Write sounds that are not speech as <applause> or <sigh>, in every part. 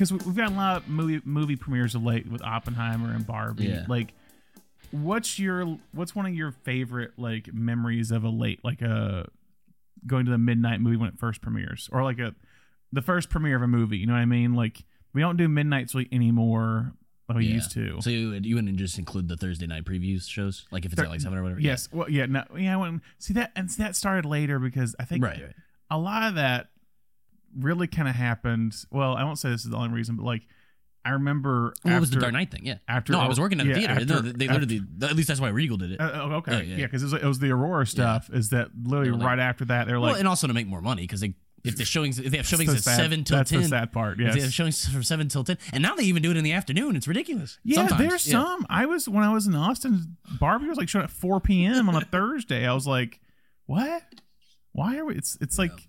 because we've got a lot of movie movie premieres of late with Oppenheimer and Barbie. Yeah. Like, what's your what's one of your favorite like memories of a late like a going to the midnight movie when it first premieres or like a the first premiere of a movie? You know what I mean? Like we don't do midnights really anymore. Like we Yeah. used to. So you, you wouldn't just include the Thursday night previews shows, like if it's Thir- at like seven or whatever. Yes. Well, yeah. No. Yeah. I went see that, and see, that started later because I think Right. right. a lot of that really kind of happened. Well, I won't say this is the only reason, but like I remember Well, it was the Dark Knight thing. Yeah. after- no, I was working at yeah, theater. after- no, they literally. at least that's why Regal did it. Uh, oh, okay. Yeah, yeah. because it, was- it was the Aurora stuff. Is that literally like- right after that? They're well, like, and also to make more money because they if the showings if they have showings the at sad- seven till that's ten. the sad part. If they have showings from seven till ten, and now they even do it in the afternoon. It's ridiculous. Yeah, Sometimes. there's Yeah. some. I was when I was in Austin. Barbie was like showing at 4 p.m. on a <laughs> Thursday. I was like, what? Why are we? It's it's like,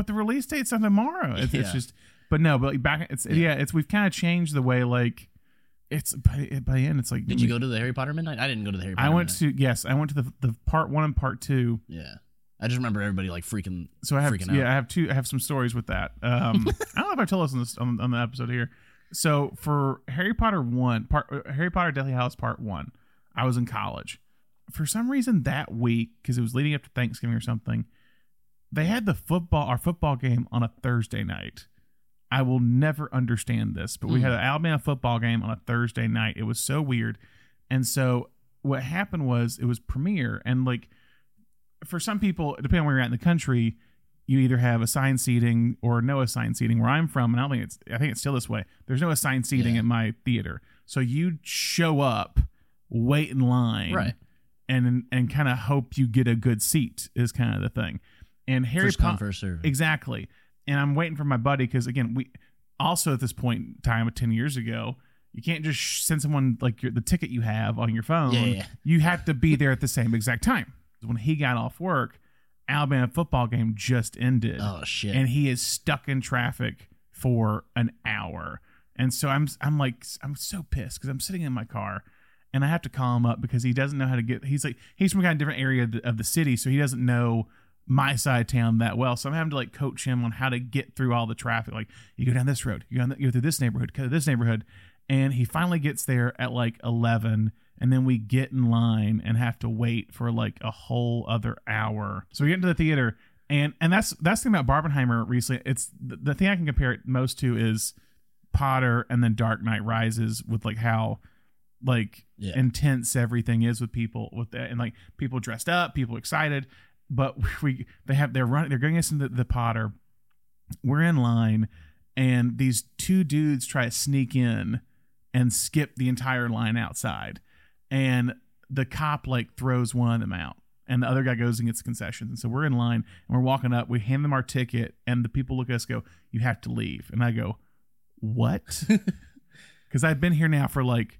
but the release date's on tomorrow. It's, it's just, but no, but back, it's yeah, it's we've kind of changed the way like, it's by by the end. It's like, Did you go to the Harry Potter midnight? I didn't go to the Harry Potter. I went midnight. to yes, I went to the the part one and part two. Yeah. I just remember everybody like freaking. So I have freaking out. yeah, I have two. I have some stories with that. Um, <laughs> I don't know if I told us on this on, on the episode here. So for Harry Potter one part, uh, Harry Potter Deathly Hallows Part one, I was in college. For some reason that week, because it was leading up to Thanksgiving or something, they had the football our football game on a Thursday night. I will never understand this, but we Hmm. had an Alabama football game on a Thursday night. It was so weird, and so what happened was it was premiere and like for some people, depending on where you're at in the country, you either have assigned seating or no assigned seating. Where I'm from, and I don't think it's I think it's still this way. There's no assigned seating Yeah. at my theater, so you show up, wait in line, Right. and and kind of hope you get a good seat is kind of the thing. And Harry Potter, exactly. And I'm waiting for my buddy because again, we also at this point in time, ten years ago. You can't just send someone like your, the ticket you have on your phone. Yeah, yeah. You have to be there at the same exact time. When he got off work, Alabama football game just ended, Oh shit. and he is stuck in traffic for an hour. And so I'm I'm like I'm so pissed because I'm sitting in my car, and I have to call him up because he doesn't know how to get. He's like he's from a kind of different area of the, of the city, so he doesn't know my side of town that well. So I'm having to like coach him on how to get through all the traffic. Like you go down this road, you go, down, you go through this neighborhood, go to this neighborhood, and he finally gets there at like 11 and then we get in line and have to wait for like a whole other hour so we get into the theater and and that's that's the thing about barbenheimer recently it's the, the thing i can compare it most to is potter and then dark knight rises with like how like Yeah. intense everything is with people with that and like people dressed up people excited but <laughs> we they have they're running they're getting us into the potter. We're in line and these two dudes try to sneak in and skip the entire line outside. And the cop like throws one of them out and the other guy goes and gets concessions. And so we're in line and we're walking up. We hand them our ticket and the people look at us go you have to leave. And i go what? <laughs> Because i've been here now for like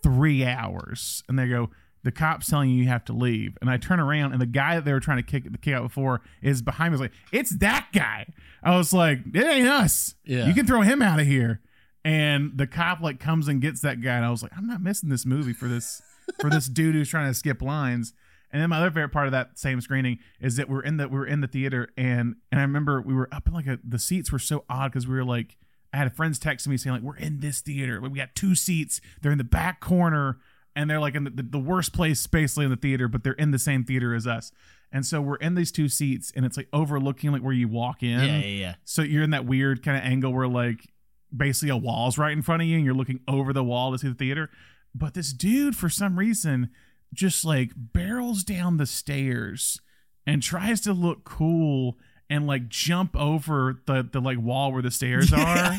three hours. And they go the cop's telling you you have to leave. And i turn around and the guy that they were trying to kick the kick out before is behind me. I like it's that guy. I was like it ain't us. Yeah. you can throw him out of here. And the cop like comes and gets that guy and i was like i'm not missing this movie for this for this <laughs> dude who's trying to skip lines. And then my other favorite part of that same screening is that we're in the we're in the theater and and I remember we were up in like a the seats were so odd because we were like I had a friends texting me saying like we're in this theater. We got two seats. They're in the back corner and they're like in the, the, worst place basically in the theater but they're in the same theater as us and so we're in these two seats and it's like overlooking like where you walk in yeah, yeah, yeah. so you're in that weird kind of angle where like basically a wall's right in front of you and you're looking over the wall to see the theater. But this dude, for some reason, just like barrels down the stairs and tries to look cool and like jump over the the like wall where the stairs <laughs> are.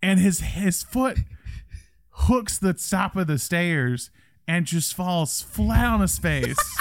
And his his foot hooks the top of the stairs and just falls flat on his face. <laughs>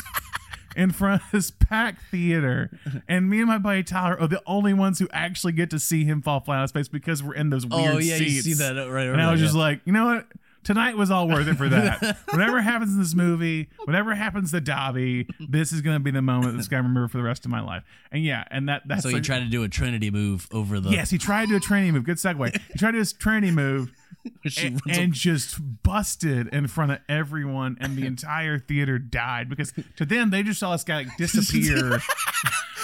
in front of this packed theater. And me and my buddy Tyler are the only ones who actually get to see him fall flat on his face because we're in those weird oh yeah, seats. you see that uh, right And I was just like, you know what? Tonight was all worth it for that. <laughs> whatever happens in this movie, whatever happens to Dobby, this is going to be the moment that's going to remember for the rest of my life. And yeah, and that that's so like- tried to do a Trinity move over the Yes, he tried to do a Trinity move. Good segue. He tried to do his Trinity move <laughs> and, and just busted in front of everyone, and the <laughs> entire theater died because to them they just saw this guy like disappear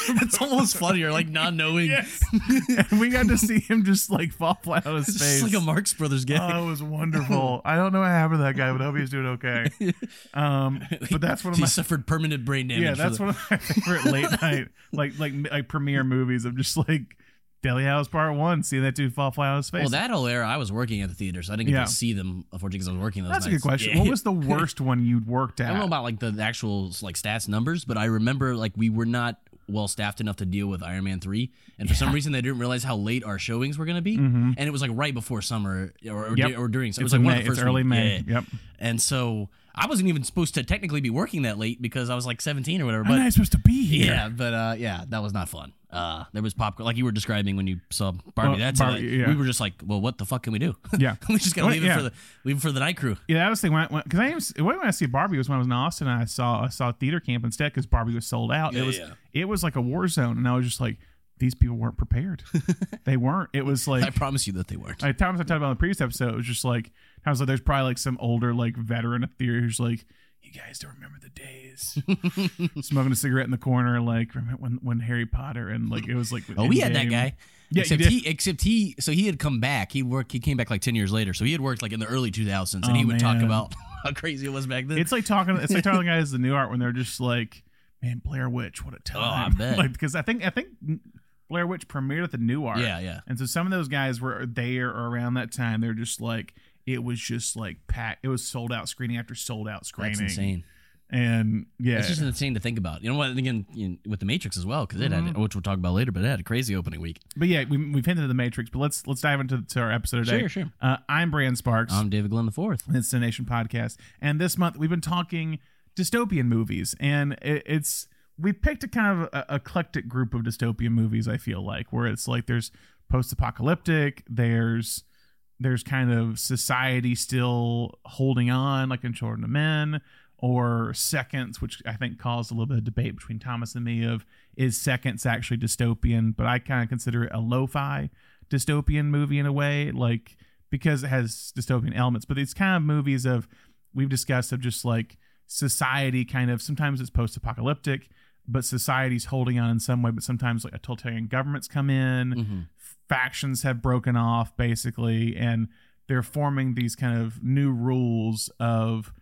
<laughs> it's almost funnier, like not knowing. Yes. <laughs> we got to see him just like fall flat on his It's face. just like a Marx Brothers gag. Oh, it was wonderful. <laughs> I don't know what happened to that guy, but I hope he's doing okay. Um, but that's one of he my suffered permanent brain damage. yeah, that's the- one of my favorite late night like like like premiere movies of just like Deathly Hallows Part One, seeing that dude fall flat on his face. Well, that whole era, I was working at the theater, so I didn't get Yeah. to see them unfortunately because I was working those that's a nights. good question. Yeah. What was the worst one you'd worked at? I don't know about like the actual like stats numbers, but I remember like we were not well staffed enough to deal with Iron Man three, and for some reason they didn't realize how late our showings were going to be, and it was like right before summer or or, Yep. or during. So it was like in one of the first it's early week- May. yeah. Yep. and so I wasn't even supposed to technically be working that late because I was like seventeen or whatever. How am I But supposed to be here? yeah, but uh, yeah, that was not fun. Uh, there was popcorn, like you were describing when you saw Barbie. Well, That's Barbie, yeah. we were just like, well, what the fuck can we do? <laughs> Yeah. we just gotta Well, leave it for the leave it for the night crew. Yeah, that was the thing. When because I, was when I see Barbie was when I was in Austin. And I saw I saw theater camp instead because Barbie was sold out. Yeah, it was yeah. it was like a war zone, and I was just like, these people weren't prepared. <laughs> they weren't. It was like I promise you that they weren't. like times I talked about in the previous episode. It was just like I was like, there's probably like some older like veteran of theater who's like, you guys don't remember the days, <laughs> smoking a cigarette in the corner, like remember when when Harry Potter and like it was like <laughs> Oh, we had that guy. Yeah, except he, except he, so he had come back. He worked. He came back like ten years later. So he had worked like in the early two thousands, and Oh, he would talk about <laughs> how crazy it was back then. It's like talking. It's like talking to guys the Nuart when they're just like, man, Blair Witch, what a time. Oh, I bet. like because I think I think Blair Witch premiered at the Nuart. yeah, yeah. And so some of those guys were there or around that time. They're just like it was just like packed. It was sold out screening after sold out screening. That's insane. And yeah, It's just insane to think about. You know what? Again, you know, with the Matrix as well, because it Mm-hmm. had, which we'll talk about later, but it had a crazy opening week. but yeah, we, we've hinted at the Matrix. But let's let's dive into to our episode today. Sure, sure. Uh, I'm Brandon Sparks. I'm David Glenn the Fourth. It's the Nation podcast, and this month we've been talking dystopian movies, and it, it's we picked a kind of a, eclectic group of dystopian movies. I feel like where it's like there's post-apocalyptic, there's there's kind of society still holding on, like in Children of Men, or Seconds, which I think caused a little bit of debate between Thomas and me of is Seconds actually dystopian, but I kind of consider it a lo-fi dystopian movie in a way, like because it has dystopian elements. But these kind of movies of we've discussed of just like society kind of sometimes it's post-apocalyptic, but society's holding on in some way, but sometimes like a totalitarian governments come in, Mm-hmm. Factions have broken off basically, and they're forming these kind of new rules of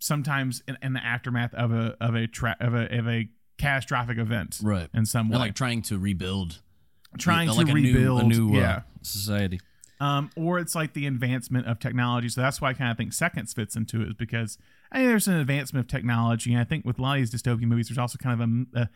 sometimes in, in the aftermath of a of a tra- of a of a catastrophic event Right. in some way, They're like trying to rebuild, trying like to a new- rebuild, a new, uh, society. um, or it's like the advancement of technology. So that's why I kind of think Seconds fits into it, is because I think there's an advancement of technology, and I think with a lot of these dystopian movies, there's also kind of a, a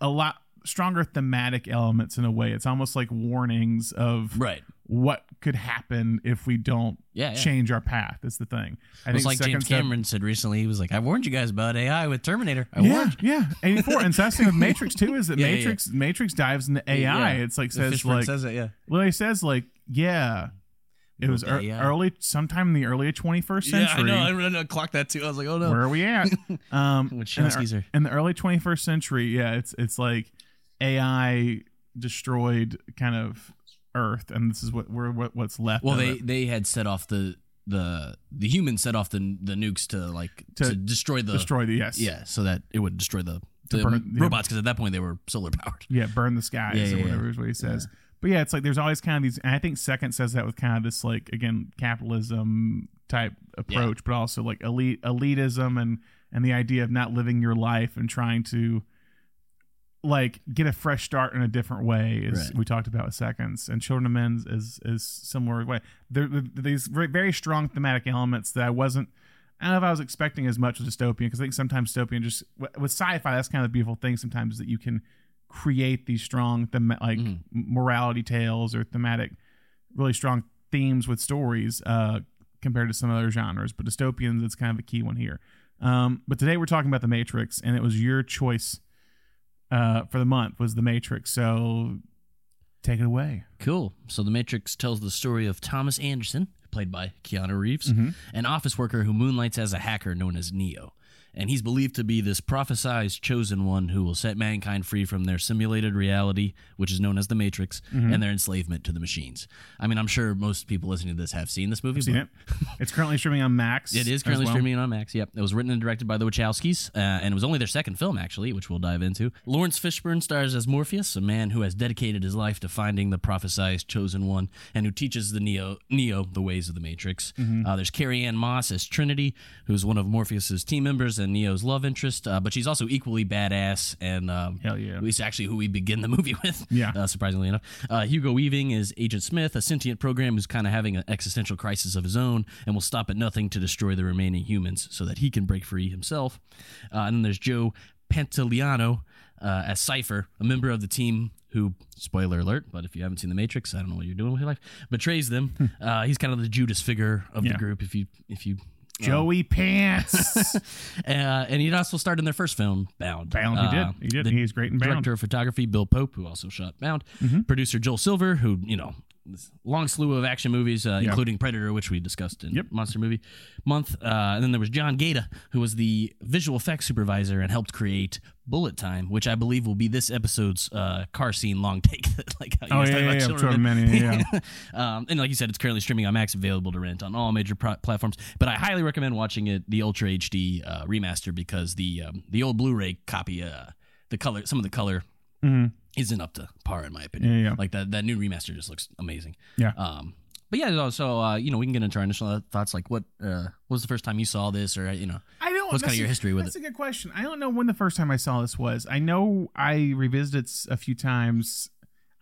a lot stronger thematic elements in a way. It's almost like warnings of Right. what could happen if we don't Yeah, yeah. change our path. Is the thing. I It's think like James have- Cameron said recently. He was like, "I warned you guys about AI with Terminator. I Yeah, warned you." yeah, eighty four. and so that's the thing with Matrix too is that <laughs> Yeah, Matrix Matrix dives into AI. It's like says Fishburne like says it. Yeah. well, he says like yeah, it was yeah. early sometime in the early twenty first century. Yeah, I know. I, I clocked that too. I was like, "Oh no." Where are we at? <laughs> Um, in, the, in the early 21st century, yeah, it's it's like AI destroyed kind of Earth, and this is what we're what, what's left. Well, they it. they had set off the the the humans set off the the nukes to like To to, destroy the destroy the yes, yeah, so that it would destroy the, the burn- robots because at that point they were solar powered. yeah, burn the skies Yeah, or whatever yeah. is what he says. But yeah, it's like there's always kind of these. And I think Second says that with kind of this like again capitalism type approach, but also like elite elitism and and the idea of not living your life and trying to like get a fresh start in a different way as Right. we talked about with seconds and children of men is is similar way there these very, strong thematic elements that i wasn't i don't know if i was expecting as much with dystopian because i think sometimes dystopian just with sci-fi that's kind of the beautiful thing sometimes that you can create these strong them like Mhm. morality tales or thematic really strong themes with stories uh compared to some other genres but dystopians it's kind of a key one here um but today we're talking about the matrix and it was your choice uh, for the month was The Matrix. So take it away. Cool. So the Matrix tells the story of Thomas Anderson, played by Keanu Reeves, Mm-hmm. an office worker who moonlights as a hacker known as Neo. And he's believed to be this prophesized chosen one who will set mankind free from their simulated reality, which is known as the Matrix, Mm-hmm. and their enslavement to the machines. I mean, I'm sure most people listening to this have seen this movie. Seen it? It's currently streaming on Max. <laughs> It is currently well. streaming on Max. Yep. It was written and directed by the Wachowskis, uh, and it was only their second film, actually, which we'll dive into. Laurence Fishburne stars as Morpheus, a man who has dedicated his life to finding the prophesized chosen one and who teaches the Neo, Neo the ways of the Matrix. Mm-hmm. Uh, there's Carrie Ann Moss as Trinity, who's one of Morpheus's team members and Neo's love interest, uh, but she's also equally badass and um, Hell yeah. at least actually who we begin the <laughs> movie with. Yeah. Uh, surprisingly enough. Uh, Hugo Weaving is Agent Smith, a sentient program who's kind of having an existential crisis of his own and will stop at nothing to destroy the remaining humans so that he can break free himself. Uh, and then there's Joe Pantoliano uh, as Cypher, a member of the team who, spoiler alert, but if you haven't seen The Matrix, I don't know what you're doing with your life, betrays them. uh, he's kind of the Judas figure of Yeah. the group. If you, if you, Joey Pants. <laughs> uh, and he'd also starred in their first film, Bound. Bound, he did. Uh, He did. He's great in Bound. Director of photography, Bill Pope, who also shot Bound. Mm-hmm. Producer Joel Silver, who, you know, long slew of action movies, uh, including Predator, which we discussed in Yep. Monster Movie Month. Uh, and then there was John Gaeta, who was the visual effects supervisor and helped create Bullet Time, which I believe will be this episode's uh, car scene long take. <laughs> like how you Oh, yeah, yeah, about yeah, Children Children of Men. Men, yeah, <laughs> um, and like you said, it's currently streaming on Max, available to rent on all major pro- platforms. But I highly recommend watching it, the Ultra HD uh, remaster, because the um, the old Blu-ray copy, uh, the color, some of the color Mhm. Isn't up to par in my opinion. Yeah, yeah. Like that that new remaster just looks amazing. Yeah. Um, but yeah, so uh, you know, we can get into our initial thoughts. Like, what uh, what was the first time you saw this, or you know, I don't. What's kinda your history with it. That's a good question. I don't know when the first time I saw this was. I know I revisited it a few times.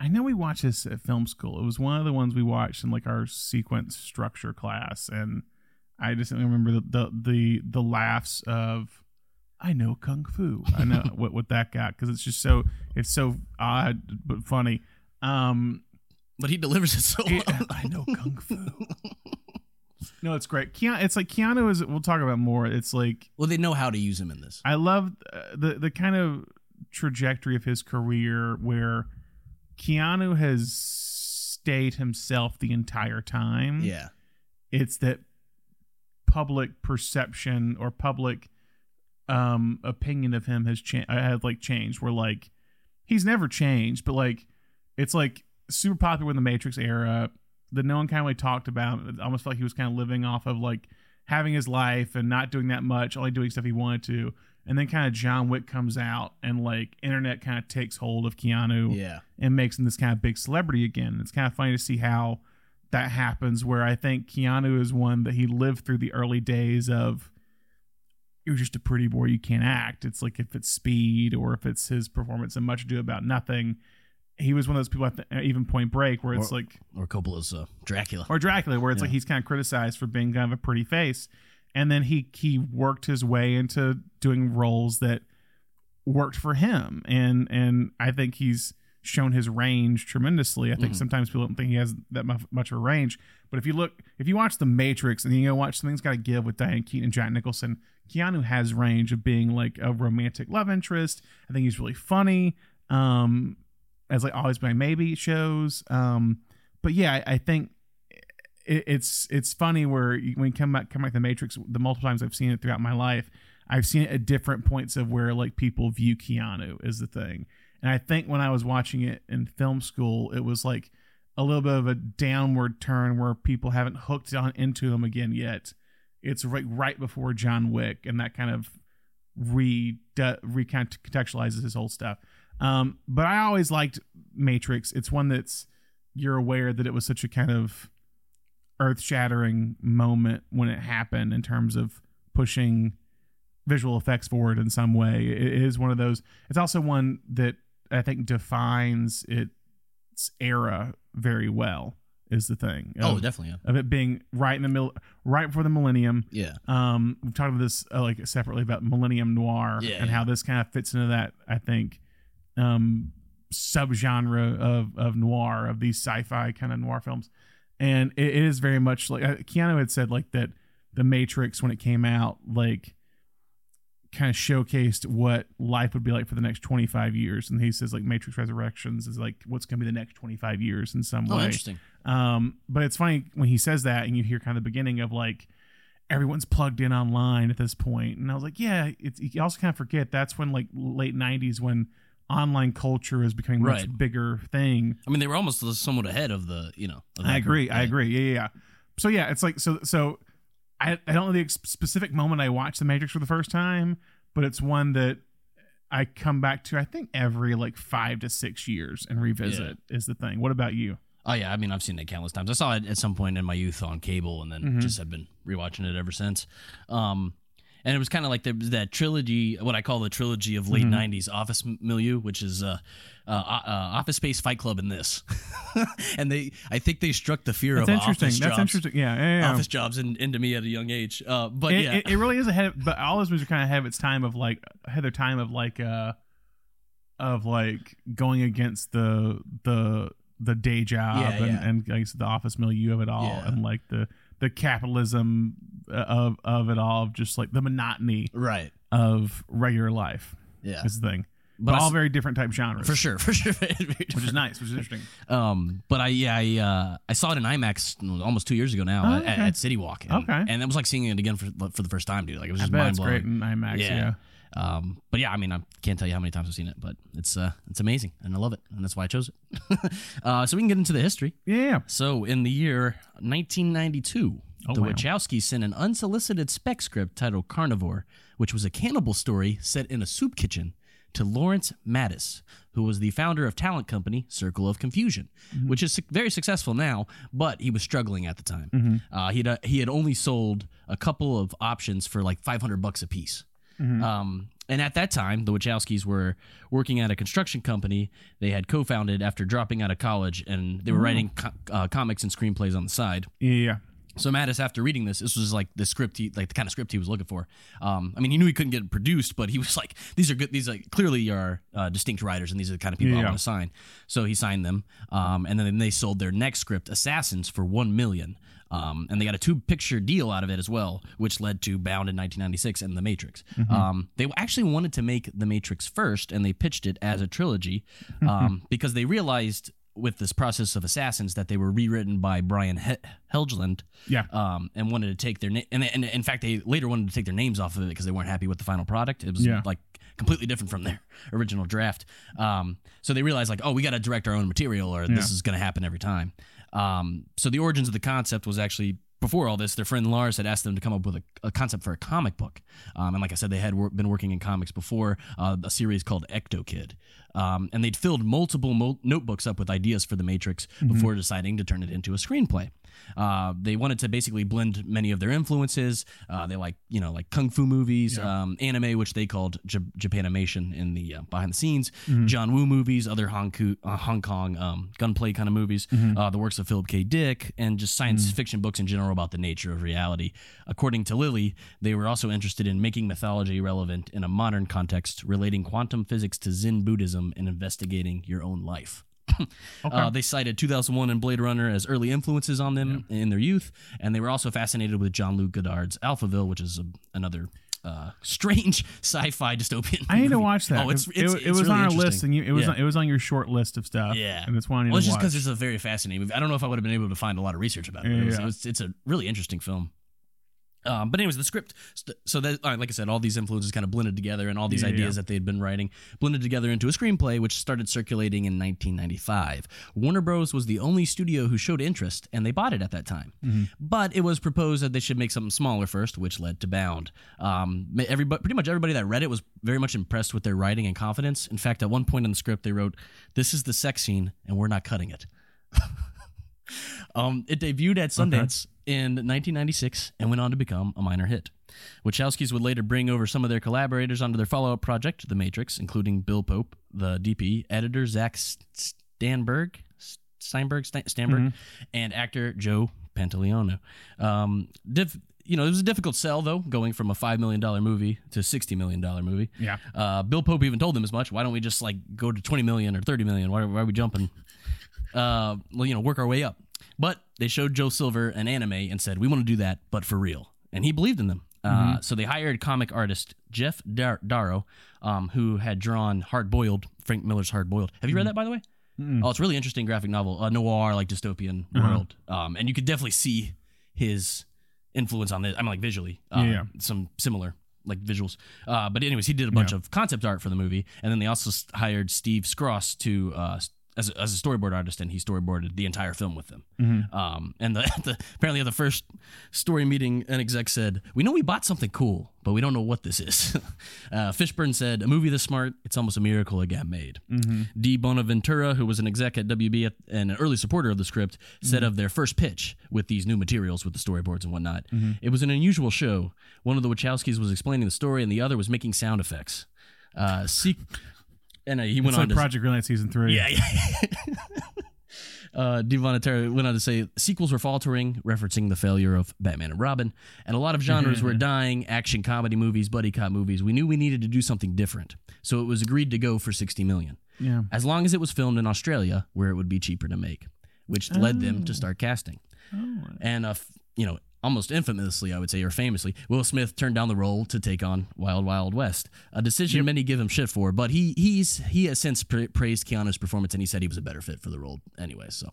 I know we watched this at film school. It was one of the ones we watched in like our sequence structure class, and I just remember the the the, the laughs of. I know kung fu. I know <laughs> what what that got because it's just so it's so odd but funny. Um, but he delivers it so it- well. I know kung fu. <laughs> no, it's great. Keanu, it's like Keanu is. We'll talk about more. It's like well, they know how to use him in this. I love uh, the the kind of trajectory of his career where Keanu has stayed himself the entire time. Yeah. It's that public perception or public um opinion of him has changed have like changed where like he's never changed but like it's like super popular in the matrix era that no one kind of really talked about it almost felt like he was kind of living off of like having his life and not doing that much only doing stuff he wanted to and then kind of john wick comes out and like internet kind of takes hold of keanu Yeah. and makes him this kind of big celebrity again. It's kind of funny to see how that happens. Where I think Keanu is one that he lived through the early days of you're just a pretty boy, you can't act. It's like if it's Speed or if it's his performance in Much Ado About Nothing. He was one of those people, I th- even Point Break, where it's Or- like Or Coppola's uh, Dracula. or Dracula, where it's Yeah. like he's kind of criticized for being kind of a pretty face, and then he he worked his way into doing roles that worked for him, and and I think he's shown his range tremendously. I think Mhm. sometimes people don't think he has that mu- much of a range, but if you look, if you watch The Matrix and you go watch Something's Gotta Give with Diane Keaton and Jack Nicholson, Keanu has range of being like a romantic love interest. I think he's really funny. Um, as like always my maybe shows. Um, but yeah, I, I think it, it's it's funny where you, when you come back come back to the Matrix, the multiple times I've seen it throughout my life, I've seen it at different points of where like people view Keanu is the thing. And I think when I was watching it in film school, it was like a little bit of a downward turn where people haven't hooked on into him again yet. It's right right before John Wick, and that kind of re re contextualizes his whole stuff. Um, but I always liked Matrix. It's one that's you're aware that it was such a kind of earth shattering moment when it happened in terms of pushing visual effects forward in some way. It is one of those. It's also one that I think defines its era very well. Is the thing? oh, of, definitely. Yeah. of it being right in the middle, right before the millennium. Yeah. Um, we've talked about this uh, like separately about Millennium Noir Yeah, and yeah. how this kind of fits into that. I think um, subgenre of of noir of these sci-fi kind of noir films, and it, it is very much like uh, Keanu had said like that. The Matrix when it came out, like kind of showcased what life would be like for the next 25 years and he says like matrix resurrections is like what's going to be the next 25 years in some Oh, way interesting. um, but it's funny when he says that and you hear kind of the beginning of like everyone's plugged in online at this point and i was like yeah it's you also kind of forget that's when like late 90s when online culture is becoming a much bigger thing I mean, they were almost somewhat ahead of the, you know. I agree. group. I agree. Yeah, yeah, yeah. So yeah, it's like so so. I I don't know the ex- specific moment I watched The Matrix for the first time, but it's one that I come back to. I think every like five to six years and revisit is the thing. What about you? Oh yeah, I mean, I've seen it countless times. I saw it at some point in my youth on cable, and then Mhm. just have been rewatching it ever since. Um, and it was kind of like the, that trilogy, what I call the trilogy of late Mhm. '90s office milieu, which is uh, uh, uh, Office Space, Fight Club, and this. <laughs> and they, I think they struck the fear That's of interesting. office That's jobs, interesting. Yeah, yeah, yeah. office jobs in, into me at a young age. Uh, but it, yeah, it, it really is ahead. Of, but all those movies are kind of ahead of its time of like ahead of time of like uh of like going against the the the day job Yeah, and, yeah. and like the office milieu of it all and like the the capitalism uh, of of it all of just like the monotony right. of regular life Yeah, is the thing. but But, all s- very different type genres, for sure, <laughs> for sure, which is nice, which is interesting. Um, but I yeah I uh, I saw it in IMAX almost two years ago now Oh, at, okay. at City Walk. And, Okay. and it was like seeing it again for for the first time, dude. Like it was just mind blowing. great IMAX. Yeah. Yeah. Um, but yeah, I mean, I can't tell you how many times I've seen it, but it's uh, it's amazing, and I love it, and that's why I chose it. <laughs> uh, so we can get into the history. yeah. So in the year 1992, Oh, the wow. Wachowskis sent an unsolicited spec script titled Carnivore, which was a cannibal story set in a soup kitchen, to Lawrence Mattis, who was the founder of talent company Circle of Confusion, Mm-hmm. which is very successful now, but he was struggling at the time. Mm-hmm. Uh, he had he had only sold a couple of options for like 500 bucks a piece. Mm-hmm. Um, and at that time, the Wachowskis were working at a construction company they had co-founded after dropping out of college, and they were writing co- uh, comics and screenplays on the side. Yeah, yeah. So Mattis, after reading this, this was like the script, he, like the kind of script he was looking for. Um, I mean, he knew he couldn't get it produced, but he was like, "These are good. These like clearly are uh, distinct writers, and these are the kind of people I want to sign." So he signed them, um, and then they sold their next script, Assassins, for one million. Um, and they got a two-picture deal out of it as well, which led to Bound in 1996 and The Matrix. Um, they actually wanted to make The Matrix first, and they pitched it as a trilogy um, because they realized with this process of Assassins that they were rewritten by Brian he- Helgeland Yeah. um, and wanted to take their name. And, and in fact, they later wanted to take their names off of it because they weren't happy with the final product. It was Yeah. like completely different from their <laughs> original draft. Um, so they realized like, oh, we got to direct our own material, or Yeah. this is going to happen every time. Um, so the origins of the concept was actually. Before all this, their friend Lars had asked them to come up with a, a concept for a comic book, um, and like I said, they had wor- been working in comics before uh, a series called Ectokid, um, and they'd filled multiple mo- notebooks up with ideas for the Matrix before deciding to turn it into a screenplay. Uh, they wanted to basically blend many of their influences. Uh, they like you know like kung fu movies, um, anime, which they called J- Japanimation in the uh, behind the scenes, John Woo movies, other Hong, Kong, uh, Hong Kong um, gunplay kind of movies, uh, the works of Philip K. Dick, and just science fiction books in general about the nature of reality. According to Lilly, they were also interested in making mythology relevant in a modern context, relating quantum physics to Zen Buddhism and investigating your own life. <laughs> Uh, they cited 2001 and Blade Runner as early influences on them in their youth, and they were also fascinated with Jean-Luc Godard's Alphaville, which is a, another uh, <laughs> strange sci-fi dystopian. I need to watch that. Oh, it's, it's it, it was really on our list, and you, it was Yeah. on, it was on your short list of stuff. Yeah. and it's one I need Well, it's to just because it's a very fascinating movie. I don't know if I would have been able to find a lot of research about it. but it was, Yeah. it was- it's a really interesting film. Um, but anyways, the script. So that, uh, like I said, all these influences kind of blended together, and all these Yeah, ideas yeah. that they had been writing blended together into a screenplay, which started circulating in 1995. Warner Bros. was the only studio who showed interest, and they bought it at that time. Mm-hmm. But it was proposed that they should make something smaller first, which led to Bound. Um, everybody, pretty much everybody that read it was very much impressed with their writing and confidence. In fact, at one point in the script, they wrote, "This is the sex scene, and we're not cutting it." <laughs> Um, it debuted at Sundance in 1996 and went on to become a minor hit. Wachowskis would later bring over some of their collaborators onto their follow-up project, The Matrix, including Bill Pope, the DP, editor Zach Staenberg, Steinberg, Sta- Staenberg, and actor Joe Pantoliano. Um, diff- you know, it was a difficult sell though, going from a five million dollar movie to a sixty million dollar movie. Yeah. Uh, Bill Pope even told them as much. Why don't we just like go to twenty million or thirty million? Why, why are we jumping? Uh, well, you know, work our way up. But they showed Joe Silver an anime and said, "We want to do that, but for real." And he believed in them. Uh, so they hired comic artist Geof Dar- Darrow, um, who had drawn Hard Boiled, Frank Miller's Hard Boiled. Have you read that, by the way? Oh, it's a really interesting graphic novel, a noir like dystopian world, um, and you could definitely see his influence on this. I mean, like visually, uh, Yeah, some similar like visuals. Uh, but anyways, he did a bunch Yeah. of concept art for the movie, and then they also hired Steve Skroce to. Uh, as a, as a storyboard artist, and he storyboarded the entire film with them. Mm-hmm. Um, and the, <laughs> the apparently at the first story meeting, an exec said, "We know we bought something cool, but we don't know what this is." <laughs> uh, Fishburne said, "A movie this smart, it's almost a miracle it got made." Mm-hmm. di Bonaventura, who was an exec at WB at, and an early supporter of the script, said of their first pitch with these new materials with the storyboards and whatnot, it was an unusual show. One of the Wachowskis was explaining the story, and the other was making sound effects. Uh, and uh, he went It's on like to Project Greenlight season three. yeah, yeah. <laughs> uh, di Bonaventura went on to say sequels were faltering, referencing the failure of Batman and Robin, and a lot of genres were <laughs> dying. Action comedy movies, buddy cop movies. We knew we needed to do something different, so it was agreed to go for sixty million, yeah. as long as it was filmed in Australia, where it would be cheaper to make, which led them to start casting. Oh. And uh, you know, almost infamously, I would say, or famously, Will Smith turned down the role to take on Wild Wild West, a decision many give him shit for. But he he's he has since pra- praised Keanu's performance, and he said he was a better fit for the role anyway. So,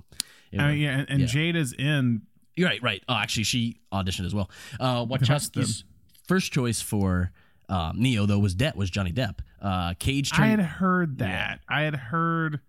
it I mean, yeah, and, and Yeah. Jada's in. you're right, right. Oh, actually, she auditioned as well. Uh, Wachowski's first choice for um, Neo though was Depp was Johnny Depp. Uh, Cage I had heard that. I had heard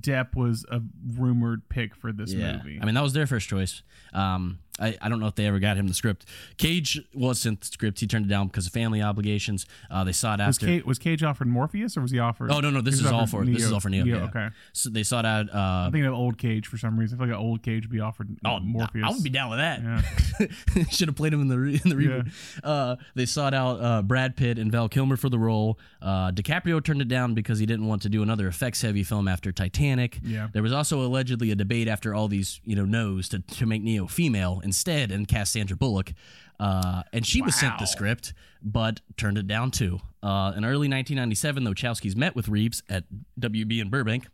Depp was a rumored pick for this yeah, movie. I mean that was their first choice. Um, I, I don't know if they ever got him the script. Cage was sent the script. He turned it down because of family obligations. Uh, they sought was after. Cage, was Cage offered Morpheus or was he offered? Oh no no this is all for this is all for Neo. yeah. Okay. So they sought out. Uh, I think of old Cage for some reason. I feel like an old Cage would be offered oh, Morpheus. I would be down with that. Yeah. <laughs> Should have played him in the re- in the reboot. Uh, they sought out uh, Brad Pitt and Val Kilmer for the role. Uh, DiCaprio turned it down because he didn't want to do another effects heavy film after Titanic. Yeah. There was also allegedly a debate after all these you know no's to to make Neo female instead and cast Sandra Bullock. Uh, and she was sent the script, but turned it down too. Uh, in early 1997, the Wachowskis met with Reeves at WB in Burbank.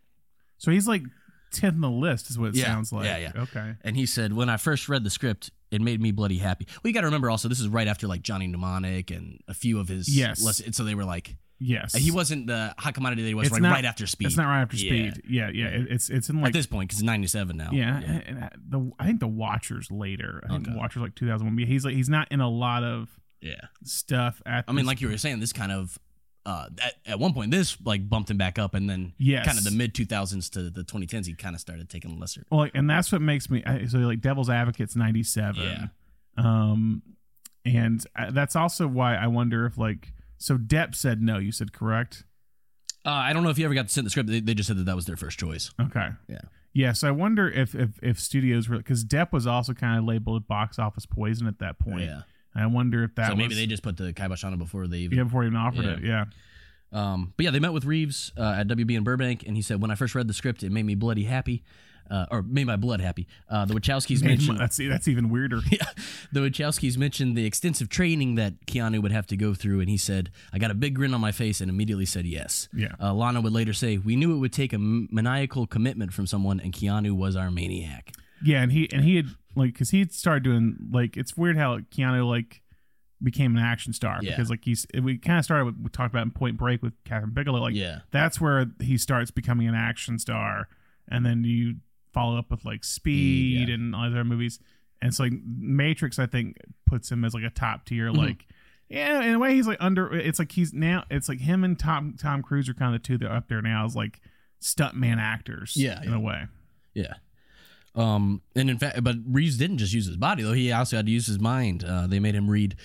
So he's like 10th on the list, is what it Yeah. sounds like. Yeah, yeah. Okay. And he said, when I first read the script, it made me bloody happy. Well, you got to remember also, this is right after like Johnny Mnemonic and a few of his. Yes. less- so they were like, Yes. he wasn't the hot commodity that he was right, not- right after Speed. It's not right after Yeah. Speed. Yeah, yeah. It, it's it's in At like this point, because it's 97 now. yeah, And, and the I think the Watchers later. I think Okay. Watchers like 2001. He's like he's not in a lot of Yeah. stuff at. I mean, like you were saying, this kind of. Uh, at, at one point, this like bumped him back up, and then Yes. kind of the mid 2000s to the 2010s, he kind of started taking lesser. well, like, and that's what makes me I- so like Devil's Advocate's 97. Yeah. Um, and uh, that's also why I wonder if like so Depp said no. You said correct. Uh, I don't know if you ever got to send the script. They, they just said that that was their first choice. Okay. Yeah. Yeah, so I wonder if if, if studios were because Depp was also kind of labeled box office poison at that point. Yeah. I wonder if that so maybe was, they just put the kibosh on it before they even yeah before he even offered Yeah. it. Yeah. Um, but yeah, they met with Reeves uh, at WB in Burbank, and he said, "When I first read the script, it made me bloody happy, uh, or made my blood happy." Uh, the Wachowskis mentioned That's that's even weirder. <laughs> yeah, the Wachowskis mentioned the extensive training that Keanu would have to go through, and he said, "I got a big grin on my face and immediately said yes." Yeah. Uh, Lana would later say, "We knew it would take a maniacal commitment from someone, and Keanu was our maniac." Yeah, and he and he had like because he had started doing like it's weird how Keanu like became an action star Yeah. because like he's we kind of started with we talked about in Point Break with Kathryn Bigelow like Yeah. that's where he starts becoming an action star and then you follow up with like Speed yeah. and other movies and so like Matrix I think puts him as like a top tier Mm-hmm. like yeah in a way he's like under it's like he's now it's like him and Tom Tom Cruise are kind of the two that are up there now as like stuntman actors Yeah, in yeah. a way Yeah. Um, and in fact, but Reeves didn't just use his body though; he also had to use his mind. Uh, they made him read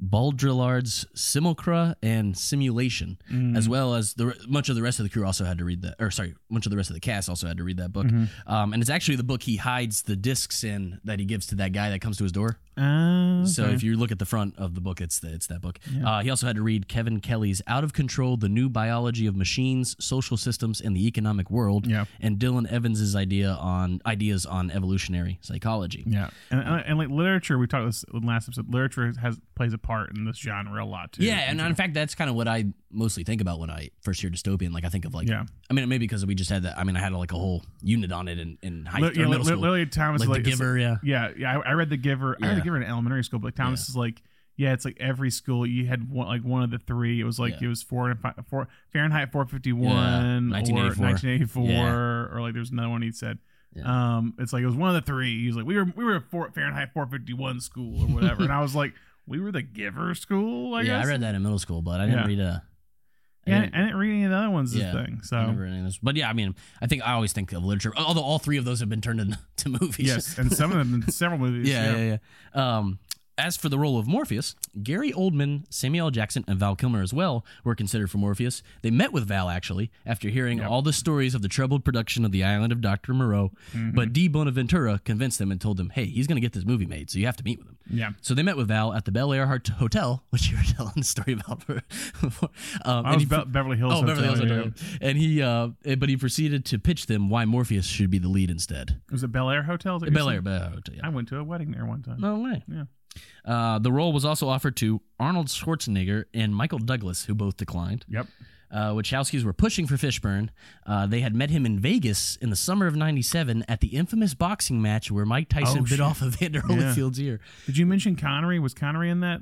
Baudrillard's Simulacra and Simulation, Mm. as well as the much of the rest of the crew also had to read that. Or sorry, much of the rest of the cast also had to read that book. Mm-hmm. Um, and it's actually the book he hides the discs in that he gives to that guy that comes to his door. Uh, So if you look at the front of the book, it's the, it's that book. Uh, he also had to read Kevin Kelly's "Out of Control: The New Biology of Machines, Social Systems, and the Economic World," Yeah. and Dylan Evans's idea on ideas on evolutionary psychology. Yeah, and, and, and like literature, we talked this in last episode. Literature has plays a part in this genre a lot too. Yeah, and in fact, that's kind of what I mostly think about when I first hear dystopian. Like I think of like, Yeah. I mean, maybe because we just had that. I mean, I had like a whole unit on it in, in high or yeah, middle li- school. Lily Thomas, like, like the Giver, yeah. Yeah, yeah. I, I read the Giver. I read the Giver in elementary school, but like Thomas is like, yeah, it's like every school you had one like one of the three. It was like Yeah. it was four and five, four Fahrenheit four fifty one Yeah, or 1984. nineteen eighty four Yeah. or like there's another one he said. Yeah. Um, it's like it was one of the three. He was like, we were we were a four, Fahrenheit 451 school or whatever, <laughs> and I was like, we were the Giver school. I yeah, guess. I read that in middle school, but I didn't Yeah. read a. I Yeah, I didn't- didn't read any of the other ones. Yeah, thing. So I never read any of those. But yeah, I mean, I think I always think of literature. Although all three of those have been turned into <laughs> movies. yes, and some of them several movies. <laughs> yeah, yeah, yeah. Um, as for the role of Morpheus, Gary Oldman, Samuel L. Jackson, and Val Kilmer as well were considered for Morpheus. They met with Val actually after hearing all the stories of the troubled production of The Island of Dr. Moreau. Mm-hmm. But di Bonaventura convinced them and told them, "Hey, he's going to get this movie made, so you have to meet with him." Yeah. So they met with Val at the Bel Air Hotel, <laughs> which you were telling the story about before. Um, I was he- Be- Beverly Hills. Oh, Beverly Hills Hotel, yeah. And he, uh, but he proceeded to pitch them why Morpheus should be the lead instead. It Was it Bel Air Hotel? is that what Bel Air. Bel Air Hotel. Yeah. I went to a wedding there one time. No way. Yeah. Uh, the role was also offered to Arnold Schwarzenegger and Michael Douglas, who both declined. Yep. Uh, Wachowskis were pushing for Fishburne. Uh, they had met him in Vegas in the summer of '97 at the infamous boxing match where Mike Tyson Oh, bit shit. off Evander Yeah. Holyfield's ear. Did you mention Connery? Was Connery in that?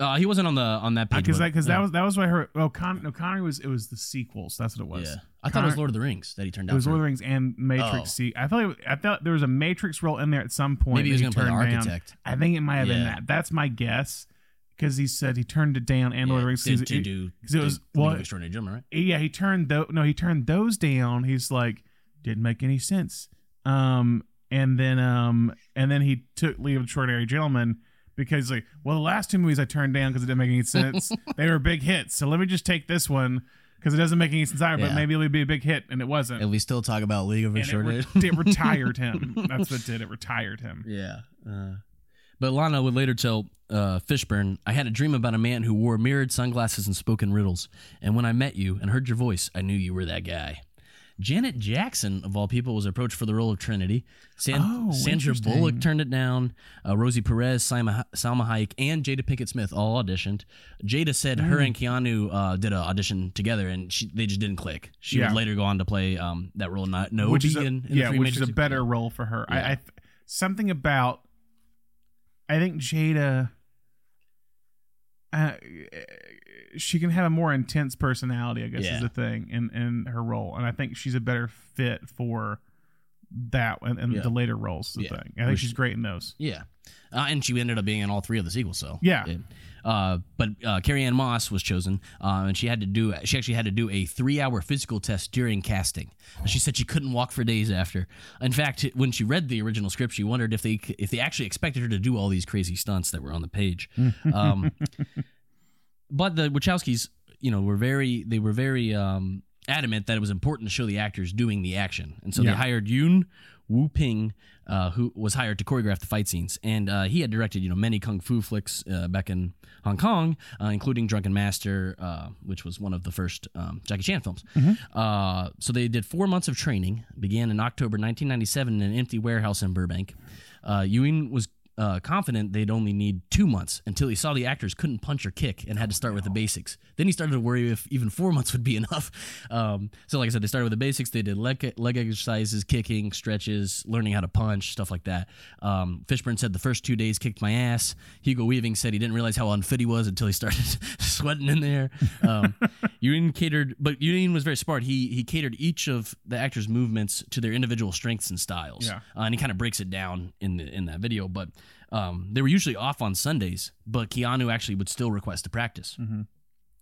Uh, he wasn't on the on that page. Because but- because yeah. that was that was what I heard. Oh, Con- no, Connery was it was the sequels. That's what it was. yeah. I thought it was Lord of the Rings that he turned down. It was for. Lord of the Rings and Matrix. Oh. See, I thought it I thought there was a Matrix role in there at some point. Maybe he was going to play the turned down. architect. I think it might have been that. That's my guess. Because he said he turned it down and Lord of the Rings. to, to it- do 'cause it was- well, Extraordinary Gentlemen, right? yeah, he turned those. No, he turned those down. He's like, didn't make any sense. Um, and then um, and then he took League of Extraordinary Gentleman because like, well, the last two movies I turned down because it didn't make any sense. <laughs> they were big hits, so let me just take this one because it doesn't make any sense either. But Yeah. maybe it would be a big hit, and it wasn't. And we still talk about League of and it, Extraordinary. re- it retired him. <laughs> That's what it did. It retired him. Yeah. Uh, but Lana would later tell uh, Fishburne, I had a dream about a man who wore mirrored sunglasses and spoke in riddles. And when I met you and heard your voice, I knew you were that guy. Janet Jackson, of all people, was approached for the role of Trinity. San- Oh, Sandra. Bullock turned it down. Uh, Rosie Perez, Salma, Salma Hayek, and Jada Pinkett Smith all auditioned. Jada said her Mm. and Keanu uh, did an audition together, and she, they just didn't click. She Yeah. would later go on to play um, that role, not Niobe which is a, in, in yeah, which is a Matrix- better role for her. Yeah. I, I something about I think Jada. Uh, she can have a more intense personality, I guess, Yeah. is the thing in in her role, and I think she's a better fit for that and, and Yeah. the later roles. The Yeah. thing I think Which- she's great in those. Yeah, uh, and she ended up being in all three of the sequels. So Yeah. Uh, but uh, Carrie Ann Moss was chosen, uh, and she had to do. She actually had to do a three-hour physical test during casting. She said she couldn't walk for days after. In fact, when she read the original script, she wondered if they if they actually expected her to do all these crazy stunts that were on the page. Um, <laughs> but the Wachowskis, you know, were very they were very um, adamant that it was important to show the actors doing the action, and so Yeah. they hired Yoon Woo Ping, uh, who was hired to choreograph the fight scenes, and uh, he had directed you know many kung fu flicks uh, back in Hong Kong, uh, including Drunken Master, uh, which was one of the first um, Jackie Chan films. Uh, so they did four months of training, began in October 1997 in an empty warehouse in Burbank. Uh, Yuen was uh, confident they'd only need two months until he saw the actors couldn't punch or kick and had to start with the basics. Then he started to worry if even four <laughs> months would be enough. Um, so, like I said, they started with the basics. They did leg, leg exercises, kicking, stretches, learning how to punch, stuff like that. Um, Fishburne said the first two days kicked my ass. Hugo Weaving said he didn't realize how unfit he was until he <laughs> started <laughs> sweating in there. Um, catered, but Yuen was very smart. He he catered each of the actors' movements to their individual strengths and styles. Yeah. Uh, and he kind of breaks it down in the in that video. But um, they were usually off on Sundays, but Keanu actually would still request to practice.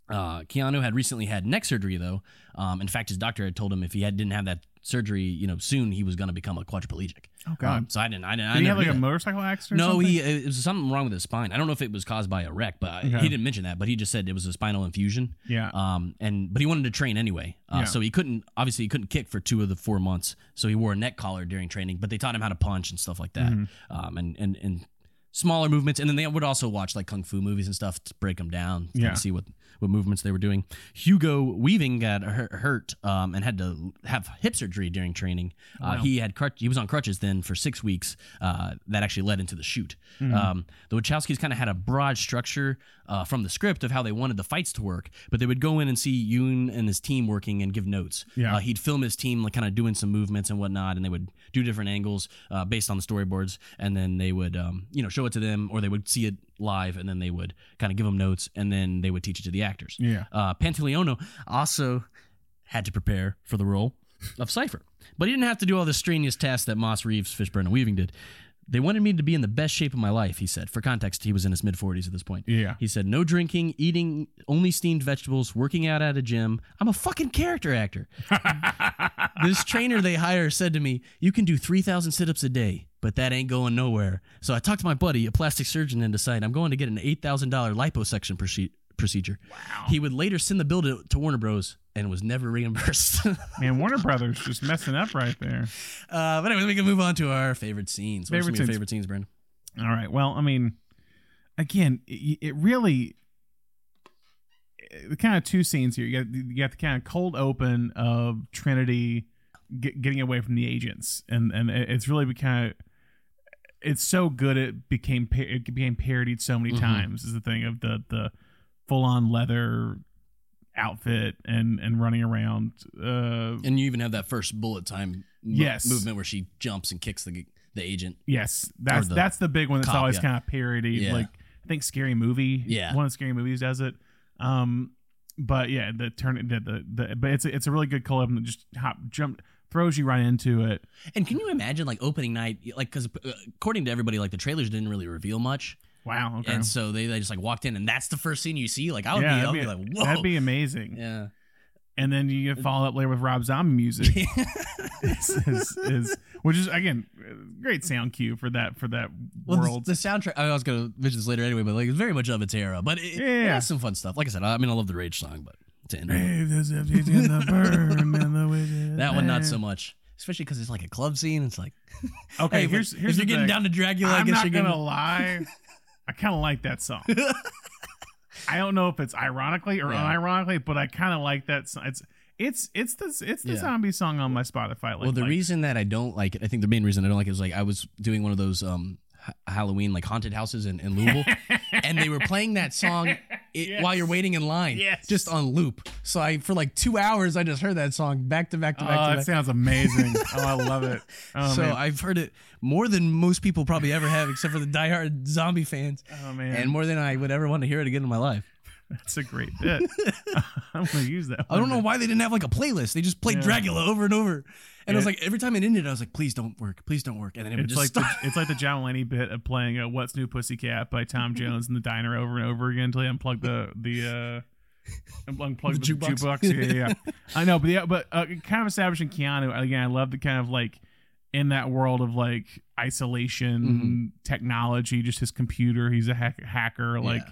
Uh, Keanu had recently had neck surgery, though. Um, in fact, his doctor had told him if he had, didn't have that surgery, you know, soon he was going to become a quadriplegic. Oh God! Um, so I didn't. I didn't. I Did he have like a motorcycle accident? Or No, something? he it was something wrong with his spine. I don't know if it was caused by a wreck, but Okay. he didn't mention that. But he just said it was a spinal infusion. Yeah. Um. And but he wanted to train anyway. Uh, Yeah. So he couldn't. Obviously, he couldn't kick for two of the four months. So he wore a neck collar during training. But they taught him how to punch and stuff like that. Mm-hmm. Um. And and and smaller movements. And then they would also watch like kung fu movies and stuff to break them down. Yeah. See what what movements they were doing. Hugo Weaving got hurt, um, and had to have hip surgery during training. Uh, he had crutch, he was on crutches then for six weeks. Uh, that actually led into the shoot. Um, the Wachowskis kind of had a broad structure uh, from the script of how they wanted the fights to work, but they would go in and see Yuen and his team working and give notes. Yeah. Uh, he'd film his team like kind of doing some movements and whatnot, and they would do different angles uh, based on the storyboards, and then they would um, you know show it to them, or they would see it live, and then they would kind of give them notes, and then they would teach it to the actors. Yeah. Uh, Pantoliano also had to prepare for the role of Cypher. But he didn't have to do all the strenuous tasks that Moss, Reeves, Fishburne, and Weaving did. They wanted me to be in the best shape of my life, he said. For context, he was in his mid 40s at this point. Yeah. He said, no drinking, eating only steamed vegetables, working out at a gym. I'm a fucking character actor. <laughs> this trainer they hire said to me, You can do 3,000 sit ups a day, but that ain't going nowhere. So I talked to my buddy, a plastic surgeon, and decided I'm going to get an $8,000 liposuction procedure. Wow. He would later send the bill to, to Warner Bros. and was never reimbursed. <laughs> Man, Warner Brothers just messing up right there. uh, but anyway, we can move on to our favorite scenes. What are some Favorite of your scenes. favorite scenes, Brandon? All right. Well, I mean, again, it, it really the kind of two scenes here. You got you got the kind of cold open of Trinity get, getting away from the agents, and and it's really kind of it's so good it became it became parodied so many Mhm. times. Is the thing of the the full on leather outfit and and running around. Uh, And you even have that first bullet time mo- Yes. movement where she jumps and kicks the the agent. Yes, that's the that's the big one that's cop, always yeah. kind of parodied. Yeah. Like I think Scary Movie, Yeah. one of the Scary Movies does it. Um, but yeah, the turn the the, the but it's a, it's a really good collab that just hop jump throws you right into it. And can you imagine like opening night, like because according to everybody, like the trailers didn't really reveal much, Wow, okay, and so they, they just like walked in, and that's the first scene you see. Like I would yeah, be, I'd be, like, whoa, that'd be amazing. yeah. And then you get follow up later with Rob Zombie music, <laughs> is, is, is- which is again great sound cue for that for that Well, the- world. The, soundtrack. I was gonna mention this later anyway, but like it's very much of its era. But it, it Yeah. has some fun stuff. Like I said, I mean, I love the Rage song, but to end it, Brave as if he's in the burn and the wind <laughs> that one not so much. Especially because it's like a club scene. It's like, <laughs> Okay, hey, here's here's if you're the getting thing. down to Dragula, I I'm guess not you're gonna getting. lie. I kind of like that song. <laughs> I don't know if it's ironically or Yeah. unironically, but I kind of like that. Song. It's it's it's the it's the Yeah. zombie song on my Spotify. Like, well, the like- reason that I don't like it, I think the main reason I don't like it is like I was doing one of those um Ha- Halloween like haunted houses in, in Louisville, <laughs> and they were playing that song it, Yes. while you're waiting in line, Yes. just on loop. So I for like two hours I just heard that song back to back to Oh, back to that sounds amazing. <laughs> oh, I love it. Oh so man. I've heard it more than most people probably ever have, except for the diehard zombie fans, oh man, and more than I would ever want to hear it again in my life. that's a great bit. <laughs> I'm gonna use that. I don't know one why they didn't have like a playlist. They just played Yeah. Dragula over and over, and it was like every time it ended, I was like, "Please don't work, please don't work," and then it It's just like the, it's like the John Mulaney bit of playing uh, "What's New Pussycat" by Tom <laughs> Jones in the diner over and over again until he unplugged the the uh, unplugged The the, jukebox. jukebox. Yeah, yeah, yeah. <laughs> I know, but yeah, but uh, kind of establishing Keanu again. I love the kind of like in that world of like isolation Mm-hmm. technology, just his computer. He's a hack- hacker, like,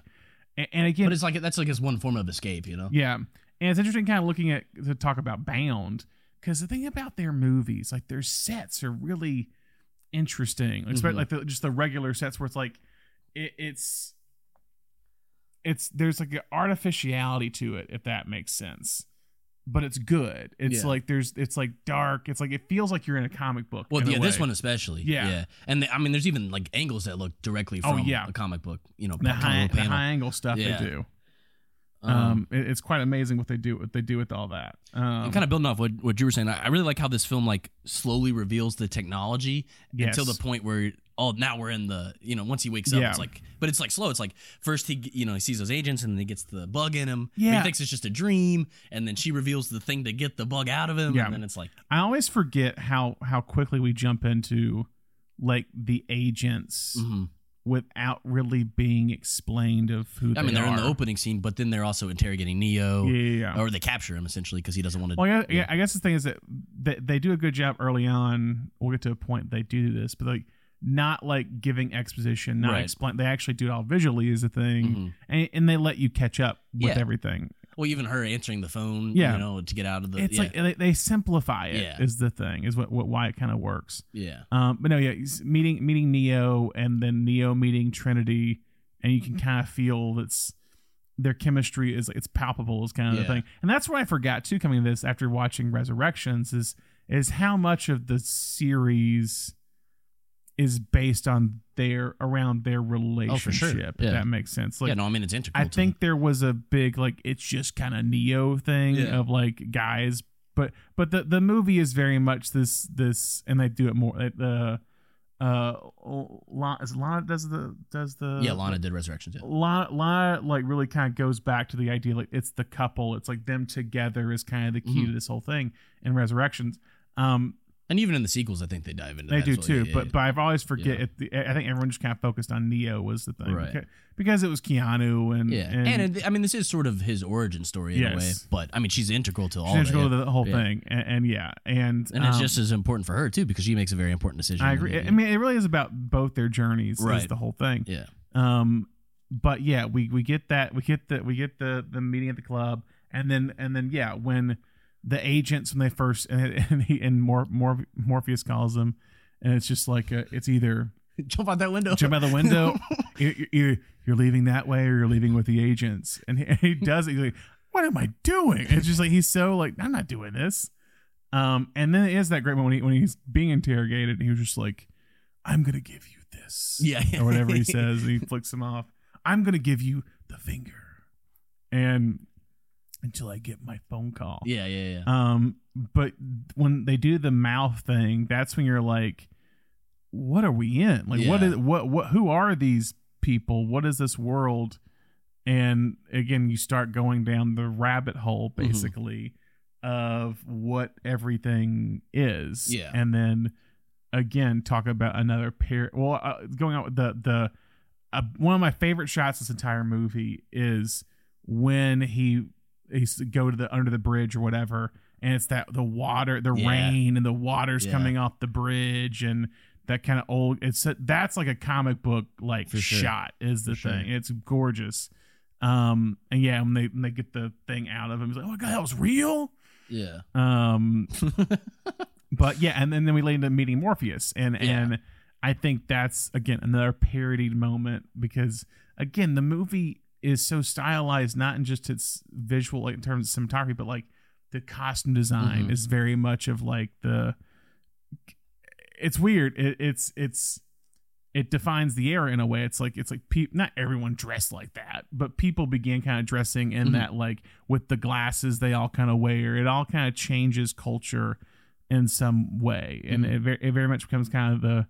and, and again, but it's like that's like his one form of escape, you know. yeah, and it's interesting, kind of looking at to talk about Bound because the thing about their movies, like their sets, are really interesting. Like, especially mm-hmm. like the, just the regular sets where it's like it, it's it's there's like an artificiality to it, if that makes sense. But it's good. It's Yeah. like there's it's like dark. It's like it feels like you're in a comic book. Well, yeah, this one especially. Yeah. yeah, and the, I mean, there's even like angles that look directly Oh, from yeah. a comic book. You know, the high, the panel. high angle stuff Yeah. they do. Um, Um, it- it's quite amazing what they do. What they do with all that. Um, kind of building off what, what you were saying, I I really like how this film like slowly reveals the technology Yes. until the point where oh now we're in the you know once he wakes up Yeah. it's like but it's like slow it's like first he you know he sees those agents and then he gets the bug in him Yeah. he thinks it's just a dream and then she reveals the thing to get the bug out of him Yeah. and then it's like I always forget how how quickly we jump into like the agents mhm. Without really being explained of who I they mean they're are. in the opening scene but then they're also interrogating Neo Yeah, yeah, yeah. or they capture him essentially because he doesn't want to Well, yeah, yeah, I guess the thing is that they, they do a good job early on. We'll get to a point they do this, but like not like giving exposition, not Right. explain. They actually do it all visually is a thing, Mhm. and, and they let you catch up with Yeah. everything. Well even her answering the phone Yeah. you know to get out of the It's yeah, like they, they simplify it. Yeah. Is the thing is what, what why it kind of works. yeah Um, but no, yeah, meeting meeting Neo and then Neo meeting Trinity, and you can kind of feel that's their chemistry is it's palpable is kind of Yeah. the thing, and that's what I forgot too coming to this after watching Resurrections is is how much of the series is based on their around their relationship. Yeah. If that makes sense. Like yeah no I mean it's integral I to think there was a big like it's just kind of Neo thing Yeah. of like guys, but but the the movie is very much this this, and they do it more. The uh, Lana, is Lana does the does the yeah Lana did Resurrections yeah. Lana, Lana like really kind of goes back to the idea like it's the couple, it's like them together is kind of the key Mhm. to this whole thing in Resurrections. Um, And even in the sequels, I think they dive into they that do well. too, Yeah, but yeah. but I've always forget. Yeah. It, the, I think everyone just kind of focused on Neo was the thing, Right. Beca- because it was Keanu and yeah, and, and, it, I mean, this is sort of his origin story in a way, but I mean, she's integral to all she's of it. integral yeah. to the whole thing, and, and yeah, and And it's um, just as important for her too because she makes a very important decision. I agree. I mean, it really is about both their journeys. Is Right. the whole thing. yeah, Um, but yeah, we we get that we get the we get the the meeting at the club, and then and then yeah, when the agents when they first and <laughs> and, he, and Mor, Mor, Morpheus calls them, and it's just like a, it's either <laughs> jump out that window. jump out the window, <laughs> you're, you're you're leaving that way, or you're leaving with the agents, and he, and he does it. He's like, what am I doing? It's just like he's so like I'm not doing this. Um, and then it is that great moment when, he, when he's being interrogated, and he was just like, I'm gonna give you this Yeah, or whatever he says. And he flicks him off. I'm gonna give you the finger, and until I get my phone call. Yeah, yeah, yeah. Um, but when they do the mouth thing, that's when you're like, what are we in? Like, what Yeah. is what what? Who are these people? What is this world? And again, you start going down the rabbit hole, Mm-hmm. basically, of what everything is. Yeah. and then again, talk about another pair. Well, uh, going out with the the uh, one of my favorite shots this entire movie is when he he's go to the under the bridge or whatever and it's that the water the Yeah. rain and the water's Yeah. coming off the bridge and that kind of old it's that's like a comic book like For sure. shot is the For sure. thing it's gorgeous um and yeah when they when they get the thing out of him he's like oh my god that was real yeah. um <laughs> but yeah and then, then we lay into meeting morpheus and Yeah. and i think that's again another parodied moment because again the movie is so stylized not in just its visual like in terms of cinematography but like the costume design Mhm. is very much of like the it's weird it, it's it's it defines the era in a way it's like it's like pe- not everyone dressed like that but people began kind of dressing in Mhm. that like with the glasses they all kind of wear it all kind of changes culture in some way and Mhm. it, very, it very much becomes kind of the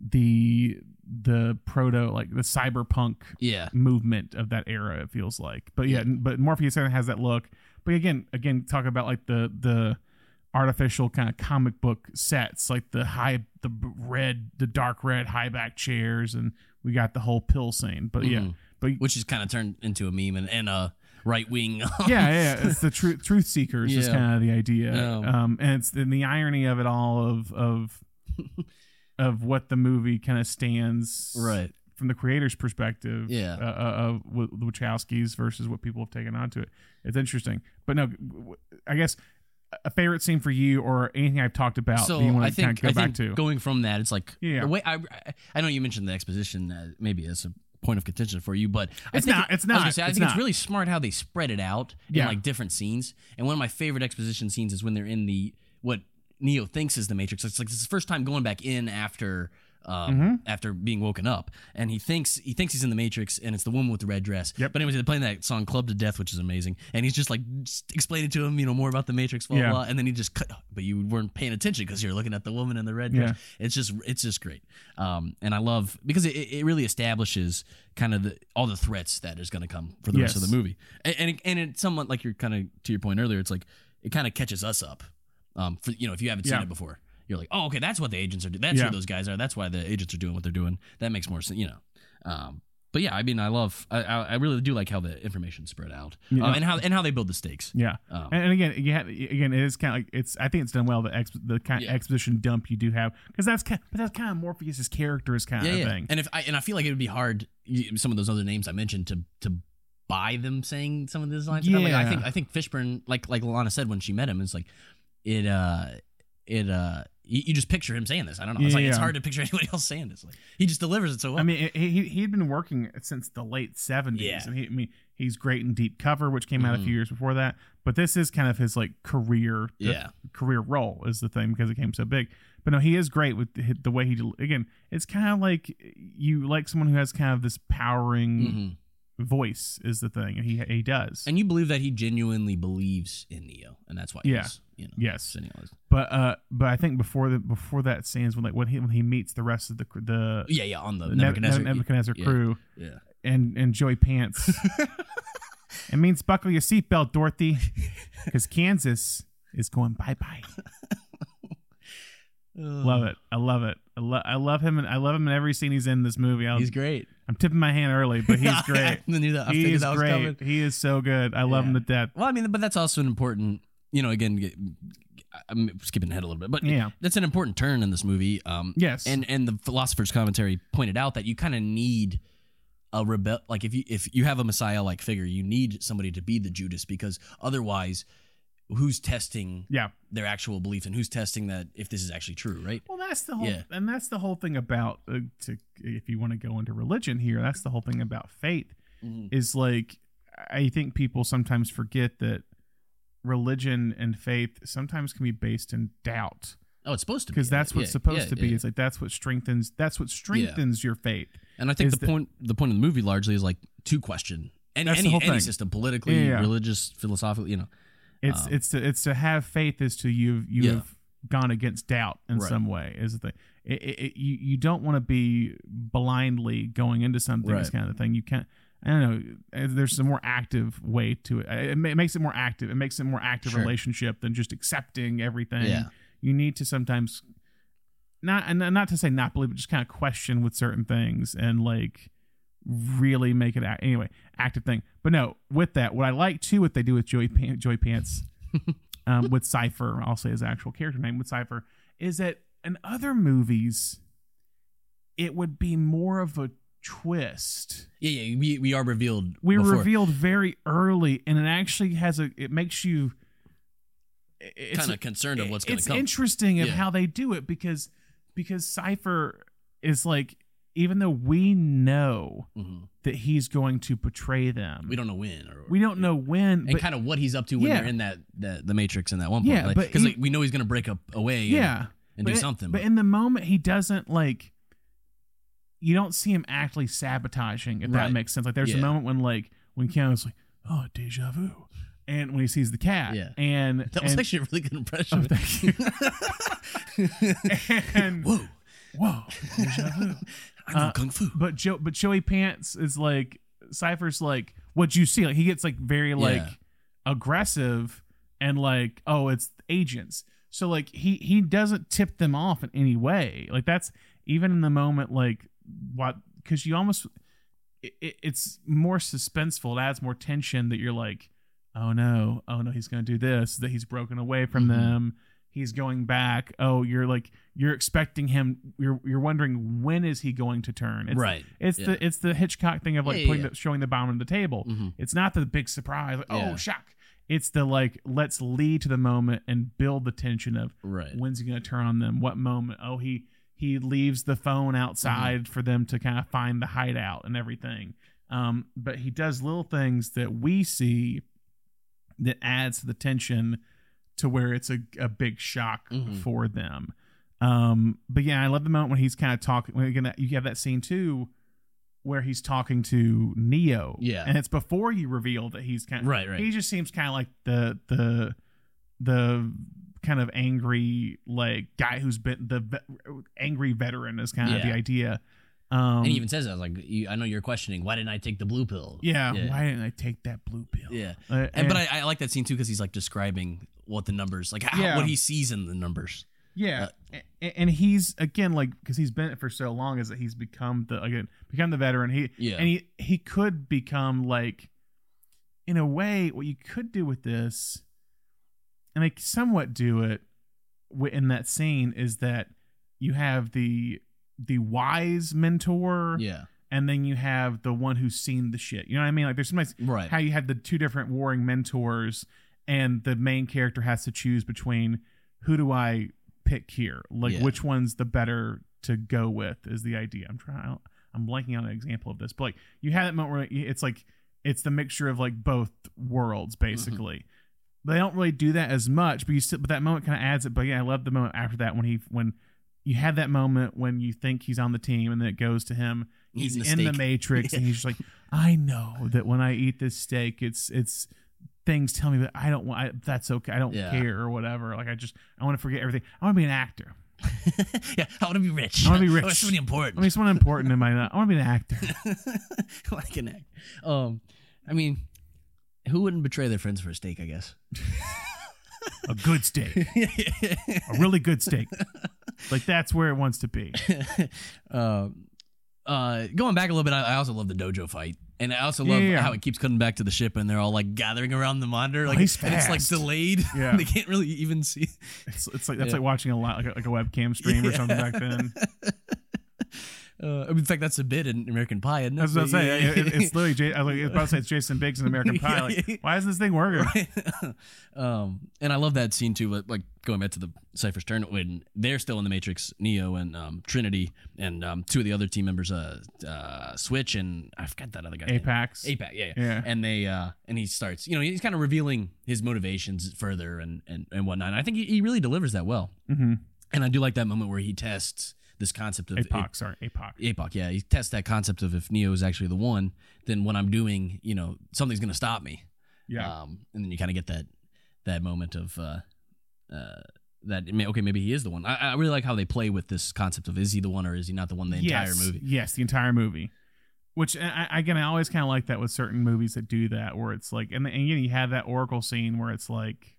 the the proto like the cyberpunk Yeah. movement of that era it feels like but yeah, but morpheus kind of has that look but again again talk about like the the artificial kind of comic book sets like the high the red the dark red high back chairs and we got the whole pill scene but yeah Mhm. but Which is kind of turned into a meme and, and a right wing. <laughs> yeah, yeah, it's the truth truth seekers is kind of the idea. Yeah. Um, and it's and the irony of it all of of <laughs> of what the movie kind of stands right. from the creator's perspective. Yeah. uh, uh, of the Wachowskis versus what people have taken onto it. It's interesting, but no, I guess a favorite scene for you or anything I've talked about So you want I to kind think, of go I back think to. going from that, it's like Yeah. the way I, I know you mentioned the exposition uh, maybe as a point of contention for you, but I It's think not- it- it's I not, say, I it's think not. it's really smart how they spread it out Yeah. in like different scenes. And one of my favorite exposition scenes is when they're in the what Neo thinks is the Matrix. It's like it's his first time going back in after. Um, Mm-hmm. after being woken up, and he thinks he thinks he's in the Matrix, and it's the woman with the red dress. Yep. But anyways, they're playing that song "Clubbed to Death," which is amazing, and he's just like just explaining to him, you know, more about the Matrix, blah blah, Yeah. blah. and then he just cut. But you weren't paying attention because you're looking at the woman in the red dress. It's just it's just great, um, and I love because it, it really establishes kind of the, all the threats that is going to come for the rest of the movie, and and, it, and it's somewhat like you're kind of to your point earlier. It's like it kind of catches us up, um, for you know if you haven't seen Yeah. it before. You're like, oh, okay, that's what the agents are doing. That's Yeah. who those guys are. That's why the agents are doing what they're doing. That makes more sense, you know. Um, but yeah, I mean, I love, I, I really do like how the information spread out, Yeah. um, and how and how they build the stakes. Yeah, Um, and, and again, you have, again, it is kind of like it's. I think it's done well. The ex, the kind Yeah. of exposition dump you do have because that's kind, but that's kind of Morpheus's character is kind yeah, of yeah. thing. And if I and I feel like it would be hard some of those other names I mentioned to to buy them saying some of these lines. Like, I think I think Fishburne, like like Lana said when she met him, it's like it uh it uh you, you just picture him saying this. I don't know. It's like it's Yeah. hard to picture <laughs> anybody else saying this. Like he just delivers it so well. I mean, he he- he'd been working since the late seventies, Yeah. and he, I mean, he's great in Deep Cover, which came out a few years before that. But this is kind of his like career, Yeah. career role is the thing because it came so big. But no, he is great with the, the way he del- again. It's kind of like you like someone who has kind of this powering Mhm. Voice is the thing, and he he does. And you believe that he genuinely believes in Neo, and that's why Yeah. he's you know yes, sending all this. but uh, but I think before the before that scenes when like when he when he meets the rest of the the Yeah, yeah, on the Nebuchadnezzar. Nebuchadnezzar, yeah, crew Yeah. and and Joey Pants. <laughs> it means buckle your seatbelt, Dorothy, because Kansas is going bye bye. <laughs> Love it. I love it. I, lo- I love him, and I love him in every scene he's in this movie. I'll, He's great. I'm tipping my hand early, but he's <laughs> great. I knew that. I he is that was great. coming. He is so good. I love him Yeah. to death. Well, I mean, but that's also an important. You know, again, I'm skipping ahead a little bit, but Yeah. that's an important turn in this movie. Um, Yes. and and the philosopher's commentary pointed out that you kind of need a rebel. Like if you if you have a messiah like figure, you need somebody to be the Judas because otherwise, who's testing Yeah. their actual belief and who's testing that if this is actually true, right? Well, that's the whole, Yeah. and that's the whole thing about uh, to if you want to go into religion here, that's the whole thing about faith Mhm. is like I think people sometimes forget that religion and faith sometimes can be based in doubt Oh, it's supposed to be because that's what's Yeah, supposed yeah, to be. It's like that's what strengthens that's what strengthens your faith. And I think the the- point the point of the movie largely is like to question any any, any system politically, religious, philosophically, you know. It's Um, it's to it's to have faith is to you've you Yeah. gone against doubt in Right. some way is the thing. It, it, it- you you don't want to be blindly going into something. This kind of thing. You can't. I don't know. uh, There's a more active way to it. It, it makes it more active. It makes it a more active Sure. relationship than just accepting everything. Yeah. You need to sometimes not and not to say not believe, but just kind of question with certain things and like really make it act, anyway active thing. But no, with that, what I like too, what they do with Joey Pan- Joey Pants, <laughs> um, with Cypher, I'll say his actual character name with Cypher, is that in other movies, it would be more of a twist. Yeah, yeah, we, we are revealed. We were before. revealed very early, and it actually has a. It makes you. Kind of concerned of what's going to come. it's interesting of Yeah. how they do it because because Cypher is like even though we know Mhm. that he's going to betray them, We don't know when, or we don't know when. and But kind of what he's up to when Yeah. they're in that, that the Matrix in that one point. Yeah, but because like, we know he's going to break up away. and- yeah, and but do it- something. But in the moment, he doesn't like. You don't see him actually sabotaging, if that makes sense. Like there's a moment when like when Keanu's like, "Oh, deja vu," and when he sees the cat, Yeah. and <laughs> that was and, actually a really good impression. Oh, thank you. <laughs> <laughs> and Whoa, whoa, deja vu. I know Uh, kung fu. But Joe, but Joey Pants is like Cypher's like, what'd you see? Like he gets like very like Yeah. aggressive and like, oh, it's agents. So like he he doesn't tip them off in any way. Like that's even in the moment like what because you almost it, it- it's more suspenseful. It adds more tension that you're like, oh no, oh no, he's gonna do this. That he's broken away from Mhm. them. He's going back. Oh, you're like you're expecting him. You're you're wondering when is he going to turn? It's, right. It's Yeah. the it's the Hitchcock thing of like Yeah, yeah. The, showing the bomb on the table. Mhm. It's not the big surprise. Like. Oh, shock! It's the like let's lead to the moment and build the tension of Right. when's he going to turn on them? What moment? Oh, he he leaves the phone outside Mm-hmm. for them to kind of find the hideout and everything. Um, but he does little things that we see that adds to the tension to where it's a, a big shock Mhm. for them. Um, but yeah, I love the moment when he's kind of talking. When again, you have that scene too, where he's talking to Neo. Yeah. and it's before you reveal that he's kind of Right, right. He just seems kind of like the the the kind of angry like guy who's been the ve- angry veteran is kind of Yeah. the idea. Um, and he even says that like, you, I know you're questioning why didn't I take the blue pill? yeah, yeah. why didn't I take that blue pill? Yeah. Uh, And, but I, I like that scene too because he's like describing what the numbers, like how, Yeah. what he sees in the numbers. Yeah, A- and he's again like because he's been it for so long is that he's become the again become the veteran. He Yeah. and he he could become like in a way what you could do with this, and I somewhat do it in that scene is that you have the the wise mentor, Yeah. and then you have the one who's seen the shit. You know what I mean? Like there's sometimes Right. how you had the two different warring mentors and the main character has to choose between who do I pick here? Like Yeah. which one's the better to go with is the idea. I'm trying I'm blanking on an example of this, but like you had that moment where it's like it's the mixture of like both worlds mm-hmm. basically. They don't really do that as much, but you still but that moment kind of adds it. But yeah, I love the moment after that when he when you had that moment when you think he's on the team and then it goes to him he's in the matrix and he's just like <laughs> i know that when i eat this steak it's it's things tell me that i don't want I, that's okay i don't Yeah. care or whatever like i just i want to forget everything i want to be an actor <laughs> yeah. I want to be rich. I wanna be <laughs> I rich. want somebody i important. mean someone important in my i want to be an actor like an act. Um, I mean, who wouldn't betray their friends for a steak? I guess. A good steak a really good steak like that's where it wants to be. uh, <laughs> uh, going back a little bit, I, I also love the dojo fight. And I also love yeah, how it keeps cutting back to the ship, and they're all like gathering around the monitor, like he's and it's like fast. delayed. <laughs> Yeah. they can't really even see. It's, it's like that's Yeah. like watching a lot like a, like a webcam stream or something back then. <laughs> Uh, in fact, that's a bit in American Pie, isn't it? That's what I'm saying. Yeah, It- it- it's literally J- I was, I <laughs> about to say it's Jason Biggs in American Pie. Like, why is this thing working? <laughs> <laughs> um, and I love that scene too. Like, like going back to the Cypher's turn when they're still in the Matrix, Neo and um, Trinity, and um, two of the other team members, uh, uh, Switch and I forgot that other guy. Apex. Apex. yeah, yeah. Yeah. And they uh and he starts, you know, he's kind of revealing his motivations further and and, and whatnot. And I think he, he really delivers that well. Mm-hmm. And I do like that moment where he tests this concept of Apoc, sorry, Apoc. APOC, yeah, he tests that concept of if Neo is actually the one, then what I'm doing, you know, something's gonna stop me. Yeah. Um, and then you kind of get that that moment of uh, uh, that may- okay, maybe he is the one. I, I really like how they play with this concept of is he the one or is he not the one the entire yes, movie. Yes, the entire movie. Which I, I- again, I always kind of like that with certain movies that do that, where it's like, and, and again, you have that Oracle scene where it's like,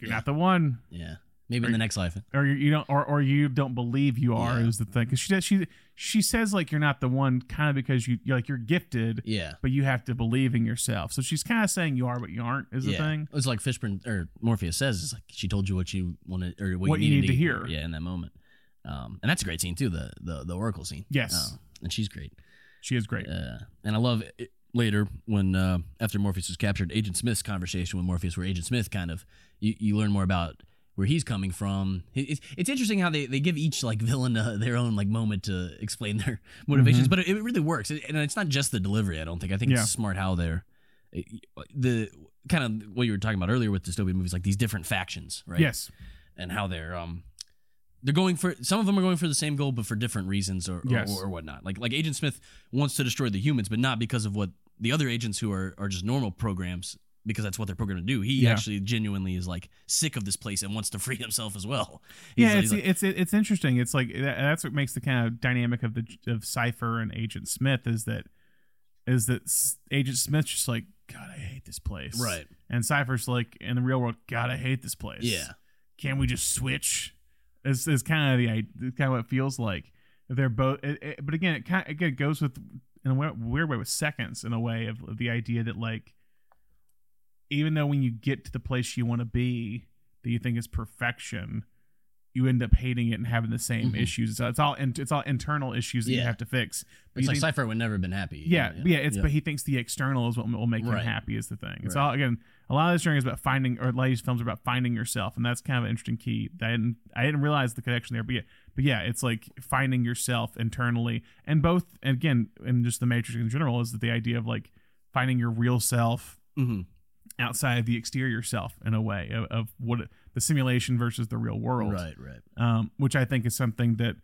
you're Yeah. not the one, Yeah, maybe in the next life. or you, you don't, or, or you don't believe you are, Yeah. is the thing. Because she does, she she says like you're not the one, kind of because you you're like you're gifted, Yeah. but you have to believe in yourself. So she's kind of saying you are, but you aren't. Is the thing. It's like Fishburne or Morpheus says, it's like she told you what you wanted or what, What you, you needed need to hear. Yeah, in that moment. Um, and that's a great scene too, the the the Oracle scene. Yes. Uh, and she's great. She is great. Uh, and I love it later when uh, after Morpheus was captured, Agent Smith's conversation with Morpheus, where Agent Smith kind of you, you learn more about where he's coming from. It's, it's interesting how they, they give each like villain uh, their own like moment to explain their <laughs> motivations, but it, it really works. And it's not just the delivery. I don't think. I think Yeah. it's smart how they're the kind of what you were talking about earlier with dystopian movies, like these different factions, right? Yes. and how they're um they're going for some of them are going for the same goal but for different reasons or or, Yes. or, whatnot like like agent smith wants to destroy the humans but not because of what the other agents who are are just normal programs because that's what they're programmed to do he Yeah. actually genuinely is like sick of this place and wants to <laughs> free himself as well He's yeah, like- it's, like- it's it's interesting. It's like that's what makes the kind of dynamic of the of Cypher and Agent Smith is that is that Agent Smith's just like God, I hate this place, Right. And Cypher's like in the real world, God, I hate this place. yeah can we just switch? Is is kind of the i- kind of what it feels like. They're both, it, it- but again, it kind of, again it goes with in a weird way with seconds in a way of, of the idea that like even though when you get to the place you want to be that you think is perfection, you end up hating it and having the same Mhm. issues. So it's all in, it's all internal issues that you have to fix. But it's like think- Cypher would never have been happy yeah, yeah, it's yeah. but he thinks the external is what will make Right. him happy is the thing. It's Right. all again a lot of this journey is about finding or a lot of these films are about finding yourself, and that's kind of an interesting key. that I didn't I didn't realize the connection there, but yeah, but yeah, it's like finding yourself internally, and both and again, and just the Matrix in general is that the idea of like finding your real self hmm outside the exterior self in a way of, of what the simulation versus the real world right right um, which I think is something that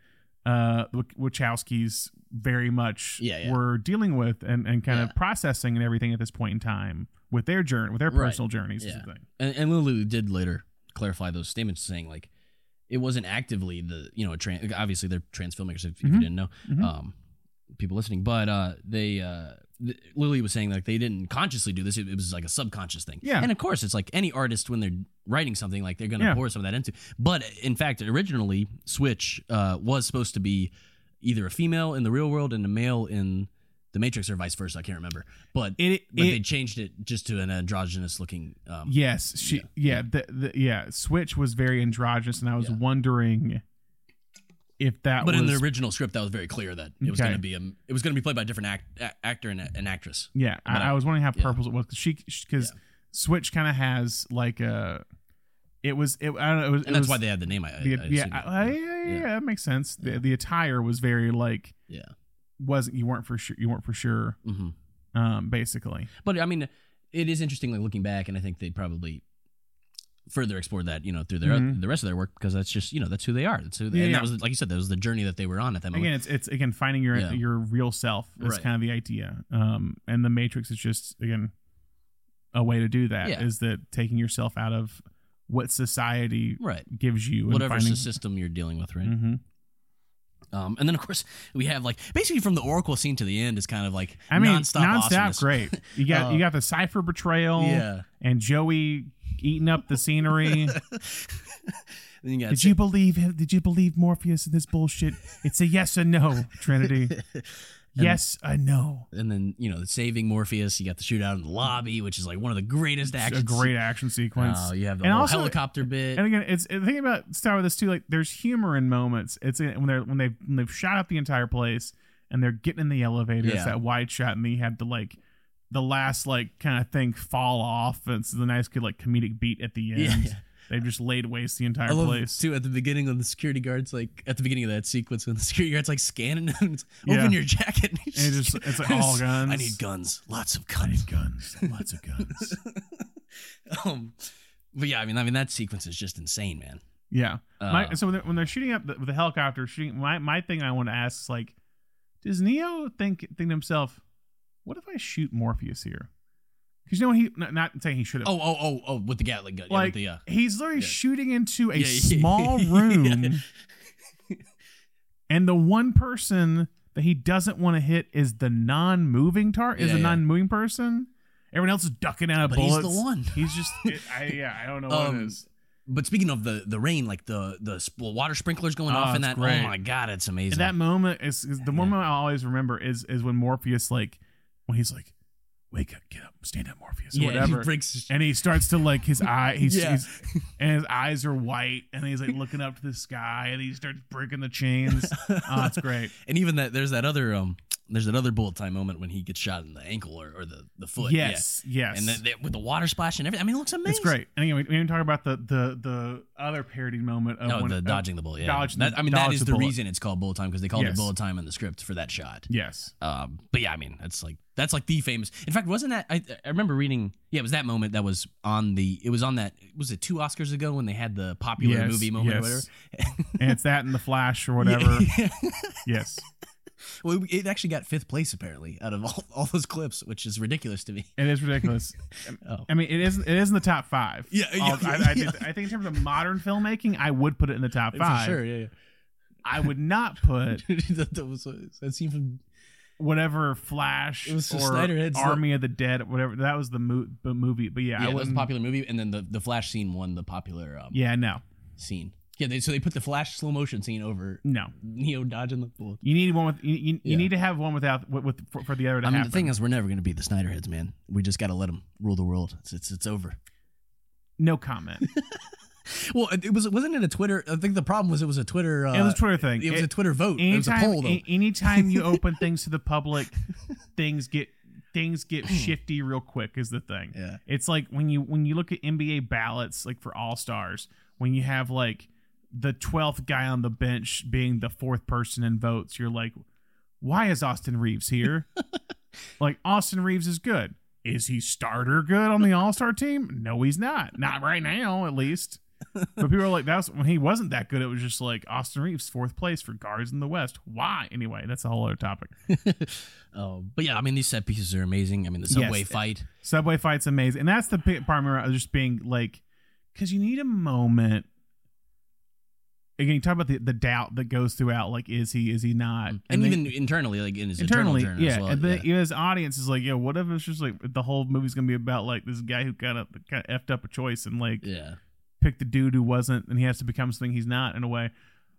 uh, Wachowskis very much Yeah, yeah. were dealing with and, and kind Yeah. of processing and everything at this point in time with their journey, with their Right. personal journeys. Yeah. thing. and, and Lilly did later clarify those statements, saying like it wasn't actively the you know a trans. Obviously, they're trans filmmakers. If, if you didn't know, Mhm. um, people listening, but uh, they uh, Lilly was saying like they didn't consciously do this. It, it was like a subconscious thing. Yeah. and of course, it's like any artist when they're writing something, like they're gonna Yeah. pour some of that into. But in fact, originally, Switch uh, was supposed to be either a female in the real world and a male in the Matrix, or vice versa. I can't remember, but. It, but it- they changed it just to an androgynous looking. Um, yes, she, yeah, the, the, yeah. Switch was very androgynous, and I was Yeah. wondering if that But was in the original script, that was very clear that it was Okay. going to be a it was going to be played by a different act, a- actor and a- an actress. yeah. I, I- I was wondering how yeah. purple it was because she because Yeah. Switch kind of has like a. It was. It, I don't know. It was, And it that's was, why they had the name. I, The, I yeah, assume. I- I- yeah, yeah, Yeah. yeah, that makes sense. The, Yeah. the attire was very like yeah. wasn't you weren't for sure you weren't for sure hmm um basically But I mean, it is interesting like looking back, and I think they probably further explored that you know through their Mhm. the rest of their work because that's just you know that's who they are. That's who they, Yeah, and that was like you said that was the journey that they were on at that moment. again it's it's again finding your Yeah. your real self is Right. kind of the idea um and the matrix is just again a way to do that is Yeah. that taking yourself out of what society Right. gives you Whatever finding, system you're dealing with, right? Mhm. Um, and then of course we have like basically from the Oracle scene to the end is kind of like I mean, nonstop, nonstop, awesomeness. great. You got <laughs> Uh, you got the cypher betrayal, Yeah. and Joey eating up the scenery. <laughs> you got Did you believe him? Did you believe Morpheus in this bullshit? It's a yes or no, Trinity. <laughs> yes I know. and then you know the saving Morpheus. You got the shootout in the lobby, which is like one of the greatest It's a great action sequence. Oh, you have the And also- helicopter bit. And again, it's the thing about Star Wars too. Like, there's humor in moments. It's in, when they're when they when they've shot up the entire place and they're getting in the elevator. It's that wide shot, and they have the like the last like kind of thing fall off. And it's the nice good like comedic beat at the <laughs> end. Yeah. They've just laid waste the entire I love place. too at the beginning when the security guards like at the beginning of that sequence when the security guards like scanning him, it's, Yeah. open your jacket. And, And it just <laughs> it's like all guns. I need guns, lots of guns. I guns. need guns. Lots of guns. <laughs> um, but yeah, I mean, I mean that sequence is just insane, man. Yeah. my, Uh, so when they're, when they're shooting up the, with the helicopter, shooting my my thing I want to ask is like, does Neo think think to himself, what if I shoot Morpheus here? Because you know what he not, not saying he should have. Oh, oh, oh, oh, with the Gatling gun, yeah, like with the, uh, he's literally yeah. shooting into a Yeah, <laughs> yeah, small <laughs> room, and the one person that he doesn't want to hit is the non-moving tar is Yeah, a yeah. non-moving person. Everyone else is ducking out of But he's the one. He's just, <laughs> it, I, yeah, I don't know what Um, it is. But speaking of the the rain, like the the water sprinklers going Oh, off in that. great. Oh my god, it's amazing. And that moment is, is the Yeah. moment I always remember is is when Morpheus like when he's like, "Wake up, get up, stand up, Morpheus," or yeah, whatever, he breaks. his- and he starts to like his <laughs> eye, he's, Yeah. he's and his eyes are white, and he's like looking up to the sky, and he starts breaking the chains. oh, it's great. <laughs> and even that there's that other um there's that other bullet time moment when he gets shot in the ankle or, or the the foot. yeah. yes, yes, And then they, with the water splash and everything. I mean, it looks amazing. it's great. And again, we, we didn't talk about the the the other parody moment of No, when, the of- dodging the bullet. Yeah, dodging That- I mean, that dodge is the the, bullet. reason it's called bullet time because they called Yes. it bullet time in the script for that shot. yes, Um, but yeah, I mean, that's like that's like the famous. In fact, wasn't that I, I remember reading? Yeah, it was that moment that was on the. It was on that. Was it two Oscars ago when they had the popular Yes, movie moment yes. or whatever? <laughs> and it's that in the Flash or whatever. <laughs> Yeah. yes, well, it actually got fifth place apparently out of all, all those clips, which is ridiculous to me. it is ridiculous. <laughs> Oh. I mean, it is it is in the top five. Yeah, yeah, I'll- I, I, yeah. think- I think in terms of modern filmmaking, I would put it in the top five. For sure, yeah. I would not put was uh, that scene from whatever Flash It was the or Snyder Heads that- Army of the Dead, whatever. That was the mo- the movie, but yeah, yeah, I that was a popular movie, and then the the Flash scene won the popular um, yeah, no, scene. Yeah, they, so they put the Flash slow motion scene over no. Neo dodging the bullet. You need one with you. You, you Yeah. need to have one without with, with for, for the other to I mean, happen. the thing is, we're never going to be the Snyder heads, man. We just got to let them rule the world. It's it's, it's over. no comment. <laughs> Well, it, it was wasn't it a Twitter? I think the problem was it was a Twitter. Uh, it was a Twitter thing. It was a Twitter vote. It was a anytime, poll though. anytime you <laughs> open things to the public, things get things get <clears throat> shifty real quick. Is the thing. Yeah. It's like when you when you look at NBA ballots, like for All Stars, when you have like the twelfth guy on the bench being the fourth person in votes, you're like, why is Austin Reaves here? <laughs> like Austin Reaves is good. Is he starter good on the All Star team? No, he's not. Not right now, at least. But people are like, that's when he wasn't that good. It was just like Austin Reaves, fourth place for guards in the West. Why? Anyway, that's a whole other topic. Oh, <laughs> but yeah, I mean these set pieces are amazing. I mean the subway Yes. fight. Subway fight's amazing, and that's the part of just being like, because you need a moment. Again, you talk about the, the doubt that goes throughout. Like, is he? Is he not? And, then- even internally, like in his internally, internal journey yeah. as well. and then yeah. his audience is like, yeah, what if it's just like the whole movie's gonna be about like this guy who kind of kind of effed up a choice and like yeah. Picked the dude who wasn't, and he has to become something he's not in a way.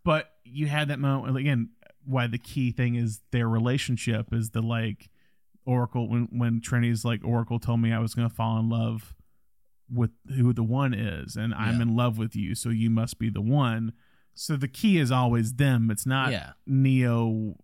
But you had that moment again. Why the key thing is their relationship is the like Oracle when when Trinity's like Oracle told me I was gonna fall in love with who the one is, and I'm in love with you, so you must be the one. So the key is always them. It's not Yeah. Neo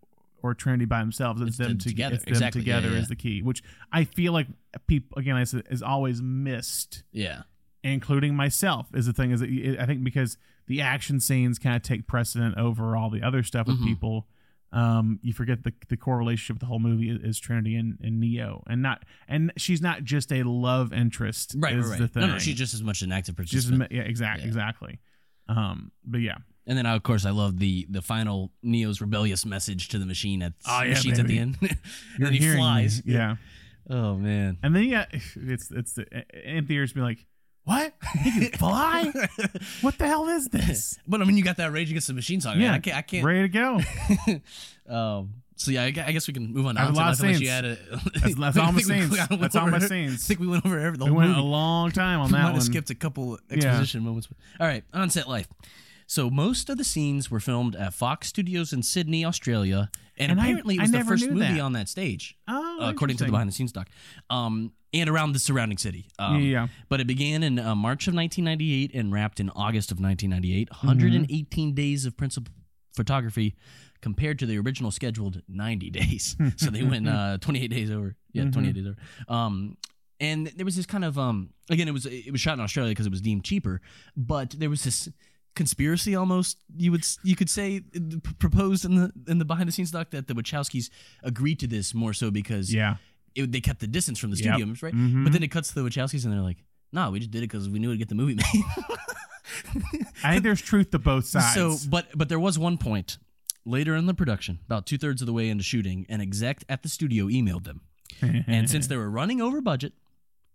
or Trinity by themselves. It's, It's them together. It's them Exactly. Yeah, together yeah. is the key, which I feel like people again I said is always missed Yeah. Including myself is the thing is that i think because the action scenes kind of take precedent over all the other stuff with Mhm. people um you forget the the core relationship of the whole movie is, trinity and, and neo and not and she's not just a love interest Right. is right, the right. thing No, no, she's just as much an active She's- participant. yeah exactly Yeah. exactly um but yeah And then, of course, I love the the final Neo's rebellious message to the machine at Oh, yeah, machines at the baby. end. <laughs> and then he me. flies. yeah Oh man. and then yeah <sighs> it's it's the in theaters be like what <laughs> he can fly what the hell is this <laughs> But I mean, you got that Rage Against the Machine song. yeah man. I can't. I can't. ready to go <laughs> Um, so yeah, I guess we can move on. I have a lot of Onset Life unless you scenes. had a- That's- that's all my scenes. we That's all my scenes. I think we went over every, the we went movie. a long time on we that might one have skipped a couple exposition moments. All right, on set life. So most of the scenes were filmed at Fox Studios in Sydney, Australia, and, And I- apparently it I was the first movie that. on that stage, Oh, uh, according to the behind the scenes doc, um, and around the surrounding city. Um, Yeah. But it began in uh, March of 1998 and wrapped in August of 1998. Mm-hmm. 118 days of principal photography compared to the original scheduled 90 days. <laughs> so they went uh, 28 days over. Yeah, Mm-hmm. 28 days over. Um, and there was this kind of um, again, it was it was shot in Australia because it was deemed cheaper, but there was this conspiracy almost you would you could say proposed in the in the behind the scenes doc that the Wachowskis agreed to this more so because Yeah. it, they kept the distance from the Yep. studios, right? Mhm. But then it cuts to the Wachowskis, and they're like, "No, we just did it because we knew it'd get the movie <laughs> made." I think there's truth to both sides. so, but but there was one point later in the production, about two thirds of the way into shooting, an exec at the studio emailed them, and since they were running over budget.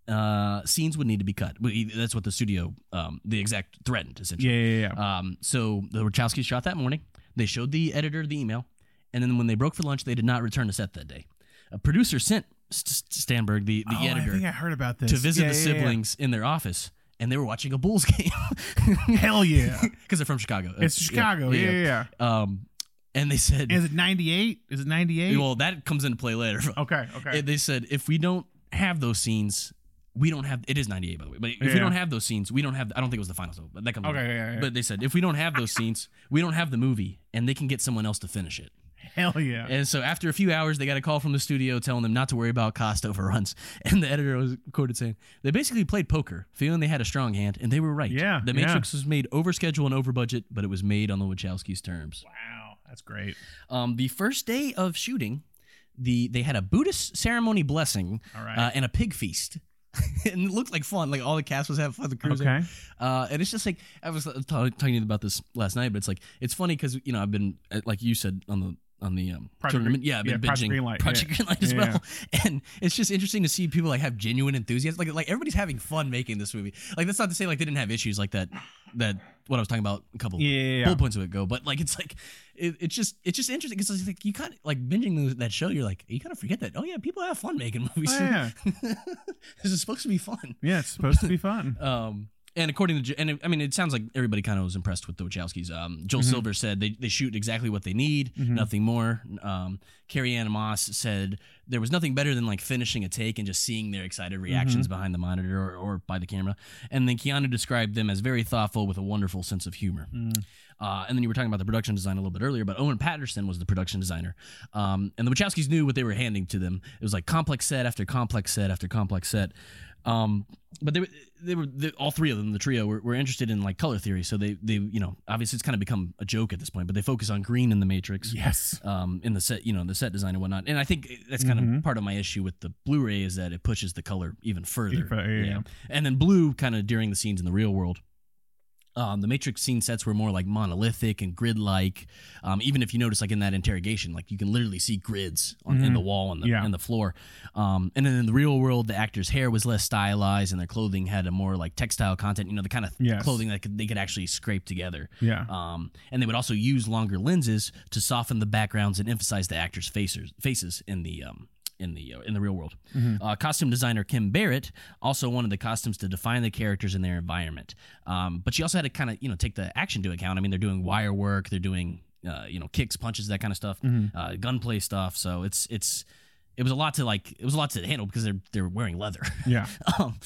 Uh, scenes would need to be cut. That's what the studio, um, the exact threatened essentially. yeah, yeah, yeah. Um, so the Wachowskis shot that morning. They showed the editor the email, and then when they broke for lunch, they did not return to set that day. A producer sent St- Staenberg, the, the oh, I editor, think I heard about this. to visit Yeah, the yeah, yeah. siblings in their office, and they were watching a Bulls <laughs> game Hell yeah. <laughs> because they're from Chicago. It's Uh, Chicago. Yeah, yeah, yeah. Um, and they said, Is it 98? Is it 98? well, that comes into play later. okay, okay. And They said if we don't have those scenes, we don't have. It is ninety eight, by the way. But if we don't have those scenes, we don't have. I don't think it was the final. But that comes. Okay, yeah, yeah. But they said if we don't have those scenes, we don't have the movie, and they can get someone else to finish it. Hell yeah. And so after a few hours, they got a call from the studio telling them not to worry about cost overruns. <laughs> And the editor was quoted saying, "They basically played poker, feeling they had a strong hand, and they were right. Yeah, the yeah. Matrix was made over schedule and over budget, but it was made on the Wachowskis' terms. wow, that's great. Um, the first day of shooting, the they had a Buddhist ceremony blessing right. uh, and a pig feast." <laughs> and it looked like fun. Like all the cast was having fun. The crews. Okay. Uh, and it's just like I was t- talking about this last night, but it's like it's funny because you know I've been uh, like you said on the on the um, Project tournament, Green- yeah, I've been yeah, Project binging Greenlight, Project yeah. Greenlight as Yeah, well, <laughs> and it's just interesting to see people like have genuine enthusiasm. Like like everybody's having fun making this movie. Like that's not to say like they didn't have issues like that. That what I was talking about a couple Yeah, bullet points ago, but like it's like it, it's just it's just interesting because it's like you kind of like binging that show. You're like you kind of forget that. Oh yeah, people have fun making <laughs> movies. Oh, yeah. <laughs> this is supposed to be fun. Yeah, it's supposed to be fun. Um, and according to, and I mean, it sounds like everybody kind of was impressed with the Wachowskis. Um, Joel Mm-hmm. Silver said they, they shoot exactly what they need, nothing more. Um, Carrie Ann Moss said there was nothing better than like finishing a take and just seeing their excited reactions Mm-hmm. behind the monitor or, or by the camera. And then Keanu described them as very thoughtful with a wonderful sense of humor. Mm. Uh, and then you were talking about the production design a little bit earlier, but Owen Paterson was the production designer. Um, and the Wachowskis knew what they were handing to them. It was like complex set after complex set after complex set. Um, but they were, they were they, all three of them, the trio, were, were interested in like color theory. So they, they, you know, obviously it's kind of become a joke at this point, but they focus on green in the Matrix Yes. um, in the set, you know, the set design and whatnot. And I think that's kind Mm-hmm. of part of my issue with the Blu-ray is that it pushes the color even further. Even further, yeah, yeah. And then blue, kind of during the scenes in the real world. Um, the Matrix scene sets were more like monolithic and grid-like. Um, even if you notice, like in that interrogation, like you can literally see grids on in the wall and the Mm-hmm. Yeah. and the floor. Um, and then in the real world, the actors' hair was less stylized, and their clothing had a more like textile content. You know, the kind of Yes. clothing that could, they could actually scrape together. Yeah. Um, and they would also use longer lenses to soften the backgrounds and emphasize the actors' faces faces in the um, in the uh, in the real world. Uh, costume designer Kym Barrett also wanted the costumes to define the characters and their environment, um, but she also had to kind of you know take the action to account. I mean, they're doing wire work, they're doing uh, you know kicks, punches, that kind of stuff, uh, gunplay stuff. So it's it's it was a lot to like it was a lot to handle because they're they're wearing leather. Yeah. <laughs> um,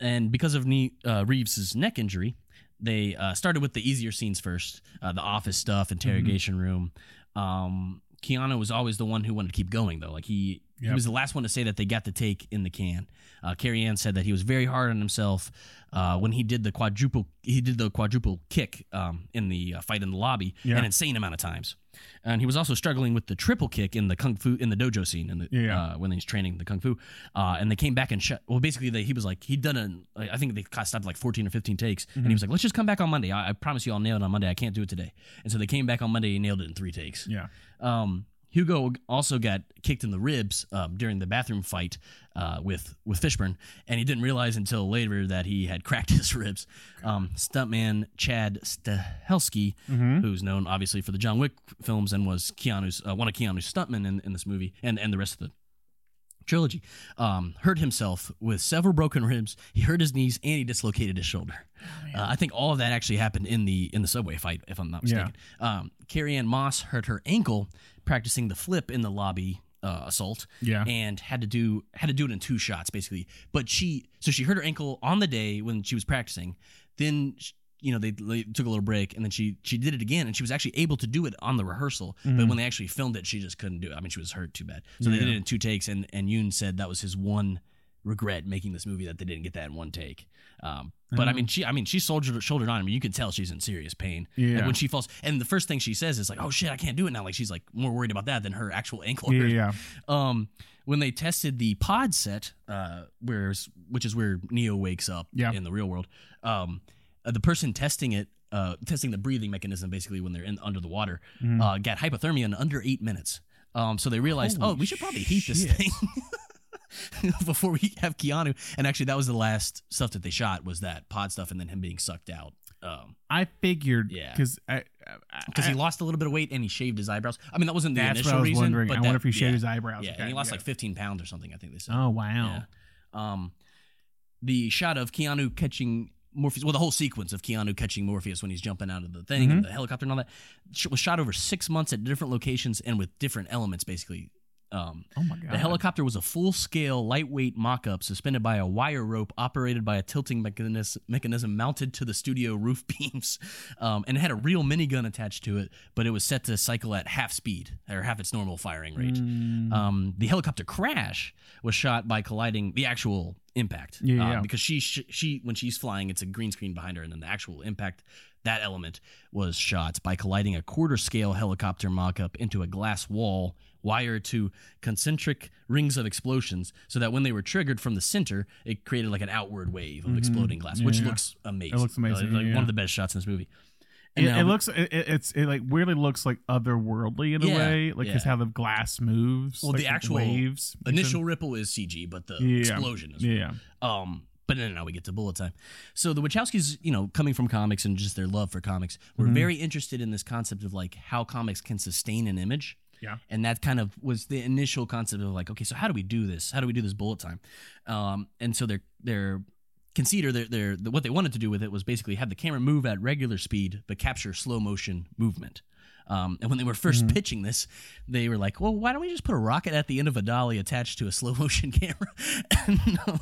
and because of ne- uh, Reeves's neck injury, they uh, started with the easier scenes first, uh, the office stuff, interrogation room. Um, Keanu was always the one who wanted to keep going, though. Like he, he was the last one to say that they got the take in the can. Uh, Carrie Ann said that he was very hard on himself uh, when he did the quadruple. He did the quadruple kick um, in the uh, fight in the lobby Yeah. an insane amount of times. And he was also struggling with the triple kick in the kung fu in the dojo scene in the Yeah. uh, when he's training the kung fu. Uh, and they came back and shut. Well, basically, they, he was like he'd done an. I think they stopped like fourteen or fifteen takes, and he was like, "Let's just come back on Monday. I, I promise you, I'll nail it on Monday. I can't do it today." And so they came back on Monday and nailed it in three takes. Yeah. Um, Hugo also got kicked in the ribs um, during the bathroom fight uh, with with Fishburne, and he didn't realize until later that he had <laughs> cracked his ribs. Um, stuntman Chad Stahelski, who's known obviously for the John Wick films and was Keanu's uh, one of Keanu's stuntmen in, in this movie, and and the rest of the trilogy, um, hurt himself with several broken ribs. He hurt his knees and he dislocated his shoulder. Oh, uh, I think all of that actually happened in the in the subway fight, if I'm not mistaken. Um, Carrie Ann Moss hurt her ankle practicing the flip in the lobby uh, assault. Yeah. and had to do had to do it in two shots basically. But she so she hurt her ankle on the day when she was practicing. Then sh- you know they, they took a little break and then she she did it again and she was actually able to do it on the rehearsal. But when they actually filmed it, she just couldn't do it. I mean, she was hurt too bad. So they did it in two takes. And and Yuen said that was his one regret making this movie that they didn't get that in one take. Um, but I mean, she I mean she soldiered shouldered on. I mean, you can tell she's in serious pain. Yeah. Like when she falls, and the first thing she says is like, "Oh shit, I can't do it now." Like she's like more worried about that than her actual ankle. Yeah, yeah. Um, when they tested the pod set, uh, where's which is where Neo wakes up Yeah. in the real world, um, uh, the person testing it, uh, testing the breathing mechanism, basically when they're in under the water, Mm-hmm. uh, got hypothermia in under eight minutes. Um, so they realized, Holy oh, we should probably heat this thing <laughs> <laughs> before we have Keanu. And actually, that was the last stuff that they shot was that pod stuff, and then him being sucked out. Um, I figured Yeah. because because he lost a little bit of weight and he shaved his eyebrows. I mean, that wasn't the that's initial what I was reason. wondering. But I that- wonder if he shaved yeah. his eyebrows. Yeah, Okay, and he lost yeah. like 15 pounds or something. I think they said. Oh wow. Yeah. Um, the shot of Keanu catching Morpheus, well, the whole sequence of Keanu catching Morpheus when he's jumping out of the thing Mm-hmm. and the helicopter and all that was shot over six months at different locations and with different elements, basically. Um, Oh my god. the helicopter was a full scale, lightweight mock up suspended by a wire rope operated by a tilting mechanism, mechanism mounted to the studio roof <laughs> beams. Um, and it had a real minigun attached to it, but it was set to cycle at half speed or half its normal firing rate. Mm. Um, the helicopter crash was shot by colliding the actual impact. Yeah, uh, yeah. Because she, she, she, when she's flying, it's a green screen behind her, and then the actual impact, that element was shot by colliding a quarter scale helicopter mock up into a glass wall wired to concentric rings of explosions so that when they were triggered from the center, it created like an outward wave of exploding glass, which Mm-hmm. Yeah. looks amazing. It looks amazing, Uh, like yeah. one of the best shots in this movie. It, it looks it, it- it's it like weirdly looks like otherworldly in a Yeah, way, like because yeah. how the glass moves. Well, like the actual waves. Initial ripple is CG, but the Yeah. explosion is Yeah. Um, but no, no, no, we get to bullet time. So the Wachowskis, you know, coming from comics and just their love for comics, were Mm-hmm. very interested in this concept of like how comics can sustain an image. Yeah. And that kind of was the initial concept of like, okay, so how do we do this? How do we do this bullet time? Um, and so their their conceit or their, their what they wanted to do with it was basically have the camera move at regular speed but capture slow motion movement. Um, and when they were 1st Mm-hmm. pitching this, they were like, "Well, why don't we just put a rocket at the end of a dolly attached to a slow <laughs> motion camera?" <laughs> and um,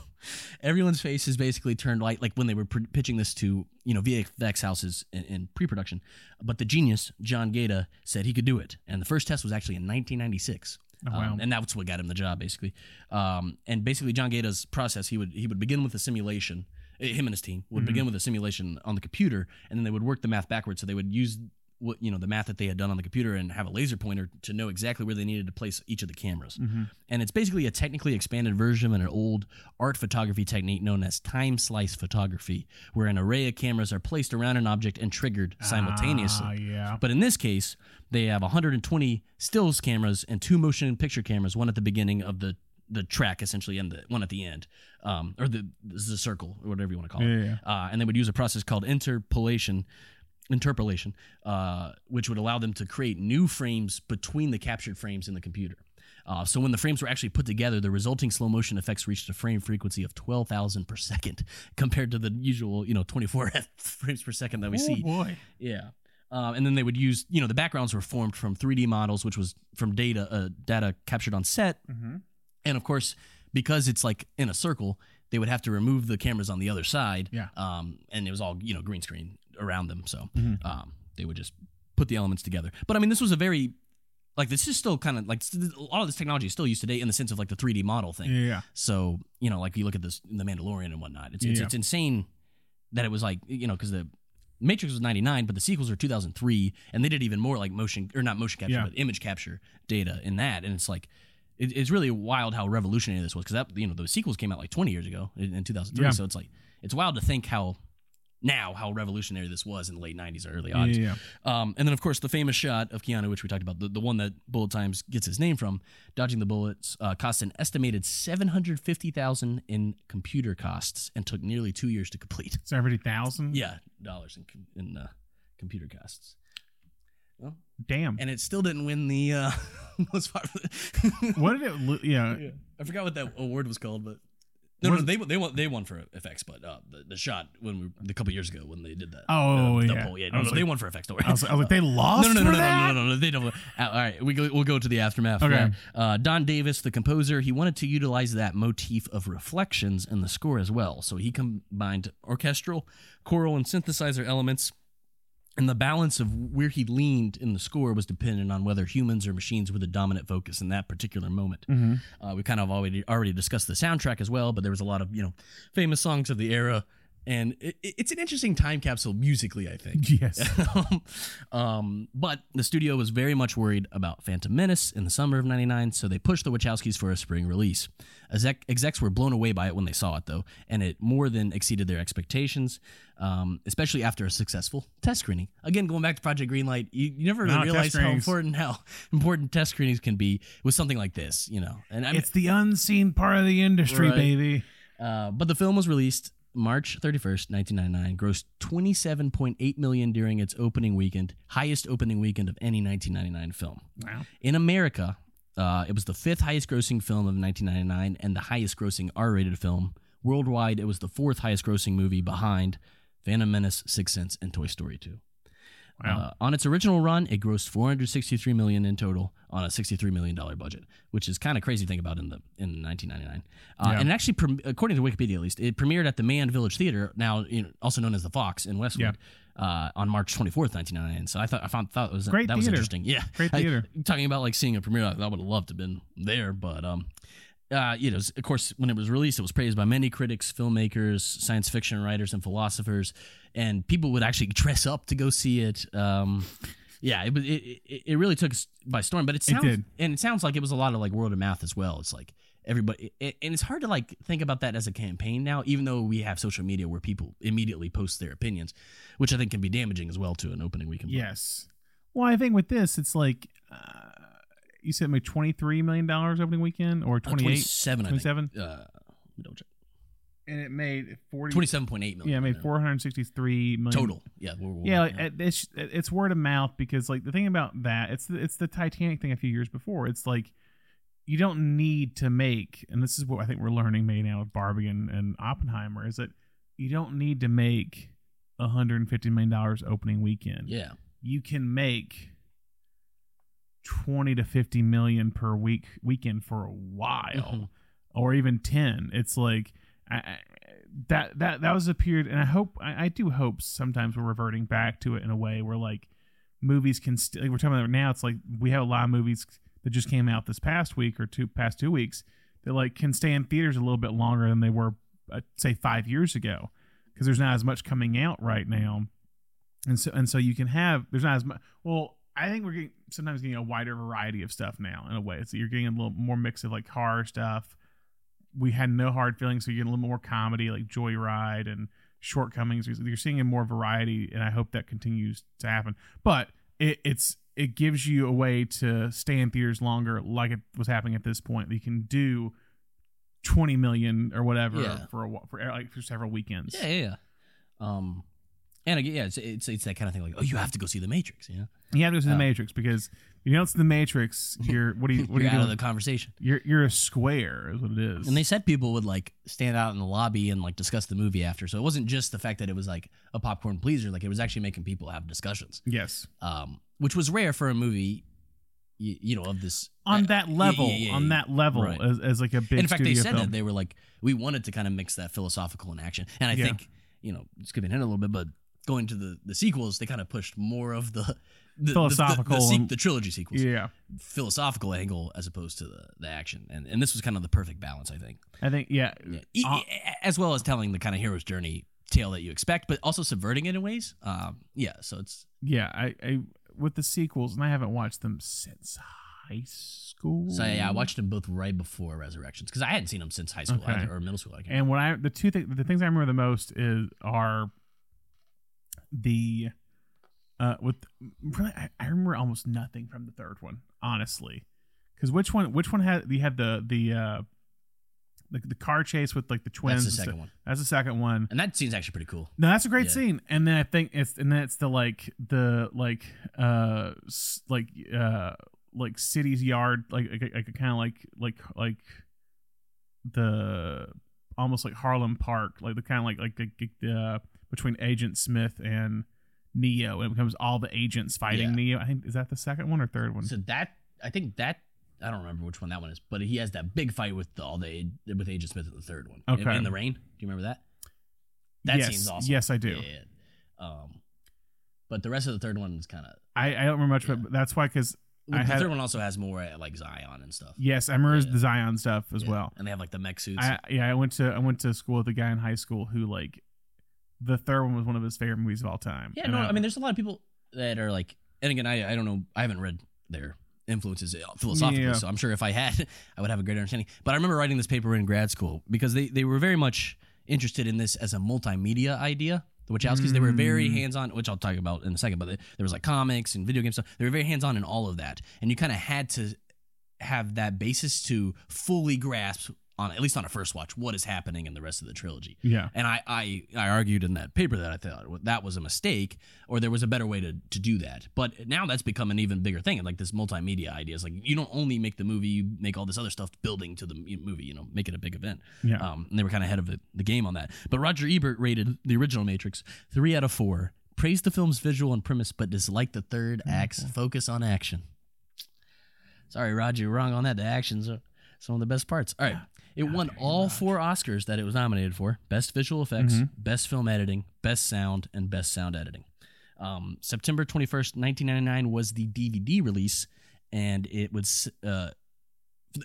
everyone's face is basically turned like like when they were pr- pitching this to you know VFX houses in, in pre-production. But the genius John Gaeta said he could do it, and the first test was actually in 1996. Oh, wow. Um, and that's what got him the job, basically. Um, and basically, John Gaeta's process, he would he would begin with a simulation. Him and his team would begin with a simulation on the computer, and then they would work the math backwards. So they would use what you know the math that they had done on the computer and have a laser pointer to know exactly where they needed to place each of the cameras. And it's basically a technically expanded version of an old art photography technique known as time slice photography, where an array of cameras are placed around an object and triggered simultaneously. Ah, yeah. But in this case, they have 120 stills cameras and two motion picture cameras, one at the beginning of the the track essentially and the one at the end, um, or the the circle or whatever you want to call it. Yeah, yeah. Uh, and they would use a process called interpolation, interpolation, uh, which would allow them to create new frames between the captured frames in the computer. Uh, so when the frames were actually put together, the resulting slow motion effects reached a frame frequency of 12,000 per <laughs> second, compared to the usual, you know, 24 <laughs> frames per second that we see. oh see. boy. Yeah. Um, and then they would use, you know, the backgrounds were formed from 3D models, which was from data uh, data captured on set. Mhm. And of course, because it's like in a circle, they would have to remove the cameras on the other side. Yeah. Um, and it was all, you know, green screen around them. So Mhm. um, they would just put the elements together. But I mean, this was a very, like, this is still kind of like a lot of this technology is still used today in the sense of like the 3D model thing. Yeah. So you know, like you look at this, the Mandalorian and whatnot. It's it's, Yeah. it's insane that it was like you know because the Matrix was ninety nine, but the sequels are two thousand three, and they did even more like motion or not motion capture, Yeah. but image capture data in that, and it's like. It, it's really wild how revolutionary this was because that you know the sequels came out like 20 years ago in, in 2003 Yeah. so it's like it's wild to think how now how revolutionary this was in the late 90s or early Yeah. odds yeah. um, and then, of course, the famous shot of Keanu, which we talked about, the, the one that Bullet Times gets his name from, dodging the bullets, uh, cost an estimated seven hundred fifty thousand in computer costs and took nearly two years to complete. <laughs> Seventy thousand. Yeah, dollars in, in uh, computer costs. Well, Damn. and it still didn't win the uh, <laughs> most popular. what did it? lo- Yeah. Yeah. I forgot what that award was called, but no, no, they they won they won for effects, but uh, the, the shot when we a couple years ago when they did that. Oh, the, the yeah. poll, yeah, no, no, they won for effects. Don't worry. I was, I was like, they <laughs> lost. no, no, no, no, no, no, no, no, they don't. Uh, all right, we go. We'll go to the aftermath. Okay. Uh, Don Davis, the composer, he wanted to utilize that motif of reflections in the score as well. So he combined orchestral, choral, and synthesizer elements. And the balance of where he leaned in the score was dependent on whether humans or machines were the dominant focus in that particular moment. Mhm. Uh, we kind of already already discussed the soundtrack as well, but there was a lot of you know famous songs of the era, and it, it's an interesting time capsule musically. I think. Yes. <laughs> um, but the studio was very much worried about Phantom Menace in the summer of 99, so they pushed the Wachowskis for a spring release. Exec- execs were blown away by it when they saw it, though, and it more than exceeded their expectations, um, especially after a successful test screening. Again, going back to Project Greenlight, you, you never really No, realize how important how important test screenings can be with something like this, you know. And I mean, It's the unseen part of the industry, Right. baby. uh, but the film was released March 31st, 1999, grossed 27.8 million during its opening weekend, highest opening weekend of any 1999 film. Wow. In America, uh, it was the fifth highest grossing film of 1999 and the highest grossing R-rated film. Worldwide, it was the fourth highest grossing movie behind Phantom Menace, Sixth Sense, and Toy Story 2. Wow. Uh, on its original run, it grossed 463 million in total on a 63 million dollar budget, which is kind of crazy to think about in the in 1999. Uh, Yeah. And actually, prem- according to Wikipedia at least, it premiered at the Mann Village Theater, now you know, also known as the Fox in Westwood, uh, on March 24th, 1999. So I thought I found thought it was Great that was interesting. Yeah, Great <laughs> I- theater. talking about like seeing a premiere, I, I would have loved to have been there, but um. Uh, you know, of course, when it was released, it was praised by many critics, filmmakers, science fiction writers, and philosophers. And people would actually dress up to go see it. Um, yeah, it, it it it really took us by storm. But it sounds did. and it sounds like it was a lot of like word of mouth as well. It's like everybody, it, and it's hard to like think about that as a campaign now, even though we have social media where people immediately post their opinions, which I think can be damaging as well to an opening weekend. Yes. Well, I think with this, it's like uh, you said, like twenty three million dollars opening weekend or Uh, twenty eight, 27, I think. 27? Uh, double check. and it made forty. 27.8 million. Yeah, it made yeah. four hundred sixty three million total. Yeah, we're, we're- Yeah, like, it- it's it's word of mouth because like the thing about that it's the, it's the Titanic thing a few years before. It's like you don't need to make, and this is what I think we're learning maybe now with Barbie and, and Oppenheimer is that you don't need to make 150 million dollars opening weekend. yeah. You can make 20 to 50 million per week weekend for a while Mhm. or even 10 it's like I, I, that that that was a period and i hope I, I do hope sometimes we're reverting back to it in a way where like movies can st- like we're talking about now it's like we have a lot of movies that just came out this past week or two past two weeks that like can stay in theaters a little bit longer than they were uh, say five years ago because there's not as much coming out right now and so and so you can have there's not as much well i think we're getting sometimes getting a wider variety of stuff now in a way. So you're getting a little more mix of like horror stuff. We had no hard feelings so you're getting a little more comedy like joyride and shortcomings. You're seeing a more variety and i hope that continues to happen. But it, it's it gives you a way to stay in theaters longer like it was happening at this point you can do 20 million or whatever Yeah. for a for like for several weekends. Yeah, yeah, yeah. Um, and again, yeah, it's, it's it's that kind of thing. Like, oh, you have to go see the Matrix. You know, You have to go see the Uh, Matrix because if you don't see the Matrix, <laughs> you're what do you what are you out doing? of the conversation. you're you're a square is what it is. And they said people would like stand out in the lobby and like discuss the movie after. So it wasn't just the fact that it was like a popcorn pleaser. Like it was actually making people have discussions, yes, um, which was rare for a movie, you, you know, of this on uh, that level, yeah, yeah, on yeah. that level, Right. as, as like a big. in fact, they studio said film. that they were like, we wanted to kind of mix that philosophical and action. And I Yeah. think, you know, it's skipping ahead a little bit, but going to the, the sequels, they kind of pushed more of the, the Philosophical the, the, the, trilogy sequels, Yeah, philosophical angle as opposed to the, the action. And and this was kind of the perfect balance, I think. I think yeah, E- Uh, as well as telling the kind of hero's journey tale that you expect, but also subverting it in ways. Um, yeah, so it's yeah. I, I with the sequels, and I haven't watched them since high school. so yeah, I watched them both right before Resurrections because I hadn't seen them since high school Okay. either, or middle school. I can't And what I the two th- the things I remember the most is are the uh with really I, I remember almost nothing from the third one honestly because which one which one had you had the the uh the, the car chase with like the twins. That's the second one, That's the second one. and that scene's actually pretty cool. No, that's a great Yeah. scene. And then I think it's and then it's the like the like uh s- like uh like city's yard like like, like kind of like like like the almost like Harlem Park like the kind of like like the, the uh, between Agent Smith and Neo and it becomes all the agents fighting Yeah. Neo. I think is that the second one or third one? So that I think that I don't remember which one that one is, but he has that big fight with all the with Agent Smith in the third one. In- Okay. in, the rain. Do you remember that? That yes, scene's awesome. Yes, I do. Yeah, yeah. Um, but the rest of the third one is kind of. I, I don't remember much, but that's why because The I had- third one also has more uh, like Zion and stuff yes, I remember Yeah. the Zion stuff as Yeah. well. and they have like the mech suits. I, yeah, I went to I went to school with a guy in high school who like the third one was one of his favorite movies of all time. yeah, And no, I mean, there's a lot of people that are like, and again, I I don't know, I haven't read their influences uh, philosophically, Yeah. so I'm sure if I had, <laughs> I would have a great understanding. But I remember writing this paper in grad school because they they were very much interested in this as a multimedia idea. The Wachowskis, they were very Mm. hands on, which I'll talk about in a second. But they, there was like comics and video game stuff. They were very hands on in all of that, and you kind of had to have that basis to fully grasp on at least on a first watch what is happening in the rest of the trilogy. yeah, And I, I, I argued in that paper that I thought that was a mistake, or there was a better way to, to do that. But now that's become an even bigger thing. Like this multimedia idea is like you don't only make the movie, you make all this other stuff building to the movie. You know, make it a big event. yeah. Um, and they were kind of ahead of the, the game on that. But Roger Ebert rated the original Matrix three out of four. Praised the film's visual and premise, but disliked the third act's focus on action. Sorry, Roger, you're wrong on that. The actions are some of the best parts. All right. It won all four Oscars that it was nominated for Best Visual Effects, Mhm. Best Film Editing, Best Sound, and Best Sound Editing. Um, September 21st, 1999 was the DVD release, and it was uh,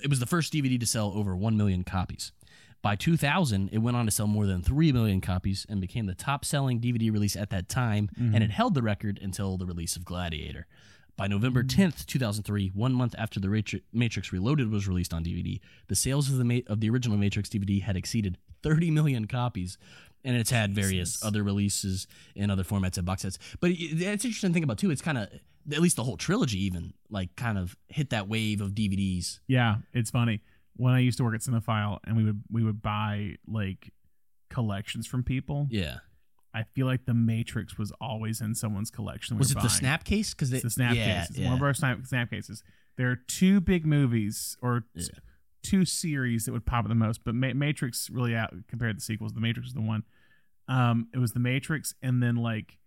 it was the first DVD to sell over 1 million copies. By 2000, it went on to sell more than 3 million copies and became the top selling DVD release at that time, Mhm. and it held the record until the release of Gladiator. By November 10th, 2003, one month after the Matrix Reloaded was released on DVD, the sales of the Ma- of the original Matrix DVD had exceeded 30 million copies, and it's had various Jesus. other releases in other formats and box sets. But it- it's interesting to think about too. It's kind of at least the whole trilogy even like kind of hit that wave of DVDs. Yeah, it's funny. When I used to work at Cinephile and we would we would buy like collections from people. Yeah, I feel like the Matrix was always in someone's collection. we was it were the snap case? Because It's the snap yeah, cases. Yeah. One of our snap, snap cases. There are two big movies or Yeah. two series that would pop up the most, but Ma- Matrix really out compared to the sequels. The Matrix is the one. Um, it was the Matrix, and then like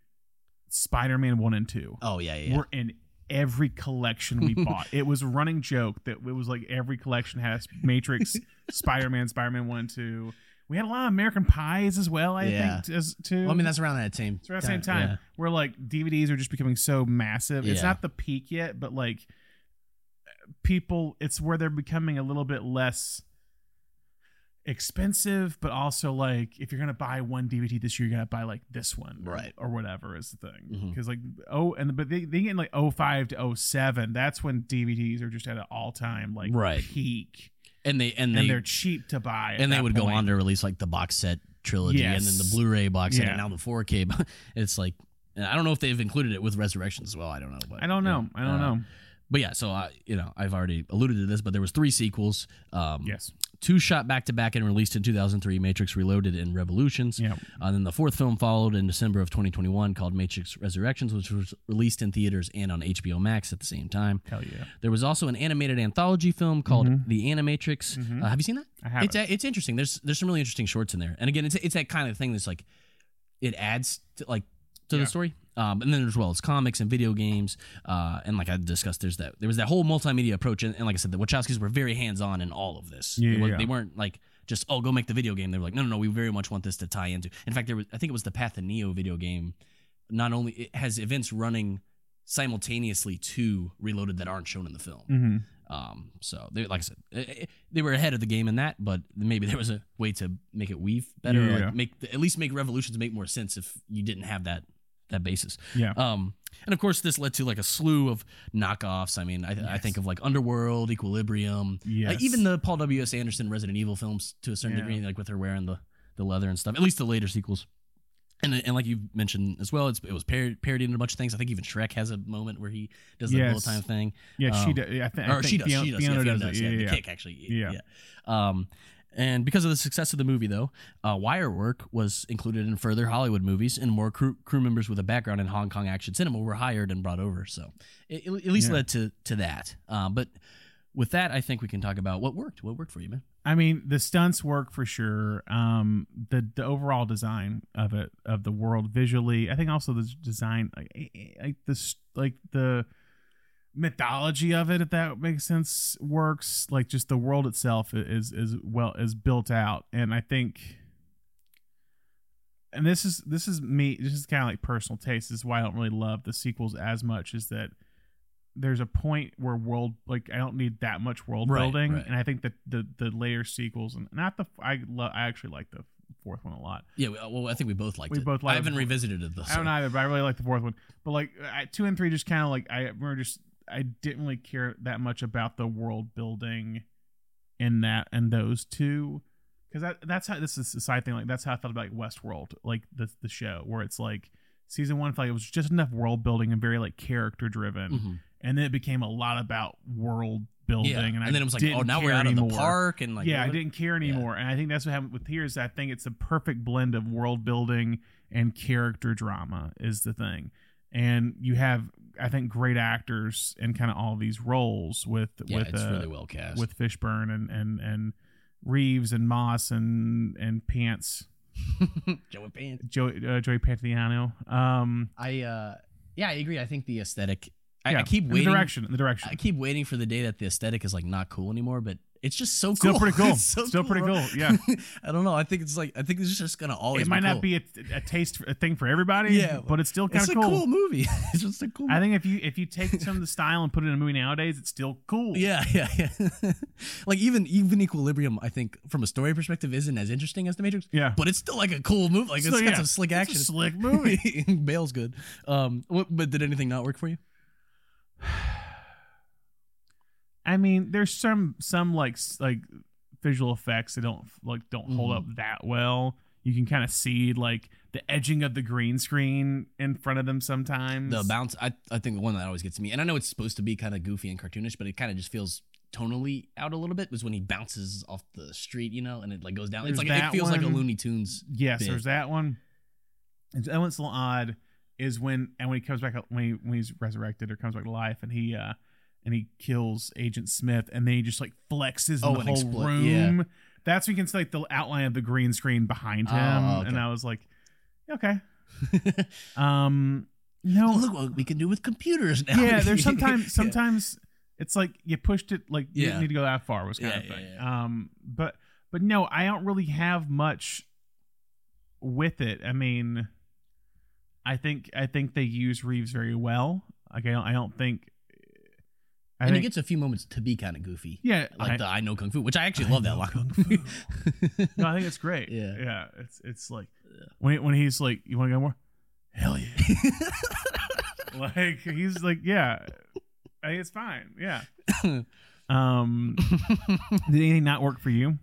Spider Man one and two oh yeah, yeah. yeah. were in every collection we <laughs> bought. It was a running joke that it was like every collection has Matrix, <laughs> Spider Man, Spider Man one and two. We had a lot of American Pies as well. I Yeah. think as too. Well, I mean, that's around that same. It's around the same time yeah. where like DVDs are just becoming so massive. It's Yeah. not the peak yet, but like people, it's where they're becoming a little bit less expensive, but also like if you're gonna buy one DVD this year, you gotta buy like this one, or- Right. or, whatever is the thing. Mhm. Because like oh, and but they they get in like 05 to 07, That's when DVDs are just at an all time like Right. peak, And they and and, they they're cheap to buy. and they would go on to release like the box set trilogy and then the Blu-ray box set Yeah. and now the 4K. But <laughs> it's like I don't know if they've included it with Resurrections as well. I don't know. But I don't know. yeah. I don't Uh, know. But yeah, so I you know I've already alluded to this, but there was three sequels. Um, Yes. Two shot back to back and released in 2003 matrix reloaded and revolutions Yeah. uh, then the fourth film followed in december of 2021 called matrix resurrections which was released in theaters and on hbo max at the same time Hell yeah. there was also an animated anthology film called Mhm. the animatrix Mhm. uh, have you seen that I have it's it's interesting there's there's some really interesting shorts in there and again it's it's that kind of thing that's like it adds to like to Yeah. the story um, and then as well as comics and video games uh, and like I discussed there's that there was that whole multimedia approach and, and like I said the Wachowskis were very hands on in all of this Yeah, wa- yeah. they weren't like just oh go make the video game they were like no no no we very much want this to tie into in fact there was I think it was the Path of Neo video game not only it has events running simultaneously to Reloaded that aren't shown in the film Mm-hmm. um, so they, like I said, eh, eh, they were ahead of the game in that, but maybe there was a way to make it weave better, or Yeah. like make at least make revolutions make more sense if you didn't have that that basis. Yeah. Um, and of course, this led to like a slew of knockoffs. I mean, I, I think of like Underworld, Equilibrium, uh, even the Paul W S Anderson Resident Evil films to a certain Yeah. degree, like with her wearing the the leather and stuff. At least the later sequels. And, and like you mentioned as well, it's, it was par- parodied in a bunch of things. I think even Shrek has a moment where he does the bullet time thing Yeah, she um, does. I, th- I or think she does. Fiona, she does. Fiona yeah, Fiona does, does. it. Yeah, Yeah, the yeah. kick actually. Yeah. yeah. Um, And because of the success of the movie, though, uh, wire work was included in further Hollywood movies, and more crew, crew members with a background in Hong Kong action cinema were hired and brought over. So it, it at least Yeah. led to to that. Uh, but with that, I think we can talk about what worked. What worked for you, man? I mean, the stunts work for sure. Um, the the overall design of it, of the world visually, I think also the design, like, like this, like the mythology of it, if that makes sense, works. Like just the world itself is is well is built out, and I think, and this is this is me. This is kind of like personal taste. This is why I don't really love the sequels as much. Is that there's a point where world like I don't need that much world Right, building, right. and I think that the the later sequels and not the I lo- I actually like the fourth one a lot. Yeah, well, I think we both liked We it. both I haven't it. revisited it though. I don't either, but I really like the fourth one. But like I, two and three, just kind of like I remember just I didn't really care that much about the world building in that and those two because that that's how this is a side thing. Like that's how I felt about like Westworld, like the the show where it's like season one, I felt like it was just enough world building and very like character driven, Mhm. and then it became a lot about world building. Yeah, And, and, then it was like, oh, now we're out of the park, and like, yeah, I didn't care anymore, and I think that's what happened with here. Is I think it's a perfect blend of world building and character drama is the thing, and you have I think great actors in kind of all these roles with Yeah, with it's uh, really well cast. with Fishburne and and and Reeves and Moss and and Pants <laughs> Joey Pants. Joey uh, Joey Pantoliano. Um, I uh, yeah, I agree. I think the aesthetic. I, yeah, I keep waiting. the direction, the direction. I keep waiting for the day that the aesthetic is like not cool anymore, but it's just so Still cool. pretty <laughs> cool. It's so Still pretty cool, yeah. <laughs> I don't know. I think it's like I think it's just gonna always. it might be not cool. be a, a taste a thing for everybody, Yeah, but it's still kind of It's a cool. cool movie. <laughs> it's just a cool. I think if you if you take some of the style and put it in a movie nowadays, it's still cool. Yeah, yeah, yeah. like even even Equilibrium, I think from a story perspective, isn't as interesting as The Matrix. Yeah. but it's still like a cool movie. Like it's got yeah, some slick it's a action. slick movie. Bale's good. Um, what, but did anything not work for you? <sighs> <sighs> I mean, there's some some like like visual effects that don't like don't hold Mhm. up that well. You can kind of see like the edging of the green screen in front of them sometimes. The bounce, I I think the one that always gets me, and I know it's supposed to be kind of goofy and cartoonish, but it kind of just feels tonally out a little bit. Was when he bounces off the street, you know, and it like goes down. There's it's like it feels like a. Looney Tunes. yes, bit. there's that one. And that one's a little odd. Is when and when he comes back when he when he's resurrected or comes back to life and he uh and he kills Agent Smith and then he just like flexes in Oh, the whole explo- room. That's when you can see like the outline of the green screen behind him, Oh, okay. and I was like, okay. <laughs> Um, no, Look what we can do with computers now. yeah. <laughs> There's Yeah. sometimes sometimes it's like you pushed it like you Yeah. didn't need to go that far was kind Yeah, of yeah, thing. yeah. Um, but but no, I don't really have much with it. I mean, I think I think they use Reeves very well. Like I don't I don't think. I and he gets a few moments to be kind of goofy. yeah, like I, the I know kung fu, which I actually I love that line. kung fu. <laughs> no, I think it's great. Yeah. yeah. It's it's like when when he's like, you want to go more? Hell yeah! <laughs> like he's like, yeah, I think it's fine. Yeah. <laughs> Um, did anything not work for you?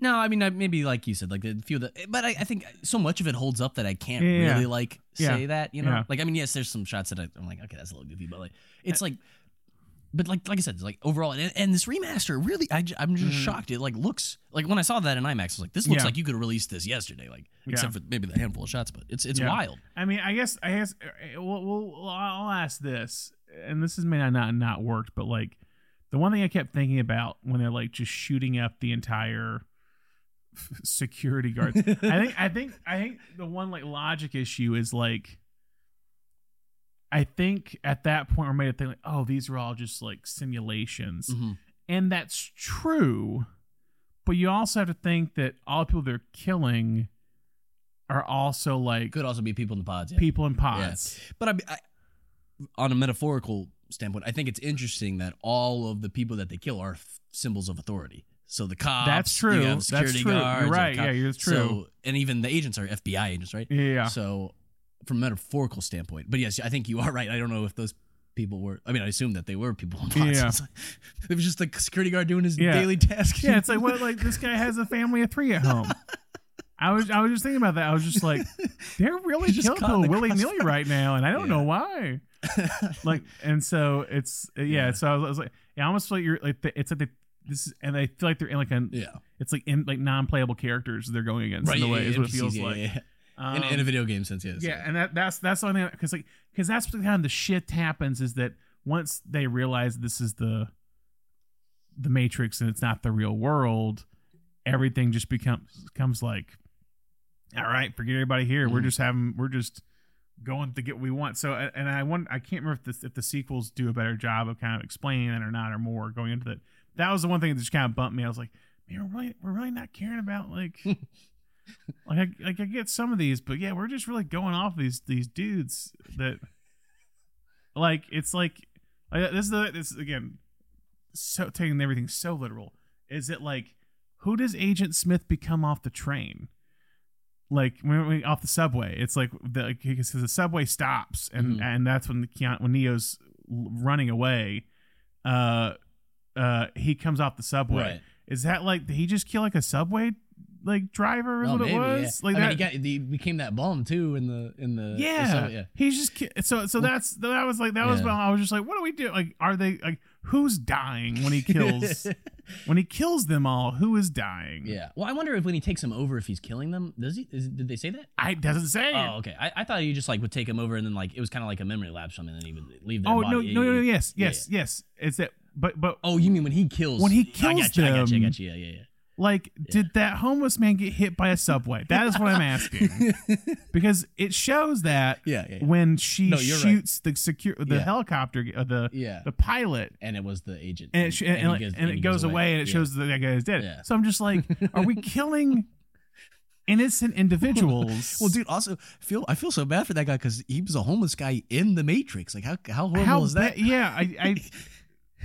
no, I mean I, maybe like you said, like a few of the, but I, I think so much of it holds up that I can't Yeah. really like Yeah. say that. You know, Yeah. like I mean, yes, there's some shots that I, I'm like, okay, that's a little goofy, but like it's like. But like like I said, like overall, and, and this remaster really, I, am just Mhm. shocked. It like looks like when I saw that in IMAX, I was like, this looks Yeah. like you could release this yesterday, like Yeah. except for maybe the handful of shots. But it's it's Yeah. wild. I mean, I guess I guess uh, well, well, I'll ask this, and this is may not not not worked, but like the one thing I kept thinking about when they're like just shooting up the entire <laughs> security guards. I think I think I think the one like logic issue is like I think at that point we're made to think like, oh, these are all just like simulations. Mhm. And that's true. But you also have to think that all the people they're killing are also like Could also be people in the pods. Yeah. people in pods. But I, I, on a metaphorical standpoint, I think it's interesting that all of the people that they kill are f- symbols of authority. So the cops, That's you true. have That's true. Guards, you have right. Yeah, that's true. So, and even the agents are FBI agents, right? Yeah. yeah. So, from a metaphorical standpoint, but yes, I think you are right. I don't know if those people were. I mean, I assume that they were people in. Yeah. <laughs> It's like- it was just the security guard doing his Yeah. daily task. Yeah, it's <laughs> like what like this guy has a family of three at home. I was I was just thinking about that. I was just like, <laughs> they're really killing people willy nilly right now, and I don't Yeah. know why. Like, and so it's uh, yeah. Yeah. So I was, I was like, yeah, I almost feel like you're like the, it's like the, this, is, and I feel like they're in like a yeah. it's like in, like non-playable characters they're going against in a way is what it feels yeah, like. Yeah. in, Um, in a video game sense, yes. yeah, and that that's that's the only thing because like because that's the kind of the shit happens is that once they realize this is the the Matrix and it's not the real world, everything just becomes becomes like, all right, forget everybody here. We're Mhm. just having we're just going to get what we want. So and I want I can't remember if the if the sequels do a better job of kind of explaining that or not or more going into that. That was the one thing that just kind of bumped me. I was like, man, we're really we're really not caring about like. <laughs> like I, like I get some of these, but yeah, we're just really going off these these dudes that like it's like like, this is the this is, again so taking everything so literal. Is it like who does Agent Smith become off the train? Like when we off the subway, it's like the because the subway stops and Mhm. and that's when the when Neo's running away. Uh, uh, he comes off the subway. Right. Is that like did he just kill like a subway like driver? Is Oh, what maybe, it yeah. was? Like I that. mean, he, got, he became that bomb too in the in the yeah. yeah. He's just ki- so so that's that was like that was Yeah. when I was just like, what do we do? Like, are they like who's dying when he kills <laughs> when he kills them all? Who is dying? yeah. Well, I wonder if when he takes them over, if he's killing them, does he? Is, did they say that? I doesn't say. Oh, okay. I, I thought he just like would take him over and then like it was kind of like a memory lapse something, and then he would leave their oh body. no Yeah, no no yeah. yes Yeah, yes yes. It's that but but Oh, you mean when he kills? When he I kills got you. I got you. I them- got you. Yeah, yeah, yeah. Like did that homeless man get hit by a subway? That is what I'm asking <laughs> because it shows that Yeah, yeah, yeah. when she No, you're right. shoots the secure the Yeah. helicopter uh, the Yeah. the pilot And it was the agent. and it, sh- and, like- goes- and it goes away, and it Yeah. shows that that guy is dead. Yeah. So I'm just like, are we <laughs> killing innocent individuals? Well, dude, also feel I feel so bad for that guy because he was a homeless guy in the Matrix. Like how how horrible how is that? ba- yeah, I, I <laughs>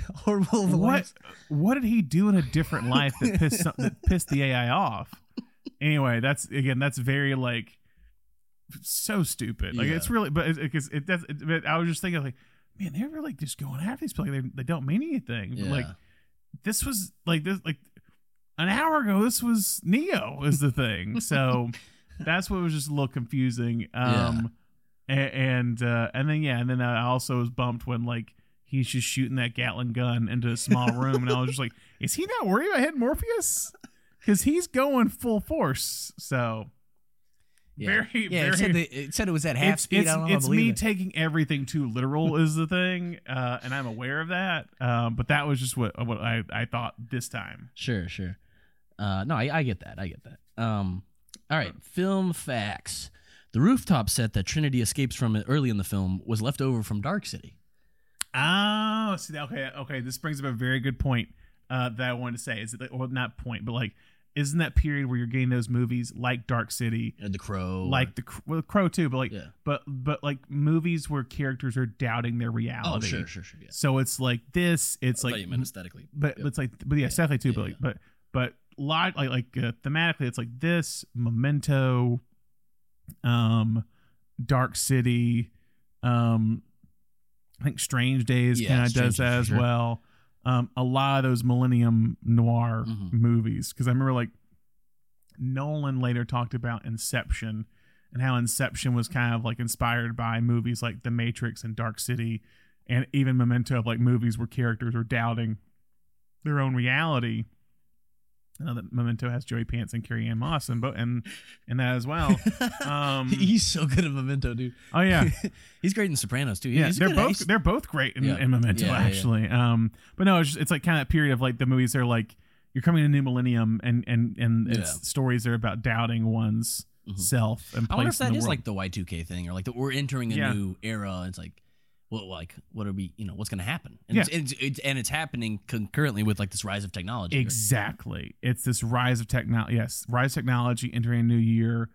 <laughs> horrible. of what what did he do in a different life that pissed some, that pissed the AI off? Anyway, that's again, that's very like so stupid. Like Yeah. it's really, but it, it, it does. It, but I was just thinking like, man, they're really just going after these people. Like, they they don't mean anything. But, like this was like this like an hour ago. This was Neo is the thing. So <laughs> that's what was just a little confusing. Um, a- and uh, and then yeah, and then I also was bumped when like he's just shooting that Gatling gun into a small room, and I was just like, <laughs> is he not worried about hitting Morpheus? Because he's going full force. So Yeah. very yeah. very. It said, that, it said it was at half it's speed. it's, I don't know. it's how believe me it. taking everything too literal <laughs> is the thing, uh, and I'm aware of that. Um, but that was just what what I, I thought this time. Sure, sure. Uh, no, I, I get that. I get that. Um, all right, film facts. The rooftop set that Trinity escapes from early in the film was left over from Dark City. Oh, see, okay, okay. This brings up a very good point uh, that I wanted to say. Is it, or not point, but like, isn't that period where you're getting those movies like Dark City, and the Crow. like the well, Crow too, but like, Yeah. but but like movies where characters are doubting their reality. oh, reality. sure, sure, sure. Yeah. So it's like this. It's I like you meant aesthetically. but Yep. it's like but yeah, aesthetically too yeah, but like, yeah. but but lot like like uh, thematically it's like this memento um dark city um i think strange days Yeah, kind of does that as sure. well um a lot of those millennium noir Mhm. movies because i remember like nolan later talked about inception and how inception was kind of like inspired by movies like the matrix and dark city and even memento of like movies where characters are doubting their own reality. I know that Memento has Joey Pants and Carrie Ann Moss and bo- and and that as well. <laughs> Um, He's so good at Memento, dude. oh yeah, <laughs> He's great in Sopranos too. yeah. He's a they're good both ace. they're both great in, Yeah. in Memento Yeah, yeah, yeah. actually. Um, but no, it's, just, it's like kind of that period of like the movies are like you're coming to new millennium and and and it's Yeah. stories are about doubting one's Mhm. self and I wonder if place in that the is world. like the Y2K thing, or like the, we're entering a Yeah. new era. It's like, well, like what are we? You know, what's going to happen? And Yeah. it's, it's, it's and it's happening concurrently with like this rise of technology. right? Exactly. It's this rise of technology. Yes, rise of technology entering a new year.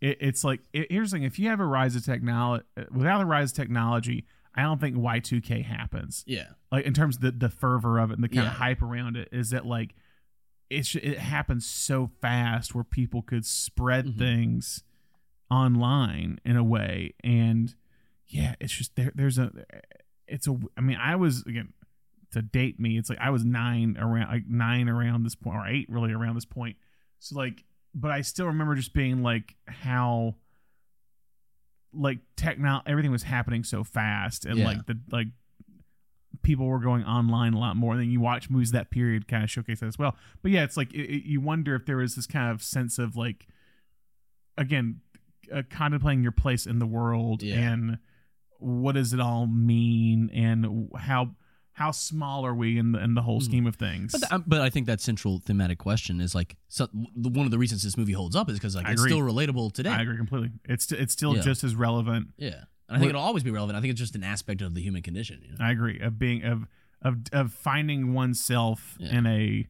It, it's like it, here's the thing: if you have a rise of technology, without a rise of technology, I don't think Y two K happens. Yeah, Like in terms of the, the fervor of it and the kind Yeah. of hype around it, is that like it's it happens so fast where people could spread Mhm. things online in a way, and yeah, it's just there. There's a it's a. I mean, I was again to date me. It's like I was nine around like nine around this point or eight really around this point. So like, but I still remember just being like how like techno everything was happening so fast and Yeah. like the like people were going online a lot more. And then you watch movies that period kind of showcase that as well. But yeah, it's like it, it- you wonder if there was this kind of sense of like, again, uh, contemplating your place in the world Yeah. and what does it all mean and how how small are we in the in the whole scheme of things. Hmm. But, th- but I think that central thematic question is like so, one of the reasons this movie holds up is because like it's still relatable today. I agree completely. It's it's still Yeah. just as relevant. Yeah, and I think it'll always be relevant. I think it's just an aspect of the human condition. You know? I agree of being of of of finding oneself Yeah. in a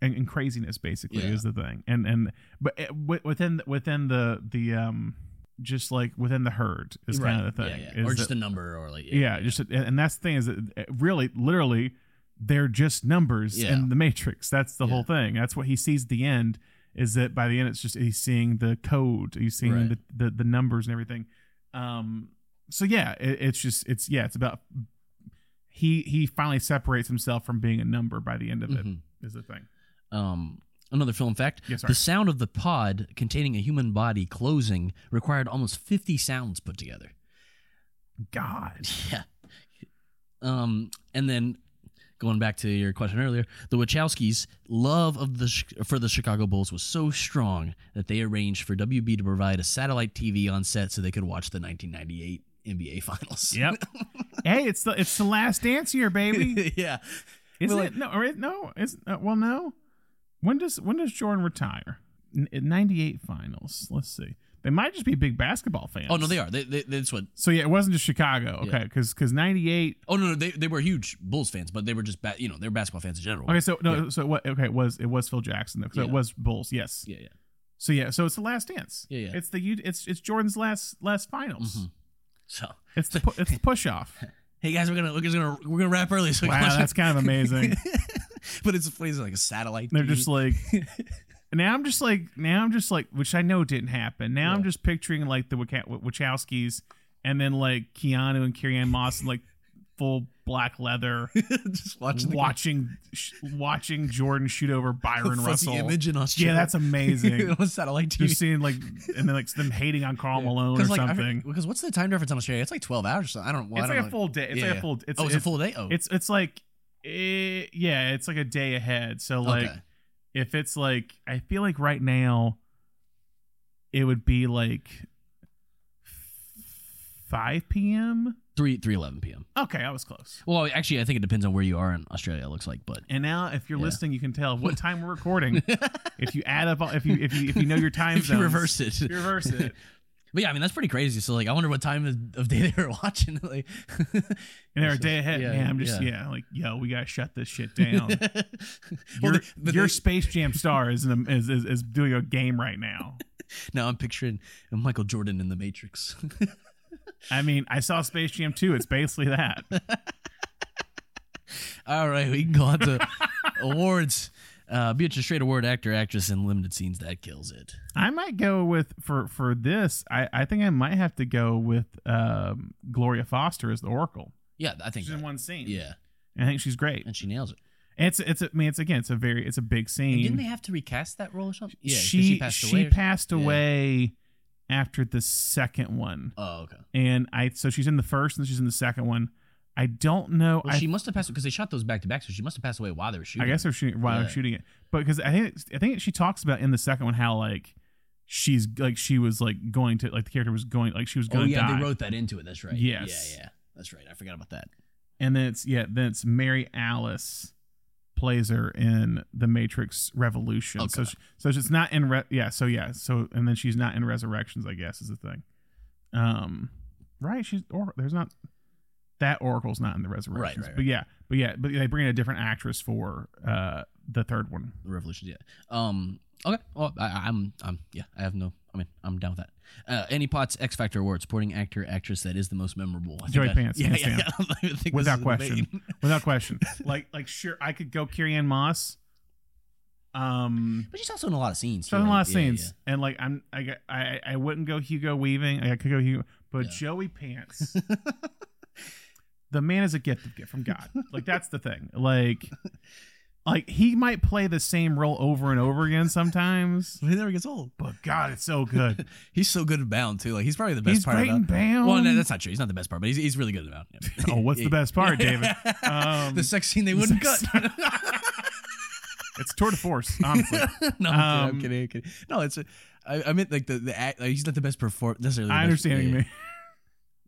in, in craziness basically Yeah. is the thing and and but it, wi- within within the the um just like within the herd is kind of the thing Yeah, yeah. is or just that- a number, or like yeah, just and and that's the thing is that uh, really literally they're just numbers in the matrix. That's the whole thing. That's what he sees at the end is that by the end it's just he's seeing the code he's seeing Right. the, the the numbers and everything. Um so yeah it, it's just it's yeah it's about he he finally separates himself from being a number by the end of it Mhm. is the thing. Um, another film fact: Yes, the sound of the pod containing a human body closing required almost fifty sounds put together. god <laughs> Yeah. Um, and then going back to your question earlier, the Wachowskis' love of the for the Chicago Bulls was so strong that they arranged for WB to provide a satellite TV on set so they could watch the 1998 NBA <laughs> Finals. yep hey it's the it's the last dance here, baby <laughs> yeah. Isn't Well, it? No, or it- no. Is uh, well, no. When does when does Jordan retire? N- Ninety eight finals. Let's see. They might just be big basketball fans. Oh no, they are. They, they, that's what. So yeah, it wasn't just Chicago. Okay, because because ninety eight. Oh no, no, they, they were huge Bulls fans, but they were just ba- you know they're basketball fans in general. Okay, so no, so what? Okay, it was it was Phil Jackson though. So it was Bulls. Yes. Yeah, yeah. So yeah, so it's the last dance. Yeah, yeah. It's the. It's it's Jordan's last last finals. Mhm. So It's the <laughs> it's the push off. <laughs> hey guys, we're gonna we're gonna we're gonna wrap early. So wow, that's kind of amazing. <laughs> <laughs> but it's funny. It's like a satellite. They're just like <laughs> now I'm just like now I'm just like which I know didn't happen. Now I'm just picturing like the Wachowskis and then like Keanu and Carrie Ann Moss in like full black leather <laughs> just watching watching sh- watching Jordan shoot over Bryon Russell. image in Australia. Yeah, that's amazing. on satellite TV. just seeing like and then like them hating on Karl Malone or like, something. because what's the time difference in Australia? It's like twelve hours. or something. I don't. Well, it's I like don't a know. full day. It's Yeah, like yeah. a full. It's, oh, it's, a full day. Oh, It's it's like eh, yeah, it's like a day ahead. So like okay. if it's like I feel like right now it would be like 5 p.m. three three eleven p.m. Okay, I was close. Well, actually, I think it depends on where you are in Australia. It looks like, but And now if you're Yeah. listening you can tell what <laughs> time we're recording. if you add up all- if you if you if you know your <laughs> time if you reverse it, you reverse it. <laughs> But yeah, I mean that's pretty crazy. So like, I wonder what time of, of day <laughs> they were watching. like, And they're a day ahead. Yeah, Man, I'm just yeah. yeah. like yo, we gotta shut this shit <laughs> down. well, your they- your they- Space Jam <laughs> star is, in a, is, is is doing a game right now. now I'm picturing Michael Jordan in the Matrix. I mean, I saw Space Jam 2. It's basically that. All right, we can go on to awards. Uh, Beatrice Straight Award actor, actress in limited scenes. That kills it. I might go with for for this. I I think I might have to go with um, Gloria Foster as the Oracle. Yeah, I think. She's in one scene. yeah, I think she's great. and she nails it. And it's it's I mean it's again it's a very it's a big And scene. didn't they have to recast that role or something? Yeah, she she passed away. or- passed Yeah. away after the second one, Oh, okay. and I so she's in the first and she's in the second one. I don't know. Well, I, she must have passed because they shot those back to back, so she must have passed away while they were shooting. I guess they're shooting while they're shooting it, but because I think I think she talks about in the second one how like she's like she was like going to like the character was going like she was Oh going to yeah, die. they wrote that into it. That's right. Yes. Yeah, yeah. That's right. I forgot about that. and then it's yeah then it's Mary Alice plays her in the Matrix Revolution. So Okay. she, so it's not in re- yeah so yeah so and then she's not in Resurrections I guess is the thing. Um, right? She's or there's not that Oracle's not in the Resurrections, right, Right. but yeah, but yeah, but they bring in a different actress for uh the third one. The Revolution. Yeah. Um. Okay. Well, I, I'm. I'm. Yeah. I have no. I mean, I'm down with that. Uh, Annie Potts X Factor Award supporting actor actress that is the most memorable. I think Joey I- Pants, Yeah. Yeah. yeah. <laughs> I think <laughs> Without question. Without <laughs> question, like like sure I could go Carrie Ann Moss. Um. But she's also in a lot of scenes. She's in a lot of yeah, scenes, and like I'm, I, I, I wouldn't go Hugo Weaving. I could go Hugo, but Yeah. Joey Pants, the man is a gift of gift from God. <laughs> Like that's the thing. Like like he might play the same role over and over again sometimes. He never gets old. But God, it's so good. <laughs> He's so good at Bound too. Like he's probably the best He's part great in. Bound. Well, no, that's not true. He's not the best part, but he's, he's really good at Bound. Yeah. <laughs> oh, what's the best part, David? Um, the sex scene they wouldn't cut. it's tour de force, honestly. no, I'm, Um, kidding, I'm kidding. No, it's. A, I, I meant like the the act. Like, he's not the best performer necessarily. the I best- understand what yeah, you mean.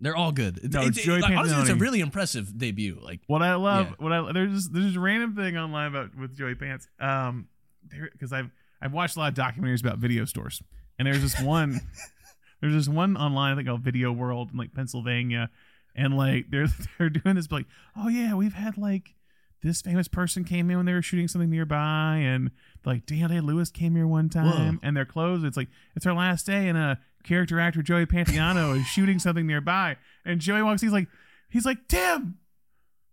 They're all good. It's, No, it's, Joey like, honestly, it's a really impressive debut. Like What I love, Yeah. what I there's this, there's this random thing online about with Joey Pants, um, because I've I've watched a lot of documentaries about video stores, and there's this one, <laughs> there's this one online I think called Video World in like Pennsylvania, and like they're <laughs> they're doing this like, oh yeah, we've had like this famous person came in when they were shooting something nearby, and like Daniel Day Lewis came here one time, Whoa. and they're closed. It's like it's our last day, and a character actor Joey Pantoliano is shooting something nearby, and Joey walks. He's like, he's like Tim.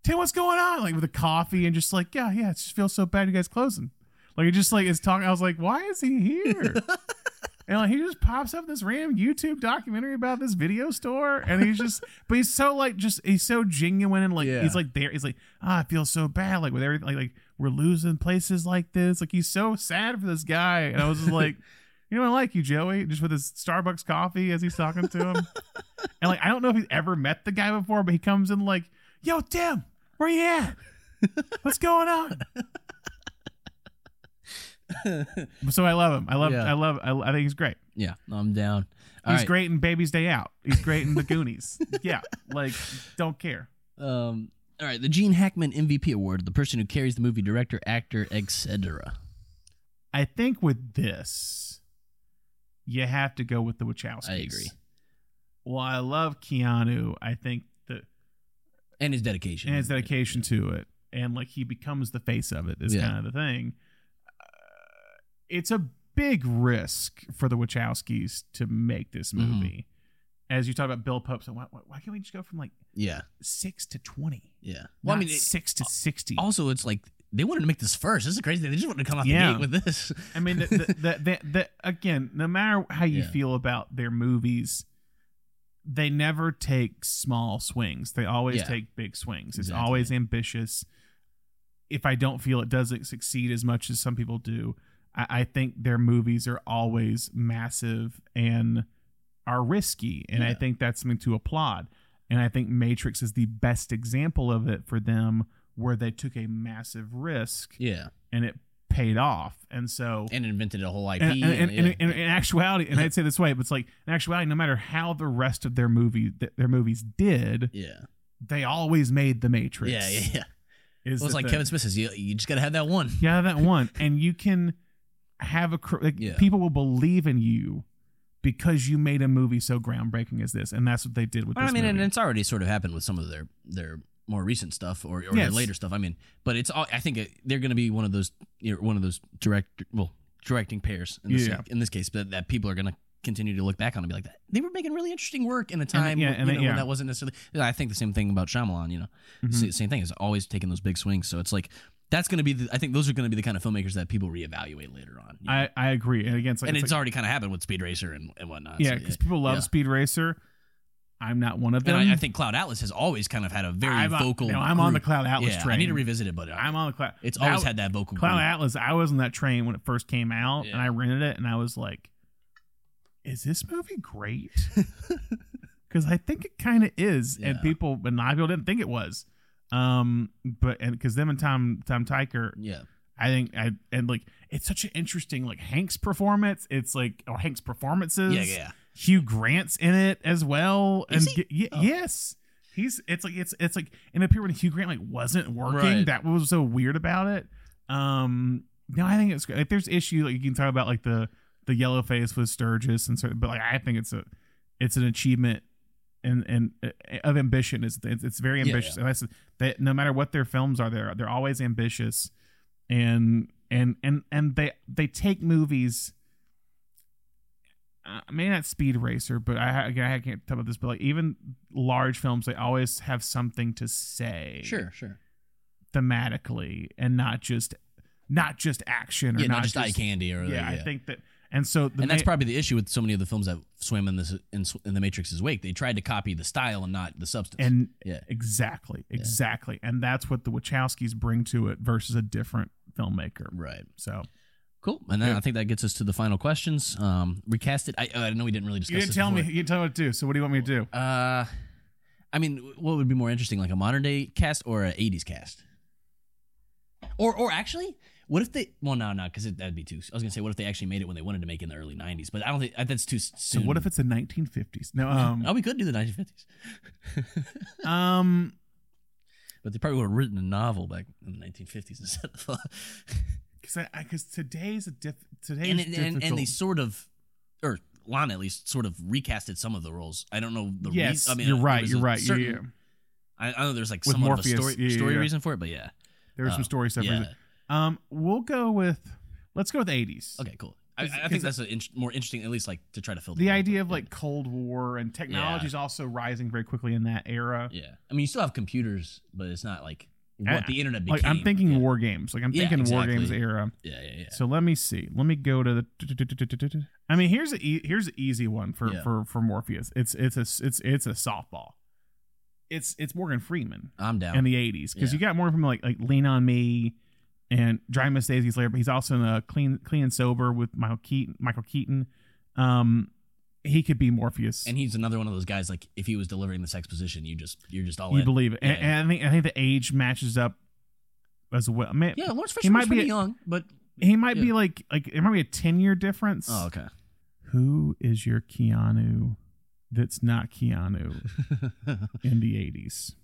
Tim, what's going on? Like with a coffee and just like, yeah, yeah, it just feels so bad you guys closing. Like it just like is talking. I was like, why is he here? <laughs> and like he just pops up this random YouTube documentary about this video store, and he's just, <laughs> but he's so like just he's so genuine and like Yeah. he's like there. He's like, ah, I feel so bad. Like with everything, like like we're losing places like this. Like he's so sad for this guy, and I was just like. <laughs> You know, I like you, Joey, just with his Starbucks coffee as he's talking to him. <laughs> and like, I don't know if he's ever met the guy before, but he comes in like, "Yo, Tim, where you at? What's going on?" <laughs> so I love him. I love. Yeah. I love. I, I think he's great. yeah, I'm down. All he's right. great in Baby's Day Out. He's great in The <laughs> Goonies. yeah, like don't care. Um, all right, the Gene Hackman MVP award, the person who carries the movie, director, actor, etc. I think with this, you have to go with the Wachowskis. I agree. Well, I love Keanu. I think that And his dedication. and his dedication to it, and like he becomes the face of it is Yeah. kind of the thing. Uh, it's a big risk for the Wachowskis to make this Mhm. movie. As you talk about Bill Pope, so why, why can't we just go from like Yeah, six to twenty? yeah. Well, Well, I mean, it- six to sixty. also it's like they wanted to make this first. This is crazy. They just wanted to come out Yeah. the gate with this. I mean, the, the, the, the, again, no matter how you Yeah. feel about their movies, they never take small swings. They always Yeah. take big swings. It's Exactly. always ambitious. If I don't feel it doesn't succeed as much as some people do, I, I think their movies are always massive and are risky. And I think that's something to applaud. And I think Matrix is the best example of it for them where they took a massive risk yeah, and it paid off. And so and invented a whole IP. and, and, and, and- in actuality, and <laughs> I'd say this way, but it's like in actuality, no matter how the rest of their movie their movies did, yeah, they always made the Matrix. yeah, yeah, yeah. Is Well, it's the like thing. Kevin Smith says, you, you just got to have that one. Yeah, that <laughs> one, and you can have a like Yeah. people will believe in you because you made a movie so groundbreaking as this, and that's what they did with this I mean, movie. and it's already sort of happened with some of their their more recent stuff or, or Yes. later stuff. I mean, but it's all, I think it, they're going to be one of those you know, one of those direct well directing pairs in this Yeah. in this case that, that people are going to continue to look back on and be like that they were making really interesting work in a time yeah, and you it- know, when that wasn't necessarily I think the same thing about Shyamalan you know Mhm. Same thing is always taking those big swings so it's like that's going to be the, I think those are going to be the kind of filmmakers that people reevaluate later on you know? I, I agree, and again, it's like, and it's it's, like- already kind of happened with Speed Racer and, and whatnot yeah, so, because people love yeah. Speed Racer. I'm not one of them. and I, I think Cloud Atlas has always kind of had a very I'm, on- vocal. no, I'm on the. Cloud Atlas yeah, train. I need to revisit it, but uh, I'm on the cloud. it's That- always had that vocal. Cloud group. Atlas. I was on that train when it first came out, and I rented it, and I was like, "Is this movie great?" <laughs> Because I think it kind of is, and people, but a lot of people didn't think it was. Um, but and because them and Tom Tom Tykwer, Yeah, I think I and like it's such an interesting like Hank's performance. It's like or Hank's performances. yeah, yeah. Hugh Grant's in it as well. Is and he? y- Oh. yes. He's it's like it's it's like in a period when Hugh Grant like wasn't working. Right. That was so weird about it. Um no, I think it's good. Like there's issue like you can talk about like the the yellow face with Sturgess and certain but like I think it's a it's an achievement and and uh, of ambition is it's, it's very Yeah, ambitious. And that's that no matter what their films are, they're they're always ambitious and and and and they they take movies uh, maybe not Speed Racer, but I again I can't talk about this, but like even large films, they always have something to say, Sure, sure. thematically, and not just not just action or Yeah, not, not just eye candy or Yeah, like, I think that, and so the and that's ma- probably the issue with so many of the films that swim in this in, in the Matrix's wake. They tried to copy the style and not the substance. and yeah, exactly, exactly, and that's what the Wachowskis bring to it versus a different filmmaker. Right. So Cool. And then Yeah. I think that gets us to the final questions. Um, recast it. I, I know we didn't really discuss. It. You didn't tell me. You didn't tell me what to do. So what do you want me to do? Uh, I mean, what would be more interesting, like a modern day cast or a '80s cast? Or, or actually, what if they? Well, no, no, because that'd be too. I was gonna say, what if they actually made it when they wanted to make it in the early '90s? But I don't think that's too soon. So what if it's the 1950s? No. Um. Oh, we could do the 1950s, <laughs> um. but they probably would have written a novel back in the 1950s instead of. Because because today's a diff. Today's and, and, and they sort of, or Lana at least, sort of recasted some of the roles. I don't know the yes, reason. I mean, you're uh, right. You're right. Yeah, certain- yeah. I, I know there's like Morpheus. of a story, Yeah, yeah, story yeah. reason for it, but yeah. There was some Oh, story stuff. Yeah. Um. We'll go with. Let's go with 80s. Okay, cool. I, I think that's a in- more interesting, at least like to try to fill The idea of like Cold War and technology is also rising very quickly in that era. yeah. I mean, you still have computers, but it's not like what Uh, the internet became. Like I'm thinking yeah. war games. Like I'm Yeah, thinking war games era. Yeah, yeah, yeah. So let me see. Let me go to the. I mean, here's a e- here's an easy one for Yeah. for for Morpheus. It's it's a it's it's a softball. It's it's Morgan Freeman I'm down. in the '80s because you got more from like like Lean on Me and Drive Miss Daisy's Lair, but he's also in a Clean Clean and Sober with Michael Keaton. Michael Keaton. Um, he could be Morpheus. and he's another one of those guys. Like if he was delivering this exposition, you just you're just all you in. believe it, and, Yeah, yeah. and I think I think the age matches up as well. I mean, yeah, Laurence he might be pretty a- young, but he might be like like it might be a ten year difference. oh okay. Who is your Keanu that's not Keanu <laughs> in the eighties?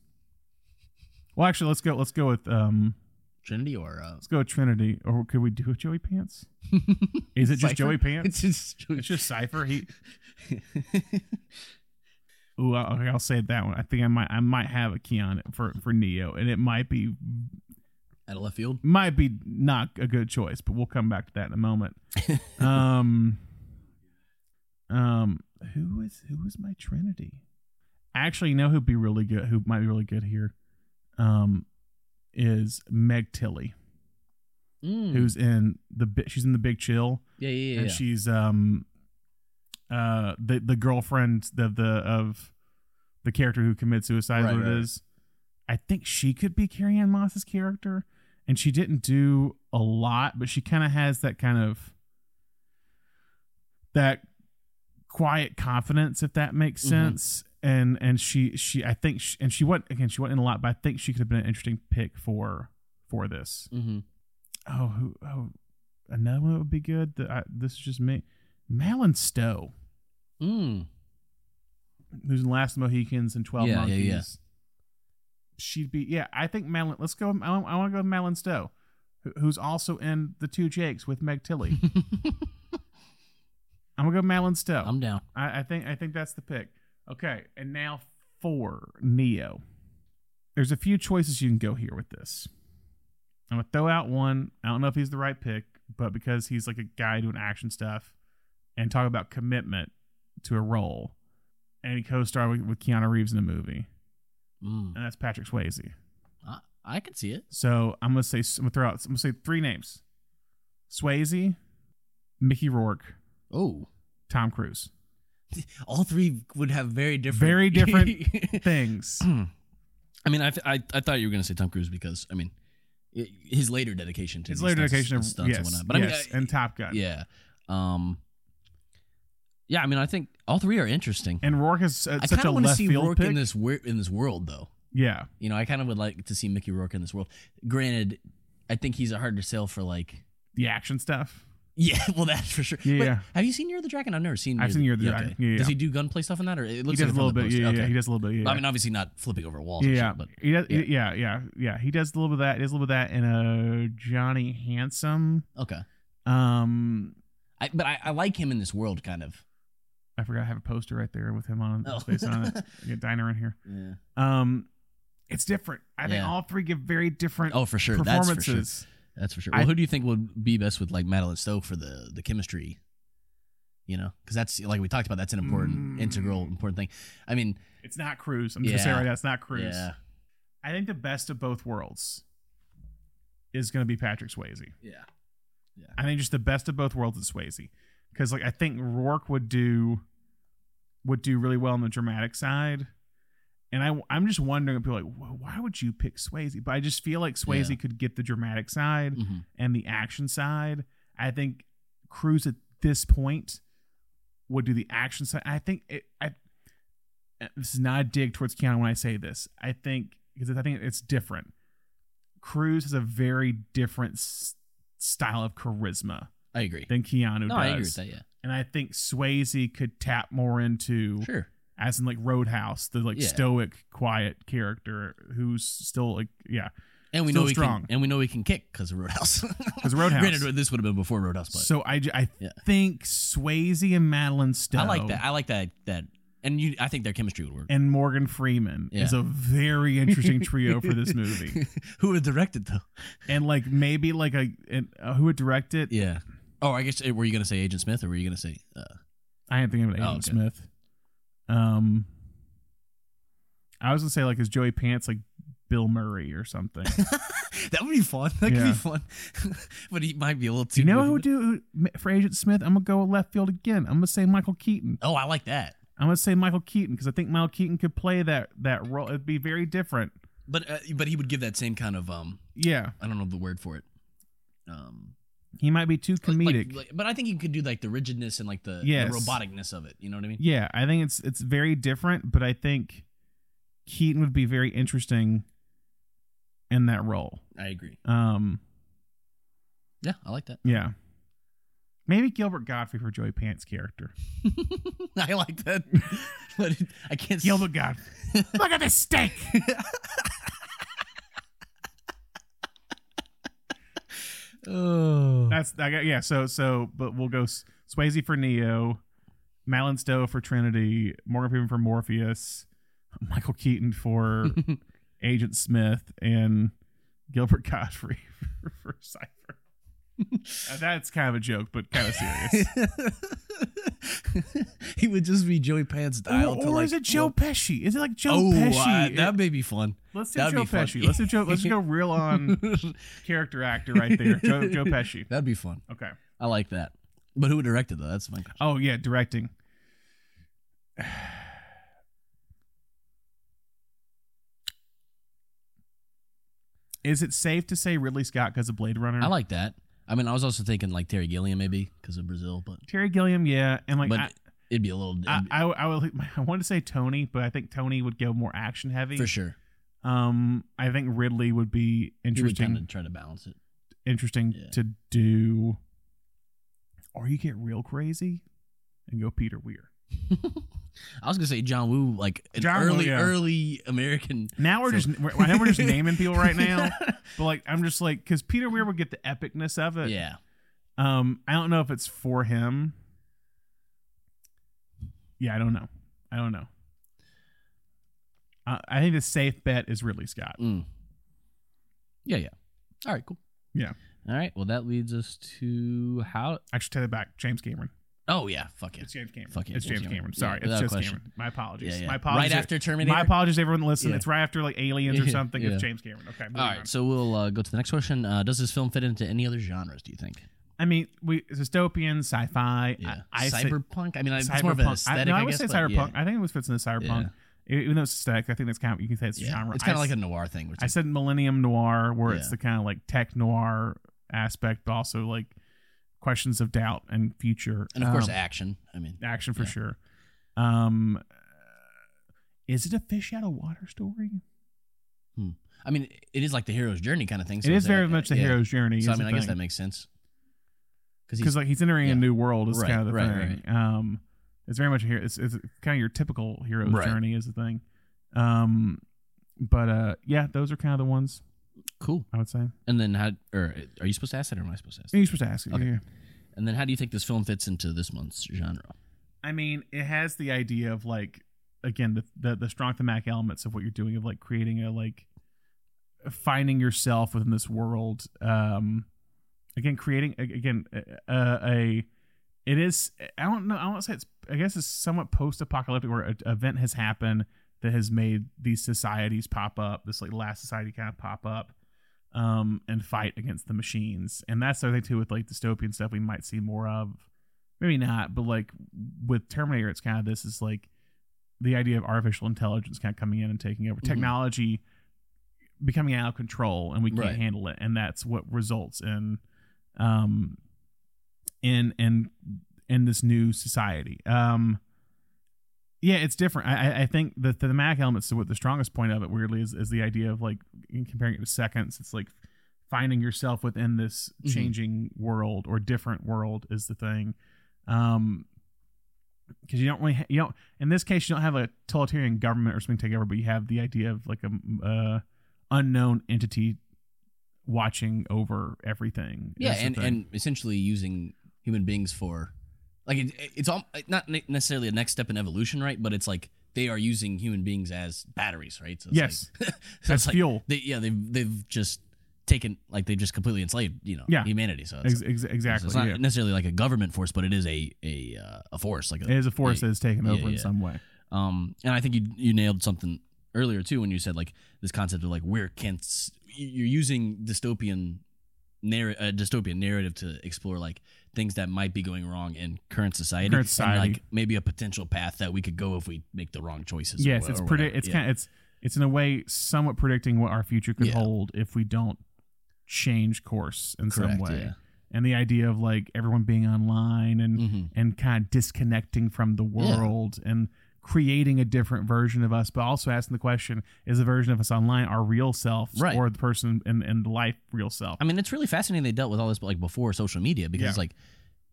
Well, actually, let's go. Let's go with um. Trinity or uh, Let's go with Trinity, or could we do a Joey Pants? <laughs> Is it just Cypher? Joey Pants? It's just It's just Cypher. He. <laughs> Ooh, I- okay, I'll say that one. I think I might, I might have a Keanu for for Neo, and it might be, out of left field. might be not a good choice, but we'll come back to that in a moment. <laughs> um, um, who is who is my Trinity? Actually, you know who'd be really good? Who might be really good here? Um, is Meg Tilly, Mm. who's in the she's in the Big Chill. yeah, yeah, yeah. and yeah. she's um uh the the girlfriend the the of the character who commits suicide Right, what right. it is i think she could be Carrie-Anne Moss's character and she didn't do a lot but she kind of has that kind of that quiet confidence if that makes Mhm. sense and and she she i think she, and she went again she went in a lot but i think she could have been an interesting pick for for this mm-hmm. oh who oh another one that would be good that I, this is just me Malin Stowe mm. who's in Last Mohicans and Twelve Yeah, yeah, Monkeys yeah. she'd be yeah I think Malin let's go I want, I want to go with Malin Stowe who, who's also in The Two Jakes with Meg Tilly <laughs> I'm gonna go Malin Stowe I'm down. I, I think I think that's the pick okay and now for Neo there's a few choices you can go here with this I'm gonna throw out one. I don't know if he's the right pick, but because he's like a guy doing action stuff and talk about commitment to a role, and he co-starred with, with Keanu Reeves in a movie, Mm. and that's Patrick Swayze. I, I can see it. So I'm gonna say I'm gonna throw out. I'm gonna say three names: Swayze, Mickey Rourke, Oh, Tom Cruise. All three would have very different, Very different <laughs> Things. <clears throat> I mean, I, I I thought you were going to say Tom Cruise because I mean, his later dedication to His later stunts- dedication of stunts and whatnot. But yes, I mean, I- and Top Gun. yeah, um, yeah. I mean, I think all three are interesting. And Rourke is uh, I such kind a of want to left see field Rourke pick. in this in this world, though. yeah, You know, I kind of would like to see Mickey Rourke in this world. Granted, I think he's a hard sell for like. the action stuff. Yeah, <laughs> well, that's for sure. Yeah, yeah. Have you seen Year of the Dragon? I've never seen. I've seen Year of the yeah, Dragon. okay. Yeah, Does he do gunplay stuff in that, or it He looks does like a little bit. Yeah, poster. yeah, Okay. he does a little bit. Yeah, I mean, obviously not flipping over walls. or yeah, shit, but he does. yeah. Yeah. yeah, yeah, He does a little bit of that. He does a little bit of that in a Johnny Handsome. okay. Um, I, but I, I like him in this world, kind of. I forgot I have a poster right there with him on Oh. his face on it. <laughs> Diner in here. Yeah. Um, it's different. I think Yeah. all three give very different Oh, for sure. That's for sure. Performances. That's for sure. I- Well, who do you think would be best with like Madeleine Stowe for the the chemistry? You know, because that's like we talked about. That's an important, Mm. integral, important thing. I mean, It's not Cruise. I'm just gonna say right now, it's not Cruise. yeah, I think the best of both worlds is going to be Patrick Swayze. Yeah. Yeah, I think just the best of both worlds is Swayze, because like I think Rourke would do would do really well on the dramatic side, and I I'm just wondering if people are like "Wh- why would you pick Swayze? But I just feel like Swayze Yeah. could get the dramatic side Mhm. and the action side. I think Cruise at this point would do the action side. I think it, I this is not a dig towards Keanu when I say this. I think because I think it's different. Cruise has a very different s- style of charisma I agree. than Keanu No, does. I agree with that. Yeah, And I think Swayze could tap more into sure. As in like Roadhouse, the like Yeah. stoic, quiet character who's still like yeah. And we Still know he strong. can, and we know he can kick because of Roadhouse. <laughs> 'Cause of Roadhouse. Granted, this would have been before Roadhouse, but so I, j- I Yeah. think Swayze and Madeleine Stowe I like that. I like that. That, and you, I think their chemistry would work. and Morgan Freeman is a very interesting trio for this <laughs> movie. Who would have directed though? And like maybe like a uh, who would direct it? Yeah. Oh, I guess uh, were you gonna say Agent Smith or were you gonna say? Uh, I am thinking of Agent Oh, okay. Smith. Um, I was gonna say like is Joey Pants like Bill Murray or something. <laughs> that would be fun. That could be fun. <laughs> but he might be a little too. you know who would do for Agent Smith? I'm gonna go left field again. I'm gonna say Michael Keaton. Oh, I like that. I'm gonna say Michael Keaton because I think Michael Keaton could play that that role. It'd be very different. But uh, but he would give that same kind of um. Yeah, I don't know the word for it. Um, he might be too comedic. like- but I think he could do like the rigidness and like the, the roboticness of it. You know what I mean? yeah, I think it's it's very different, but I think Keaton would be very interesting in that role. I agree. Um, Yeah, I like that. yeah, maybe Gilbert Gottfried for Joey Pants' character. <laughs> I like that. <laughs> but I can't. Gilbert Gottfried, <laughs> look at this steak. Oh. That's I got yeah. So so, but we'll go Swayze for Neo, Malin Stowe for Trinity, Morgan Freeman for Morpheus, <laughs> Michael Keaton for <laughs> Agent Smith, and Gilbert Gottfried <laughs> for, for Cypher. That's kind of a joke, but kind of serious. <laughs> he would just be Joey Pants or dialed or to like. is it Joe Pesci? Is it like Joe Oh, Pesci? uh, that may be fun. let's do that'd Joe. Pesci. Let's do Joe. Let's go real <laughs> on character actor right there. Joe Joe Pesci. <laughs> That'd be fun. Okay. I like that. But who would directed though? That's my question. Oh yeah, directing. <sighs> Is it safe to say Ridley Scott because of Blade Runner? I like that. I mean, I was also thinking like Terry Gilliam maybe because of Brazil, but Terry Gilliam, yeah, and like but I, it'd be a little I, I, I, would, <laughs> I wanted to say Tony, but I think Tony would go more action heavy. for sure. Um, I think Ridley would be would interesting. of try to balance it. interesting Yeah. to do. Or you get real crazy and go Peter Weir. <laughs> I was gonna say John Woo, like an John Woo, early, yeah. early American. Now we're just we're, I know we're just <laughs> naming people right now, <laughs> but like I'm just like because Peter Weir would get the epicness of it. yeah, Um, I don't know if it's for him. Yeah, I don't know. I don't know. Uh, I think the safe bet is Ridley Scott. Mm. yeah, yeah. All right, cool. Yeah. All right. Well, that leads us to how. I should take it back. James Cameron. Oh yeah, fuck it. It's James Cameron. Fuck yeah, it's James James Cameron. Cameron. Sorry, Yeah, it's just question. Cameron. My apologies. Yeah, yeah. My apologies. Right after Terminator. My apologies, to everyone listening. Yeah. It's right after like Aliens or something. It's James Cameron. Okay. All right. On. so we'll uh, go to the next question. Uh, does this film fit into any other genres? Do you think? I mean, we dystopian, sci-fi. I, I say- cyberpunk. I mean, it's more of an cyberpunk. aesthetic. I, no, I I would guess, say cyberpunk. I think it was fits in the cyberpunk. Even though it's aesthetic, I think that's kind of you can say it's genre. It's kind of like a noir thing. Which I said Millennium Noir, where it's the kind of like tech noir aspect, but also like questions of doubt and future. and of course, um, action. I mean, action for yeah. sure. Um, is it a fish out of water story? I mean, it is like the hero's journey kind of thing. So it's is very like- much the yeah. hero's journey. So I mean, I guess thing. that makes sense. because like he's entering yeah. a new world is Right, kind of the right, thing. Um, it's very much a hero. It's, it's kind of your typical hero's Right. journey is the thing. Um, but uh, yeah, those are kind of the ones cool. I would say. And then how? Or are you supposed to ask that, or am I supposed to ask? You're supposed to ask. it, Okay. yeah. And then how do you think this film fits into this month's genre? I mean, it has the idea of like again the, the the strong thematic elements of what you're doing of like creating a like finding yourself within this world. Um, again, creating a- again a, a it is I don't know I don't say it's I guess it's somewhat post apocalyptic where an event has happened that has made these societies pop up. This like last society kind of pop up. Um, and fight against the machines, and that's the other thing too with like dystopian stuff we might see more of maybe not, but like with Terminator, it's kind of this is like the idea of artificial intelligence kind of coming in and taking over technology becoming out of control and we can't Right. handle it and that's what results in um in in in this new society um yeah it's different. I I- think the thematic elements to what the strongest point of it weirdly is, is the idea of like in comparing it to seconds it's like finding yourself within this Mhm. changing world or different world is the thing. Um because you don't really ha- you don't in this case you don't have a totalitarian government or something take over but you have the idea of like a uh, unknown entity watching over everything. Yeah, and and essentially using human beings for like it, it's all not necessarily a next step in evolution, right? But it's like they are using human beings as batteries, right? So it's Yes. like, <laughs> so As like fuel. They, yeah, they've they've just taken like they just completely enslaved you know Yeah. humanity. So it's, Ex- ex- exactly it's not yeah. necessarily like a government force, but it is a a uh, a force like it is a force a- that is taken yeah, over in some way Um, and I think you you nailed something earlier too when you said like this concept of like where can't you're using dystopian narr- uh, dystopian narrative to explore like things that might be going wrong in current society, Current society. and like maybe a potential path that we could go if we make the wrong choices. yes wha- it's or it's Yeah. kind of it's it's in a way somewhat predicting what our future could Yeah. hold if we don't change course in some way yeah. and the idea of like everyone being online and Mhm. and kind of disconnecting from the world and creating a different version of us but also asking the question is the version of us online our real self Right. or the person in, in life real self I mean, it's really fascinating they dealt with all this, but like before social media, because Yeah. like,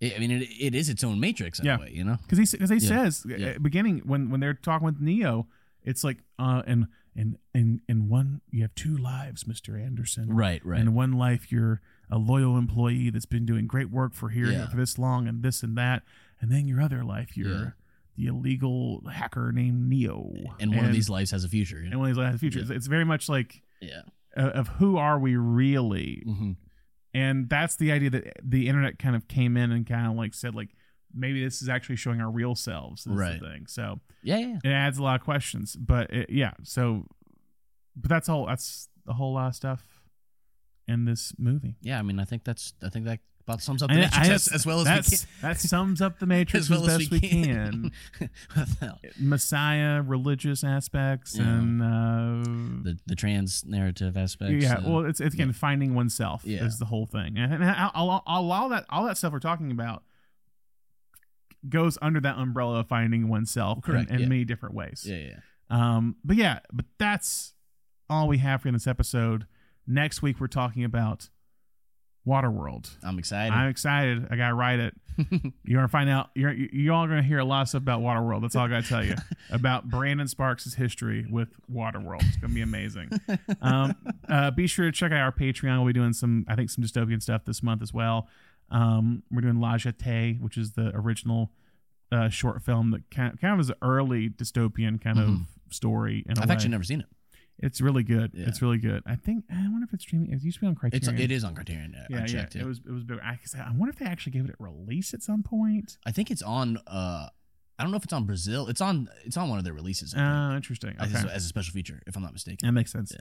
it, I mean, it, it is its own matrix in Yeah. a way, you know. because he because he Yeah. says Yeah. beginning when when they're talking with Neo, it's like uh and in in in one you have two lives, Mister Anderson. Right, right. In one life, you're a loyal employee that's been doing great work for here for this long and this and that, and then your other life, you're. The illegal hacker named Neo. and one of these lives has a future. You and one of these lives has a future. Yeah. It's, it's very much like Yeah. uh, of who are we really hmm and that's the idea that the internet kind of came in and kind of like said like maybe this is actually showing our real selves Right. thing so Yeah, yeah. it adds a lot of questions but it, yeah so but that's all that's the whole lot of stuff in this movie Yeah, I mean, I think that's I think that about sums up the I- Matrix as, as well as we can. that sums up the <laughs> matrix as, well best as we, we can, can. <laughs> Messiah religious aspects Yeah. and uh the the trans narrative aspects. yeah, uh, well, it's it's again yeah. finding oneself Yeah. is the whole thing, and, and I'll, I'll, I'll allow that all that stuff we're talking about goes under that umbrella of finding oneself Correct, in, in yeah. many different ways. yeah, yeah. Um, but yeah, but that's all we have for this episode. Next week we're talking about Waterworld. I'm excited. I'm excited. I gotta write it. <laughs> You're gonna find out. You're you all gonna hear a lot of stuff about Waterworld. That's all I gotta tell you <laughs> about Brandon Sparks' history with Waterworld. It's gonna be amazing. Um, uh, be sure to check out our Patreon. We'll be doing some, I think, some dystopian stuff this month as well. Um, we're doing La Jetée, which is the original uh, short film that kind kind of is an early dystopian kind Mhm. of story. In I've way. actually never seen it. It's really good. Yeah. It's really good. I think. I wonder if it's streaming. It used to be on It's Criterion. it is on Criterion. uh, I Yeah, yeah. It it. was. It was big. I, I wonder if they actually gave it a release at some point. I think it's on. uh I don't know if it's on Brazil. It's on. It's on one of their releases. Oh, interesting. as, Okay. as a special feature, if I'm not mistaken. That makes sense.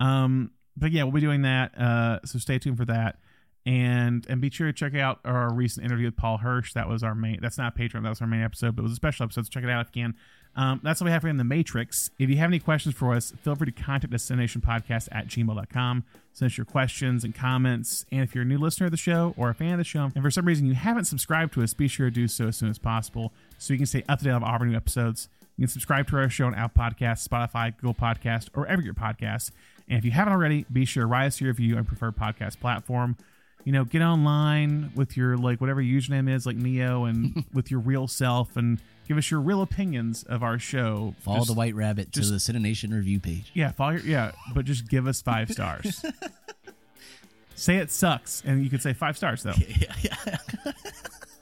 Um, but yeah, we'll be doing that. Uh, so stay tuned for that. And and be sure to check out our recent interview with Paul Hirsch. That was our main. That's not Patreon. That was our main episode, but it was a special episode. So check it out if you can. Um, that's all we have for you in the Matrix. If you have any questions for us, feel free to contact cinenationpodcast at gmail.com. Send us your questions and comments. And if you're a new listener of the show or a fan of the show, and for some reason you haven't subscribed to us, be sure to do so as soon as possible so you can stay up to date on all our new episodes. You can subscribe to our show on Apple Podcasts, Spotify, Google Podcast, or wherever your podcasts. And if you haven't already, be sure to write us your review on preferred podcast platform. You know, get online with your like whatever your username is, like Neo, and <laughs> with your real self, and give us your real opinions of our show. Follow Just- the White Rabbit just- to the CineNation review page. yeah, follow your yeah, but just give us five stars. <laughs> say it sucks, and you could say five stars though. <laughs> Yeah, yeah.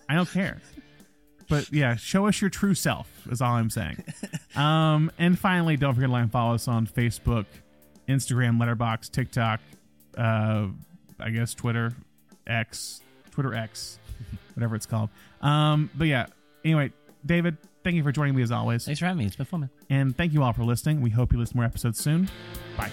I don't care. But yeah, show us your true self is all I'm saying. <laughs> Um, and finally, don't forget to like follow us on Facebook, Instagram, Letterboxd, TikTok, uh, I guess Twitter, X, Twitter X, whatever it's called. Um, but yeah, anyway, David, thank you for joining me as always, Thanks for having me. It's been fun, man. and thank you all for listening. We hope you listen to more episodes soon. Bye.